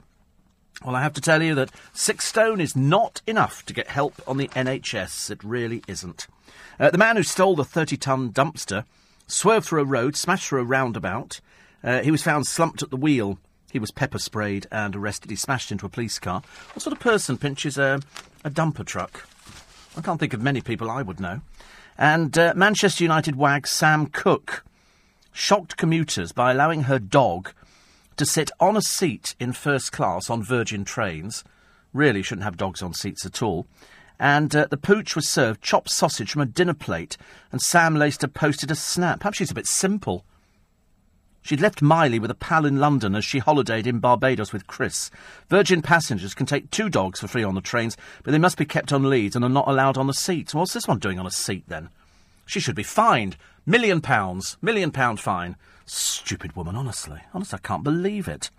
well, I have to tell you that six stone is not enough to get help on the NHS. It really isn't. Uh, the man who stole the 30 ton dumpster swerved through a road, smashed through a roundabout. Uh, he was found slumped at the wheel. He was pepper sprayed and arrested. He smashed into a police car. What sort of person pinches a, a dumper truck? I can't think of many people I would know. And uh, Manchester United wag Sam Cook shocked commuters by allowing her dog to sit on a seat in first class on Virgin trains. Really shouldn't have dogs on seats at all. And uh, the pooch was served chopped sausage from a dinner plate, and Sam Laister posted a snap. Perhaps she's a bit simple. She'd left Miley with a pal in London as she holidayed in Barbados with Chris. Virgin passengers can take two dogs for free on the trains, but they must be kept on leads and are not allowed on the seats. What's this one doing on a seat then? She should be fined. Million pounds. Million pound fine. Stupid woman, honestly. Honestly, I can't believe it.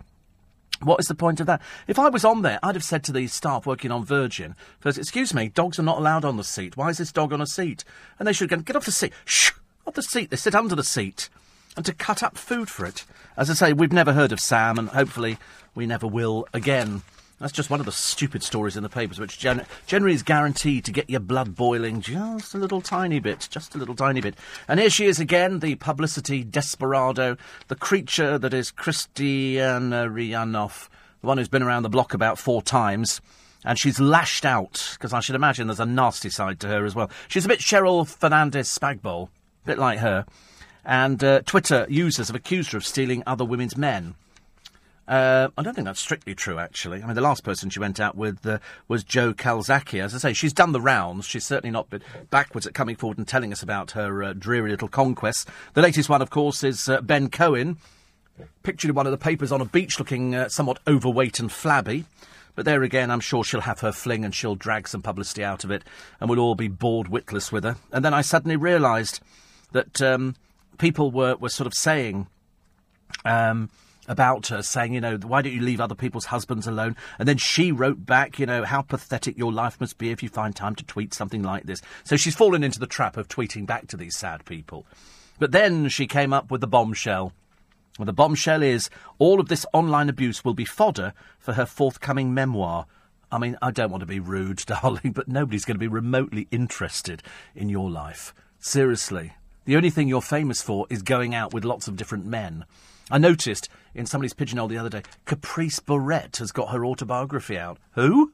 What is the point of that? If I was on there, I'd have said to the staff working on Virgin, first, excuse me, dogs are not allowed on the seat. Why is this dog on a seat? And they should go, get off the seat. Shh! Off the seat. They sit under the seat and to cut up food for it. As I say, we've never heard of Sam, and hopefully we never will again. That's just one of the stupid stories in the papers, which gen- generally is guaranteed to get your blood boiling just a little tiny bit, just a little tiny bit. And here she is again, the publicity desperado, the creature that is Kristina Rihanoff, the one who's been around the block about four times. And she's lashed out, because I should imagine there's a nasty side to her as well. She's a bit Cheryl Fernandez Spagbol, a bit like her and uh, Twitter users have accused her of stealing other women's men. Uh, I don't think that's strictly true, actually. I mean, the last person she went out with uh, was Joe Calzaghe. As I say, she's done the rounds. She's certainly not been backwards at coming forward and telling us about her uh, dreary little conquests. The latest one, of course, is uh, Ben Cohen, pictured in one of the papers on a beach looking uh, somewhat overweight and flabby. But there again, I'm sure she'll have her fling and she'll drag some publicity out of it, and we'll all be bored witless with her. And then I suddenly realised that. Um, people were, were sort of saying um, about her, saying, you know, why don't you leave other people's husbands alone? And then she wrote back, you know, how pathetic your life must be if you find time to tweet something like this. So she's fallen into the trap of tweeting back to these sad people. But then she came up with the bombshell. Well, the bombshell is all of this online abuse will be fodder for her forthcoming memoir. I mean, I don't want to be rude, darling, but nobody's going to be remotely interested in your life. Seriously. The only thing you're famous for is going out with lots of different men. I noticed in somebody's pigeonhole the other day, Caprice Barrett has got her autobiography out. Who?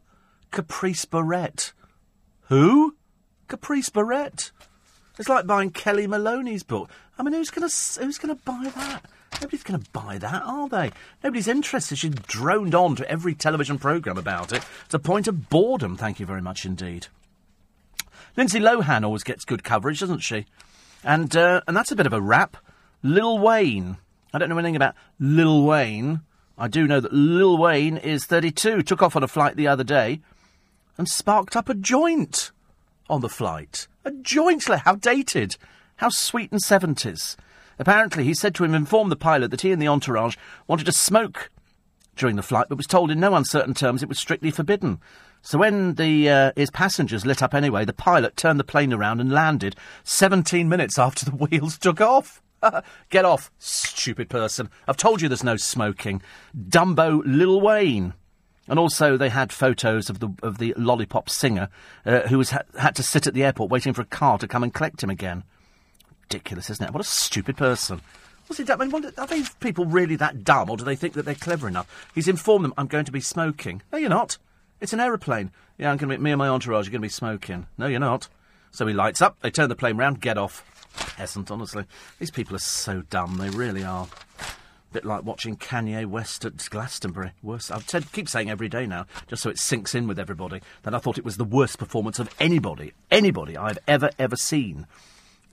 Caprice Barrett. Who? Caprice Barrett. It's like buying Kellie Maloney's book. I mean, who's going to who's going to buy that? Nobody's going to buy that, are they? Nobody's interested. She's droned on to every television programme about it. It's a point of boredom. Thank you very much indeed. Lindsay Lohan always gets good coverage, doesn't she? And, uh, and that's a bit of a rap. Lil Wayne. I don't know anything about Lil Wayne. I do know that Lil Wayne is 32. Took off on a flight the other day and sparked up a joint on the flight. A joint? How dated. How sweet and 70s. Apparently, he said to him, informed the pilot that he and the entourage wanted to smoke during the flight, but was told in no uncertain terms it was strictly forbidden. So when the uh, his passengers lit up anyway, the pilot turned the plane around and landed 17 minutes after the wheels took off. Get off, stupid person. I've told you there's no smoking. Dumbo Lil Wayne. And also, they had photos of the of the lollipop singer uh, who was ha- had to sit at the airport waiting for a car to come and collect him again. Ridiculous, isn't it? What a stupid person. Was he? I mean, are these people really that dumb, or do they think that they're clever enough? He's informed them, "I'm going to be smoking." No, you're not. It's an aeroplane. Yeah, I'm going to be, me and my entourage are going to be smoking. No, you're not. So he lights up, they turn the plane round, get off. Peasant, honestly. These people are so dumb, they really are. A bit like watching Kanye West at Glastonbury. Worst. I keep saying every day now, just so it sinks in with everybody, that I thought it was the worst performance of anybody, anybody I've ever, ever seen.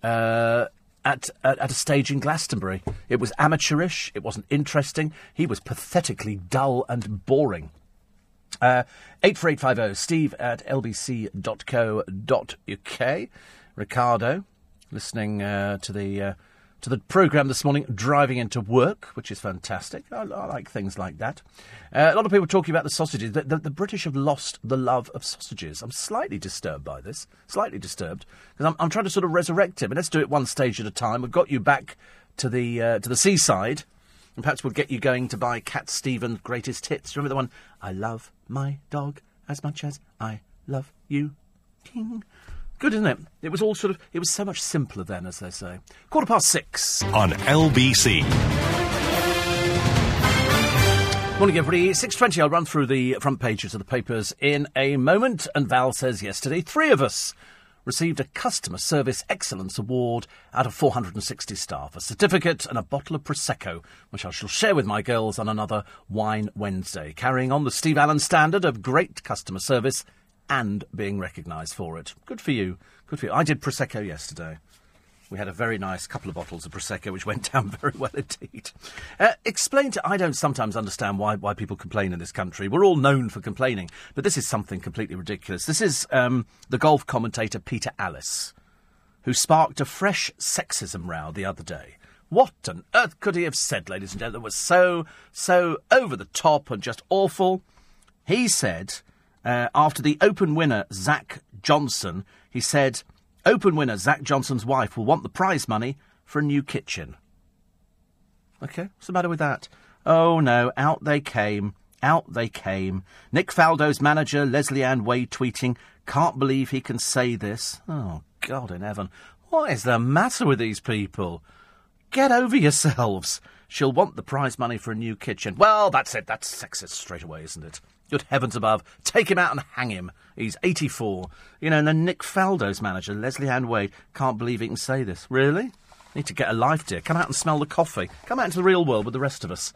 Uh, at, at, at, a stage in Glastonbury. It was amateurish, it wasn't interesting, he was pathetically dull and boring. Uh, 84850 steve at lbc.co.uk. Ricardo, listening uh, to the uh, to the programme this morning, driving into work, which is fantastic. I, I like things like that. Uh, a lot of people talking about the sausages. The, the, the, British have lost the love of sausages. I'm slightly disturbed by this, slightly disturbed, because I'm, I'm, trying to sort of resurrect it. But let's do it one stage at a time. We've got you back to the uh, to the seaside, and perhaps we'll get you going to buy Cat Stevens' greatest hits. Remember the one, I love my dog as much as I love you, King. Good, isn't it? It was all sort of, it was so much simpler then, as they say. Quarter past six.
On LBC.
Morning, everybody. 6.20, I'll run through the front pages of the papers in a moment. And Val says yesterday, three of us received a Customer Service Excellence Award out of 460 staff, a certificate and a bottle of Prosecco, which I shall share with my girls on another Wine Wednesday, carrying on the Steve Allen standard of great customer service and being recognised for it. Good for you. Good for you. I did Prosecco yesterday. We had a very nice couple of bottles of Prosecco, which went down very well indeed. Uh, explain to. I don't sometimes understand why, why people complain in this country. We're all known for complaining, but this is something completely ridiculous. This is um, the golf commentator Peter Alliss, who sparked a fresh sexism row the other day. What on earth could he have said, ladies and gentlemen, that was so, so over the top and just awful? He said uh, after the Open winner, Zach Johnson, he said, Open winner, Zach Johnson's wife, will want the prize money for a new kitchen. Okay, what's the matter with that? Oh no, out they came. Out they came. Nick Faldo's manager, Leslie Ann Wade, tweeting, Can't believe he can say this. Oh, God in heaven. What is the matter with these people? Get over yourselves. She'll want the prize money for a new kitchen. Well, that's it. That's sexist straight away, isn't it? Good heavens above. Take him out and hang him. He's 84. You know, and then Nick Faldo's manager, Leslie Ann Wade, can't believe he can say this. Really? Need to get a life, dear. Come out and smell the coffee. Come out into the real world with the rest of us.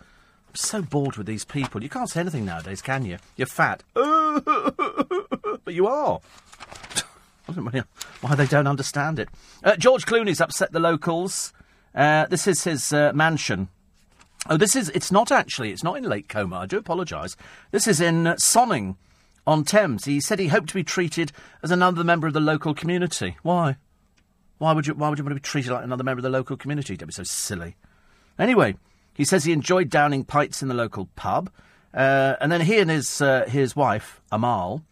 I'm so bored with these people. You can't say anything nowadays, can you? You're fat. but you are. Why they don't understand it. Uh, George Clooney's upset the locals. Uh, this is his uh, mansion Oh, this is, it's not actually, it's not in Lake Como. I do apologise. This is in uh, Sonning on Thames. He said he hoped to be treated as another member of the local community. Why? Why would you, why would you want to be treated like another member of the local community? Don't be so silly. Anyway, he says he enjoyed downing pints in the local pub. Uh, and then he and his, uh, his wife, Amal,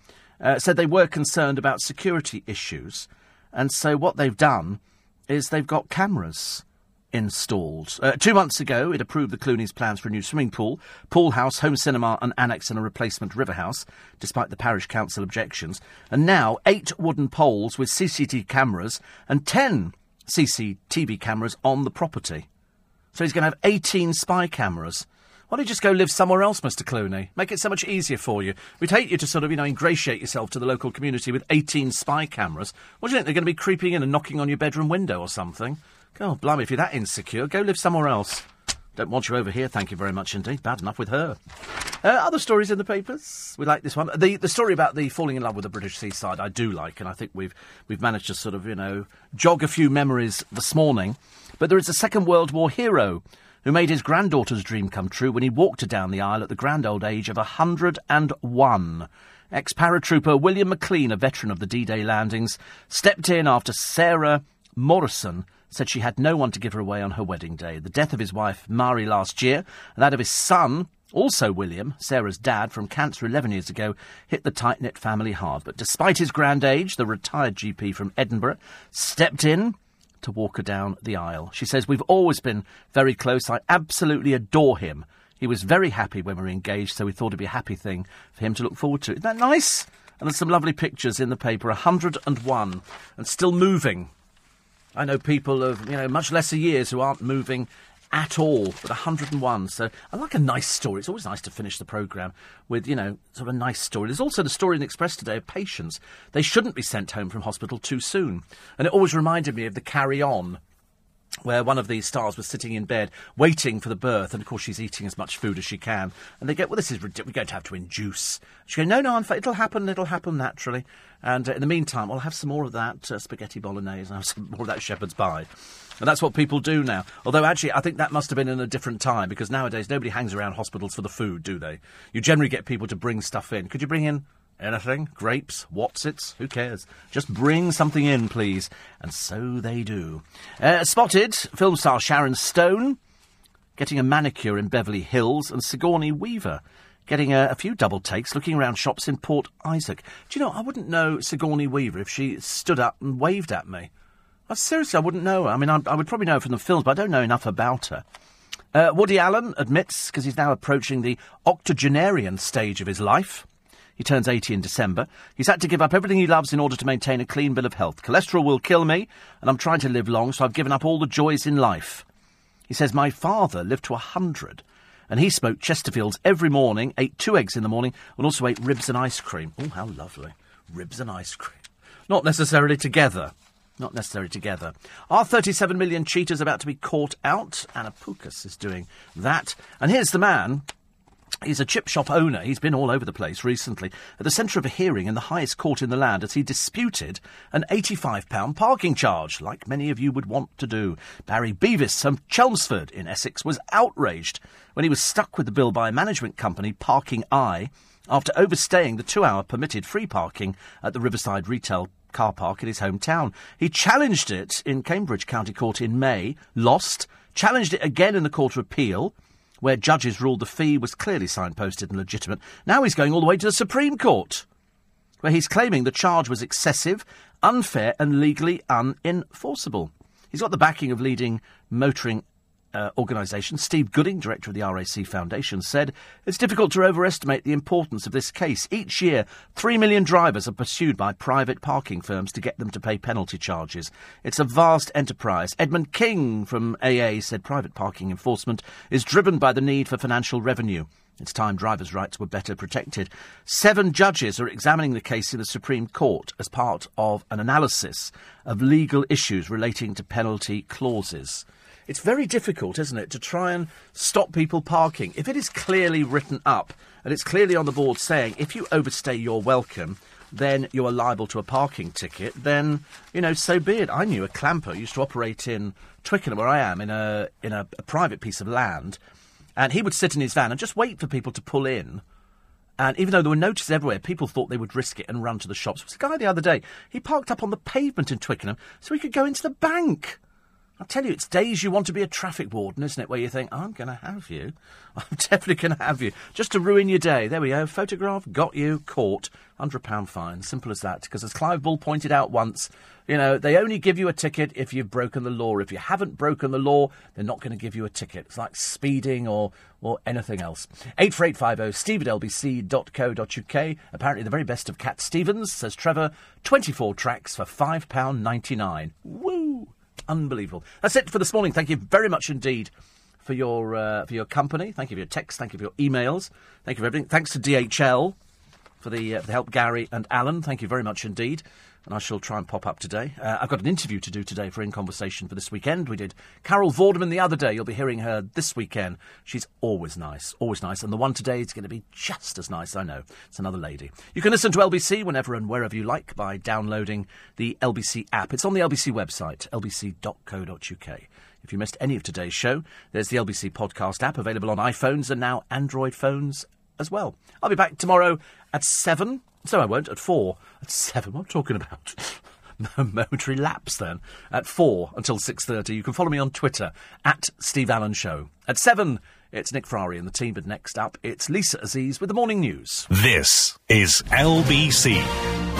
uh, said they were concerned about security issues. And so what they've done is they've got cameras installed. Uh, two months ago, it approved the Clooney's plans for a new swimming pool, pool house, home cinema, and annex and a replacement river house, despite the parish council objections. And now, eight wooden poles with CCTV cameras and ten CCTV cameras on the property. So he's going to have 18 spy cameras. Why don't you just go live somewhere else, Mr. Clooney? Make it so much easier for you. We'd hate you to sort of, you know, ingratiate yourself to the local community with 18 spy cameras. What do you think? They're going to be creeping in and knocking on your bedroom window or something? God, blimey, if you're that insecure, go live somewhere else. Don't want you over here, thank you very much indeed. Bad enough with her. Uh, other stories in the papers? We like this one. The the story about the falling in love with the British seaside, I do like, and I think we've we've managed to sort of you know jog a few memories this morning. But there is a Second World War hero who made his granddaughter's dream come true when he walked her down the aisle at the grand old age of 101. Ex paratrooper William McLean, a veteran of the D Day landings, stepped in after Sarah Morrison said she had no one to give her away on her wedding day. The death of his wife, Mari, last year, and that of his son, also William, Sarah's dad, from cancer 11 years ago, hit the tight knit family hard. But despite his grand age, the retired GP from Edinburgh stepped in to walk her down the aisle. She says, We've always been very close. I absolutely adore him. He was very happy when we were engaged, so we thought it'd be a happy thing for him to look forward to. Isn't that nice? And there's some lovely pictures in the paper 101 and still moving. I know people of you know much lesser years who aren't moving at all, but 101. So I like a nice story. It's always nice to finish the programme with, you know, sort of a nice story. There's also the story in the Express today of patients. They shouldn't be sent home from hospital too soon. And it always reminded me of the Carry On where one of these stars was sitting in bed waiting for the birth, and of course she's eating as much food as she can. And they go, "Well, this is ridiculous. We're going to have to induce." She goes, "No, no, it'll happen. It'll happen naturally." And uh, in the meantime, I'll have some more of that uh, spaghetti bolognese and have some more of that shepherd's pie. And that's what people do now. Although, actually, I think that must have been in a different time because nowadays nobody hangs around hospitals for the food, do they? You generally get people to bring stuff in. Could you bring in anything? Grapes? Wotsits? Who cares? Just bring something in, please. And so they do. Uh, spotted film star Sharon Stone getting a manicure in Beverly Hills and Sigourney Weaver getting a, a, few double takes looking around shops in Port Isaac. Do you know, I wouldn't know Sigourney Weaver if she stood up and waved at me. I, seriously, I wouldn't know. Her. I mean, I, I, would probably know her from the films, but I don't know enough about her. Uh, Woody Allen admits, because he's now approaching the octogenarian stage of his life. He turns 80 in December. He's had to give up everything he loves in order to maintain a clean bill of health. Cholesterol will kill me, and I'm trying to live long, so I've given up all the joys in life. He says, My father lived to a hundred, and he smoked Chesterfields every morning, ate two eggs in the morning, and also ate ribs and ice cream. Oh, how lovely. Ribs and ice cream. Not necessarily together. Not necessarily together. Are 37 million cheaters about to be caught out? Anna Pukas is doing that. And here's the man. He's a chip shop owner. He's been all over the place recently. At the centre of a hearing in the highest court in the land as he disputed an £85 parking charge, like many of you would want to do. Barry Beavis from Chelmsford in Essex was outraged when he was stuck with the bill by a management company, Parking Eye, after overstaying the two hour permitted free parking at the Riverside Retail car park in his hometown. He challenged it in Cambridge County Court in May, lost, challenged it again in the Court of Appeal, where judges ruled the fee was clearly signposted and legitimate. Now he's going all the way to the Supreme Court, where he's claiming the charge was excessive, unfair, and legally unenforceable. He's got the backing of leading motoring uh, organisation, Steve Gooding, director of the RAC Foundation, said it's difficult to overestimate the importance of this case. Each year, three million drivers are pursued by private parking firms to get them to pay penalty charges. It's a vast enterprise. Edmund King from AA said private parking enforcement is driven by the need for financial revenue. It's time drivers' rights were better protected. Seven judges are examining the case in the Supreme Court as part of an analysis of legal issues relating to penalty clauses. It's very difficult, isn't it, to try and stop people parking. If it is clearly written up and it's clearly on the board saying if you overstay your welcome, then you are liable to a parking ticket, then, you know, so be it. I knew a clamper used to operate in Twickenham, where I am, in a, in a, a private piece of land, and he would sit in his van and just wait for people to pull in. And even though there were notices everywhere, people thought they would risk it and run to the shops. There was a guy the other day, he parked up on the pavement in Twickenham so he could go into the bank. I tell you, it's days you want to be a traffic warden, isn't it? Where you think, I'm going to have you. I'm definitely going to have you. Just to ruin your day. There we go. Photograph, got you, caught. £100 fine. Simple as that. Because as Clive Bull pointed out once, you know, they only give you a ticket if you've broken the law. If you haven't broken the law, they're not going to give you a ticket. It's like speeding or, or anything else. 84850 steve at lbc.co.uk. Apparently the very best of Cat Stevens, says Trevor. 24 tracks for £5.99. Woo! Unbelievable. That's it for this morning. Thank you very much indeed for your uh, for your company. Thank you for your texts. Thank you for your emails. Thank you for everything. Thanks to DHL for the, uh, for the help, Gary and Alan. Thank you very much indeed. And I shall try and pop up today. Uh, I've got an interview to do today for In Conversation for this weekend. We did Carol Vorderman the other day. You'll be hearing her this weekend. She's always nice, always nice. And the one today is going to be just as nice, I know. It's another lady. You can listen to LBC whenever and wherever you like by downloading the LBC app. It's on the LBC website, lbc.co.uk. If you missed any of today's show, there's the LBC podcast app available on iPhones and now Android phones as well. I'll be back tomorrow at 7. So I won't, at 4. At 7, what am I talking about? momentary lapse then at 4 until 6.30 you can follow me on twitter at steve allen show at 7 it's nick Ferrari and the team but next up it's lisa aziz with the morning news
this is lbc